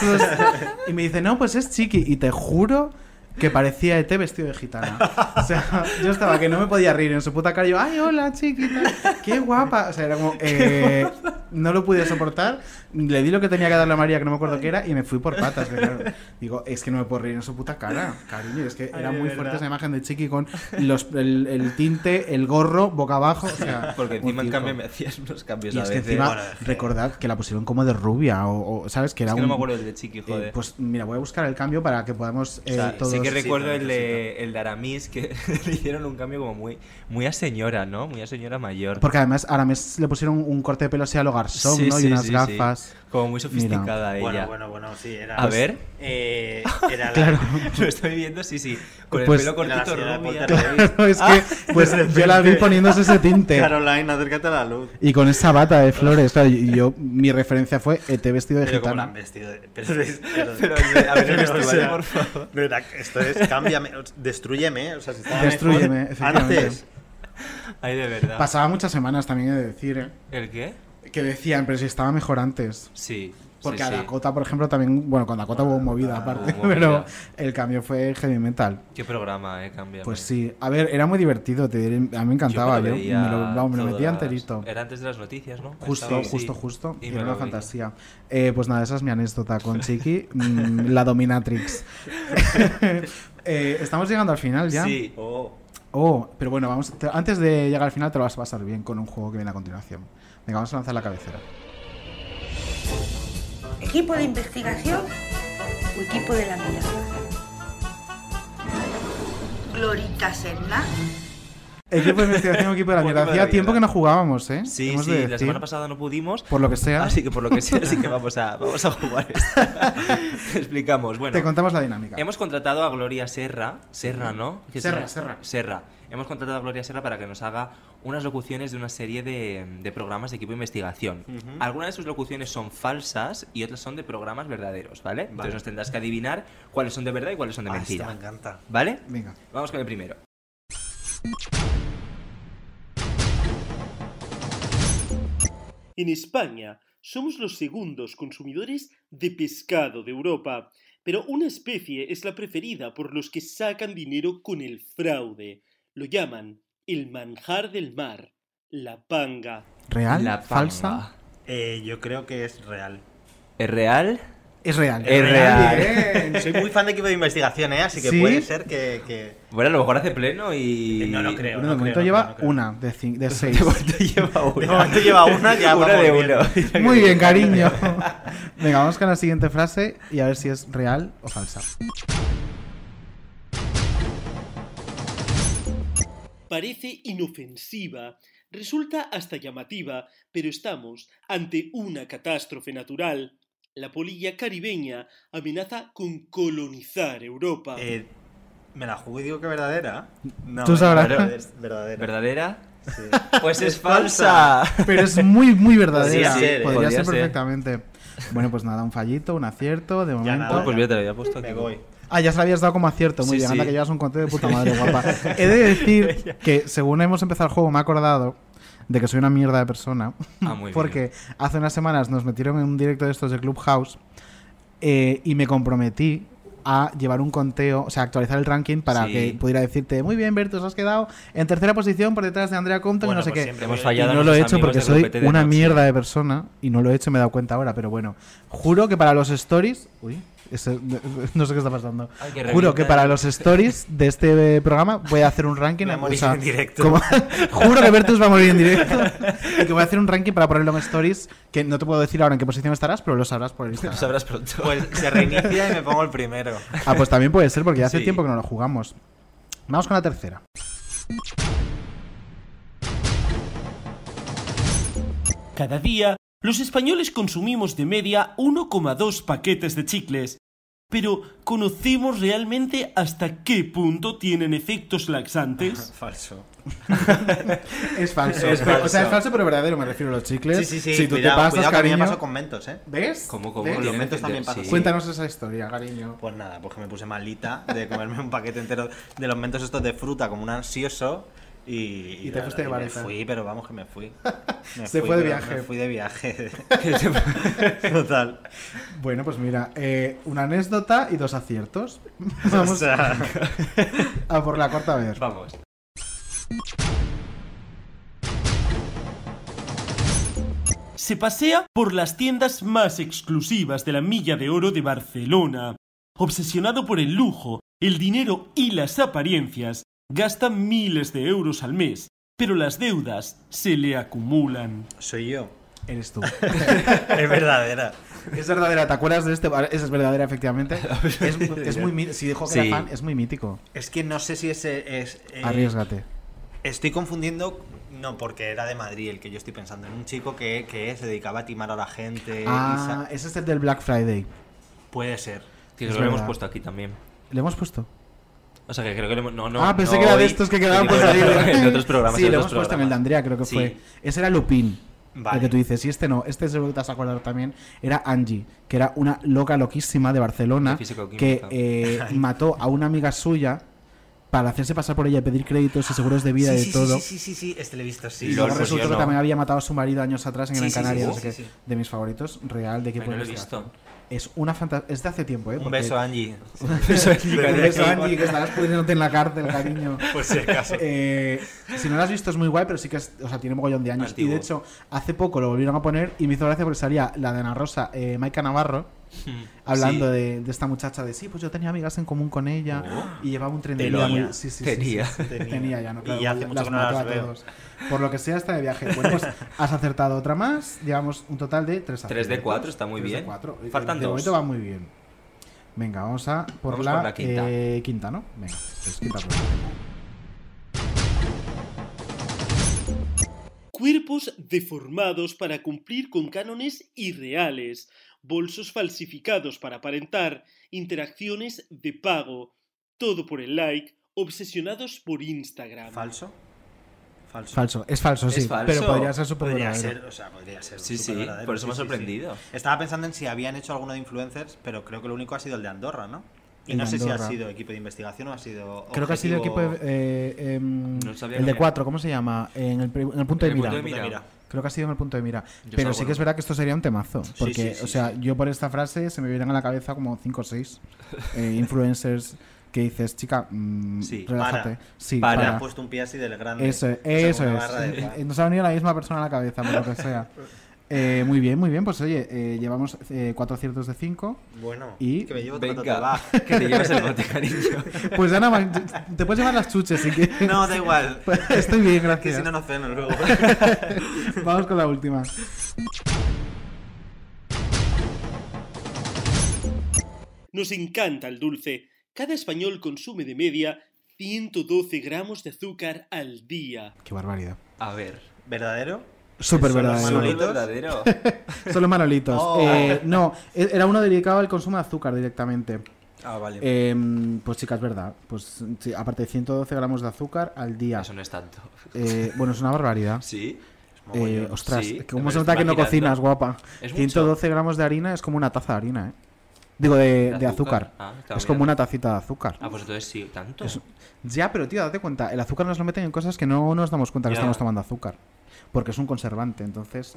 Y me dice, no, pues es Chiqui. Y te juro que parecía ET vestido de gitana. O sea, yo estaba que no me podía reír en su puta cara. Yo, ay, hola, Chiqui, tal, qué guapa. O sea, era como, eh, no lo pude soportar. Le di lo que tenía que darle a María, que no me acuerdo qué era, y me fui por patas. claro, digo, es que no me puedo reír en su puta cara, cariño. Es que Ay, era muy verdad. fuerte esa imagen de Chiqui con los, el, el tinte, el gorro, boca abajo. O sea, Porque encima en cambio me hacías unos cambios Y a es que encima, Bueno, recordad que la pusieron como de rubia, o, o, ¿sabes? Que era Es que no un- me acuerdo del de Chiqui, eh, joder. pues mira, voy a buscar el cambio para que podamos O eh, sea, todos... sí que recuerdo el, de, el de Aramis que le hicieron un cambio como muy, muy a señora, ¿no? Muy a señora mayor. Porque además a Aramis le pusieron un corte de pelo así a lo garzón, Sí, ¿no? sí, y unas sí, sí. gafas. Como muy sofisticada Mira. ella. Bueno, bueno, bueno, sí, era. A ver. Eh, era la. Claro. Lo estoy viendo, sí, sí. Con Pues- el pelo cortito rubia. Claro, es que Ah. pues yo la vi poniéndose ese tinte. Caroline, acércate a la luz. Y con esa bata de flores, claro, yo, mi referencia fue ET vestido de Pero como gitana. han vestido de... Pero, es- pero- Pero, a ver, pero, vestuario, por favor. esto es cámbiame, o- destrúyeme, o sea, si estaba Destrúyeme, mejor efectivamente. antes. Ay, de verdad. Pasaba muchas semanas también he de decir, ¿eh? ¿El qué? Que decían, pero si estaba mejor antes. Sí. Porque sí, a sí. Dakota, por ejemplo, también, bueno, con Dakota hubo movida aparte, hubo movida. pero el cambio fue heavy metal. ¿Qué programa, eh? Cambia. Pues sí, a ver, era muy divertido, te diré, a mí me encantaba, yo, me lo me, veía lo, vamos, me lo todas metía las- enterito. Era antes de las noticias, ¿no? Justo, Estaba- justo, sí. justo. Y Y me era una fantasía. Eh, pues nada, esa es mi anécdota con Chiqui, mm, la dominatrix. Eh, estamos llegando al final ya. Sí. Oh. Oh, pero bueno, vamos, te- antes de llegar al final te lo vas a pasar bien con un juego que viene a continuación. Venga, vamos a lanzar la cabecera. Equipo de investigación tu equipo de la mirada. Glorita Serna. Equipo de investigación, equipo de la mierda. Hacía tiempo mierda. que no jugábamos, ¿eh? Sí, Hemos sí, de la semana pasada no pudimos. Por lo que sea. Así que por lo que sea, así que vamos a, vamos a jugar esta. Te explicamos. Bueno, Te contamos la dinámica. Hemos contratado a Gloria Serra. Serra, ¿no? ¿Qué Serra, Serra. Serra. Hemos contratado a Gloria Serra para que nos haga unas locuciones de una serie de, de programas de equipo de investigación. Algunas de sus locuciones son falsas y otras son de programas verdaderos, ¿vale? Entonces nos tendrás que adivinar cuáles son de verdad y cuáles son de Ah, mentira. esto me encanta. ¿Vale? Venga. Vamos con el primero. En España somos los segundos consumidores de pescado de Europa, pero una especie es la preferida por los que sacan dinero con el fraude. Lo llaman el manjar del mar, la panga. ¿Real? La ¿Falsa? Eh, yo creo que es real. ¿Es real? Es real. Es real. Bien. Soy muy fan de equipo de investigación, ¿eh? Así que ¿Sí? puede ser que, que- Bueno, a lo mejor hace pleno y. No lo creo. Bueno, de no momento creo, lleva no creo. una de, de seis. De momento lleva una. De momento lleva una, ya Una de bien. uno. Muy bien, cariño. Venga, vamos con la siguiente frase y a ver si es real o falsa. Parece inofensiva, resulta hasta llamativa, pero estamos ante una catástrofe natural. La polilla caribeña amenaza con colonizar Europa. Eh, ¿Me la juego y digo que verdadera? No, Tú sabrás. verdadera. ¿Verdadera? Sí. Pues es Es falsa. Pero es muy, muy verdadera. Podría ser, ¿eh? Podría Podría ser ser. perfectamente. Bueno, pues nada, un fallito, un acierto, de momento. nada, Pues mira, te lo había puesto aquí. Me voy. Ah, ya se la habías dado como acierto. Muy Sí, bien, sí. anda que llevas un conteo de puta madre, guapa. He de decir que según hemos empezado el juego me he acordado de que soy una mierda de persona. Ah, muy bien. porque hace unas semanas nos metieron en un directo de estos de Clubhouse eh, y me comprometí a llevar un conteo, o sea, actualizar el ranking para Sí. que pudiera decirte, muy bien, Bertus, has quedado en tercera posición por detrás de Andrea Compton Bueno, y no sé pues qué. siempre Hemos fallado Y no lo he hecho porque soy una Noche. mierda de persona y no lo he hecho, me he dado cuenta ahora, pero bueno. Juro que para los stories. Uy, no sé qué está pasando. Ay, que Juro que para los stories de este programa voy a hacer un ranking. Voy a morir o sea, en directo. como- juro que Bertus va a morir en directo. y que voy a hacer un ranking para ponerlo en stories. Que no te puedo decir ahora en qué posición estarás, pero lo sabrás por el Lo Instagram. sabrás pronto. Pues se reinicia y me pongo el primero. Ah, pues también puede ser, porque ya hace Sí. tiempo que no lo jugamos. Vamos con la tercera. Cada día, los españoles consumimos de media 1,2 paquetes de chicles. Pero, ¿conocemos realmente hasta qué punto tienen efectos laxantes? Falso. Es falso. Es O sea, es falso, pero verdadero, me refiero a los chicles. Sí, sí, sí. Si tú cuidado, te pasas, cuidado me cariño. pasó con mentos, ¿eh? ¿Ves? ¿Cómo, cómo? ¿Ves? Con los mentos también pasa. sí. Cuéntanos esa historia, cariño. Pues nada, pues que me puse malita de comerme un paquete entero de los mentos estos de fruta como un ansioso y... Y te fuiste de me vareta. fui, pero vamos que me fui. Me Se fui, fue de viaje. Me fui de viaje. Total. Bueno, pues mira, eh, una anécdota y dos aciertos. O Vamos sea, a por la cuarta vez. Vamos. Se pasea por las tiendas más exclusivas de la Milla de Oro de Barcelona. Obsesionado por el lujo, el dinero y las apariencias, gasta miles de euros al mes, pero las deudas se le acumulan. soy yo. Eres tú. Es verdadera. Es verdadera, ¿te acuerdas de este? Esa es verdadera, efectivamente. Es, es muy Si dijo que Sí. era fan, es muy mítico. Es que no sé si ese es... eh, Arriesgate. Estoy confundiendo... No, porque era de Madrid el que yo estoy pensando. En un chico que, que se dedicaba a timar a la gente. Ah, ese es el del Black Friday. Puede ser. Lo hemos puesto aquí también. ¿Le hemos puesto? O sea, que creo que lo. No, no, ah, pensé no que era de estos que quedaban por salir. En otros programas. Sí, en lo hemos puesto en el de. Andrea, creo que Sí. fue. Ese era Lupin. Vale. El que tú dices, y este no, este seguro que te vas a acordar también, era Angie, que era una loca loquísima de Barcelona que eh, mató a una amiga suya para hacerse pasar por ella y pedir créditos y seguros de vida sí, y de sí, todo. Sí, sí, sí, sí, este lo he visto, sí. Y luego pues resultó que no. también había matado a su marido años atrás en Gran Canaria, no sé qué. De mis favoritos, real, de equipo de lo he visto. Es una fantasía. Es de hace tiempo, ¿eh? Un beso, Angie. Un beso, Un beso, Angie, que estarás pudriéndote en la cárcel, cariño. Por si acaso. Eh, si no lo has visto es muy guay, pero sí que es, o sea, tiene mogollón de años. Antiguo. Y de hecho, hace poco lo volvieron a poner y me hizo gracia porque salía la de Ana Rosa, eh, Maika Navarro, hablando Sí. de, de esta muchacha de sí, pues yo tenía amigas en común con ella y llevaba un tren de vida Tenía. muy. Sí, sí, sí, Tenía. sí, sí. Tenía. ya, no, Y claro, hace mucho las que no las a veo. todos. Por lo que sea, está de viaje. Bueno, pues has acertado otra más. Llevamos un total de tres Tres de aciertos. cuatro, está muy Tres de bien. cuatro. Faltan de dos. momento va muy bien. Venga, vamos a por Vamos la, por la quinta. eh, quinta, ¿no? Venga, pues quinta pregunta. Cuerpos deformados para cumplir con cánones irreales, bolsos falsificados para aparentar, interacciones de pago, todo por el like, obsesionados por Instagram. ¿Falso? Falso. Falso, es falso, sí, pero podría ser súper Podría ser, o sea, podría ser Sí, sí, verdadero, por eso me ha sí, sí, sí. sorprendido. Estaba pensando en si habían hecho alguno de influencers, pero creo que lo único ha sido el de Andorra, ¿no? Y El no sé si ha sido equipo de investigación o ha sido. Creo que ha sido equipo de, eh, em, No sabía el de. 4, ¿cómo se llama? En el, pri- en el punto de En el mira. punto de mira. Creo que ha sido en el punto de mira. Yo Pero sí que es verdad que esto sería un temazo. Porque, sí, sí, o sea, yo por esta frase se me vienen a la cabeza como 5 o 6 influencers que dices, chica, mm, Sí, relájate. para. Sí, Para. para. Le has puesto un pie así del grande. Eso, eso es. de- Eh, Nos ha venido la misma persona a la cabeza, por lo que sea. Eh, muy bien, muy bien. Pues oye, eh, llevamos 4 aciertos de 5. Bueno, y... que me llevo Venga, va. que te lleves el bote, cariño. Pues ya nada más, te puedes llevar las chuches si quieres. No, da igual. Estoy bien, gracias. Que si no, no ceno luego. Vamos con la última. Nos encanta el dulce. Cada español consume de media 112 gramos de azúcar al día. Qué barbaridad. A ver. ¿Verdadero? Súper ¿Son los verdadero. Manolitos? verdadero. Son los manolitos. Oh. Eh, no, e- era uno dedicado al consumo de azúcar directamente. Ah, vale. Eh, pues chicas, es verdad. Pues sí, aparte de 112 gramos de azúcar al día. Eso no es tanto. Eh, bueno, es una barbaridad. Sí. Eh, ostras, Sí, ¿cómo se nota que no cocinas, guapa? Es mucho. 112 gramos de harina es como una taza de harina, ¿eh? Digo, de, ¿De de azúcar? Ah, es como una tacita de azúcar. Ah, pues entonces sí, tanto. Es- Ya, pero tío, date cuenta, el azúcar nos lo meten en cosas que no nos damos cuenta que estamos tomando azúcar. Porque es un conservante, entonces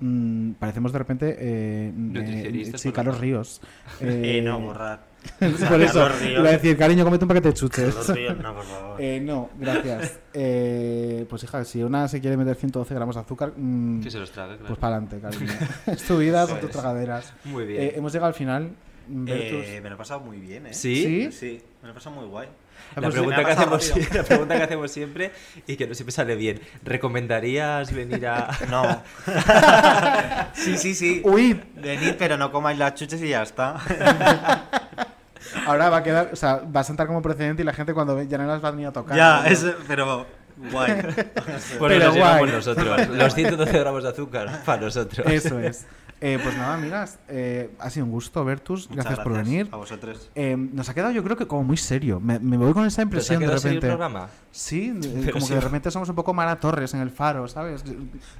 mm, parecemos de repente eh, eh, sí, Carlos Ríos. Eh, no, borrar. por eso, Carlos Ríos. iba a decir, cariño, comete un paquete de chuches. Carlos Ríos, no, por favor. Eh, no, gracias. Eh, pues hija, si una se quiere meter 112 gramos de azúcar, mm, Que se los trague, claro. pues para adelante, cariño. es tu vida, son Eso tus tragaderas. Muy bien. Eh, hemos llegado al final. Eh, me lo he pasado muy bien, ¿eh? ¿Sí? Sí, me lo he pasado muy guay. La pregunta, que hacemos, rápido. la pregunta que hacemos siempre y que no siempre sale bien. ¿Recomendarías venir a.? No. sí, sí, sí. Uy. Venid, pero no comáis las chuches y ya está. Ahora va a quedar, o sea, va a sentar como precedente y la gente cuando ve- ya no las va a venir a tocar. ya, ¿no? es, pero guay. Pues Pero nos guay. nosotros. Los 112 gramos de azúcar para nosotros. Eso es. Eh, pues nada, amigas, eh, ha sido un gusto, Bertus. Muchas Gracias, por gracias venir. a vosotros. Eh, nos ha quedado, yo creo que como muy serio. Me, me voy con esa impresión de quedado serio el repente. programa? Sí, Pero como sí. que de repente somos un poco Mara Torres en el faro, ¿sabes?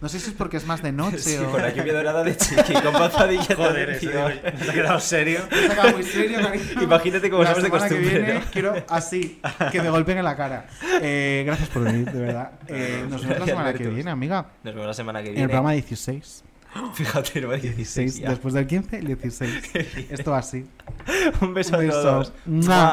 No sé si es porque es más de noche Sí, o. con la lluvia dorada de Chiqui, con Joder, eso, nos ha quedado serio. Nos ha quedado muy serio, cariño. Imagínate cómo La somos de semana que costumbre, viene ¿no? quiero así, que me golpeen en la cara. Eh, gracias por venir, de verdad. Eh, nos vemos la semana que viene, amiga. Nos vemos la semana que En viene. el programa 16. Fíjate, no 16. 16, ya. después del 15, el 16. Esto así. Un beso Un a todos. ¡Mua!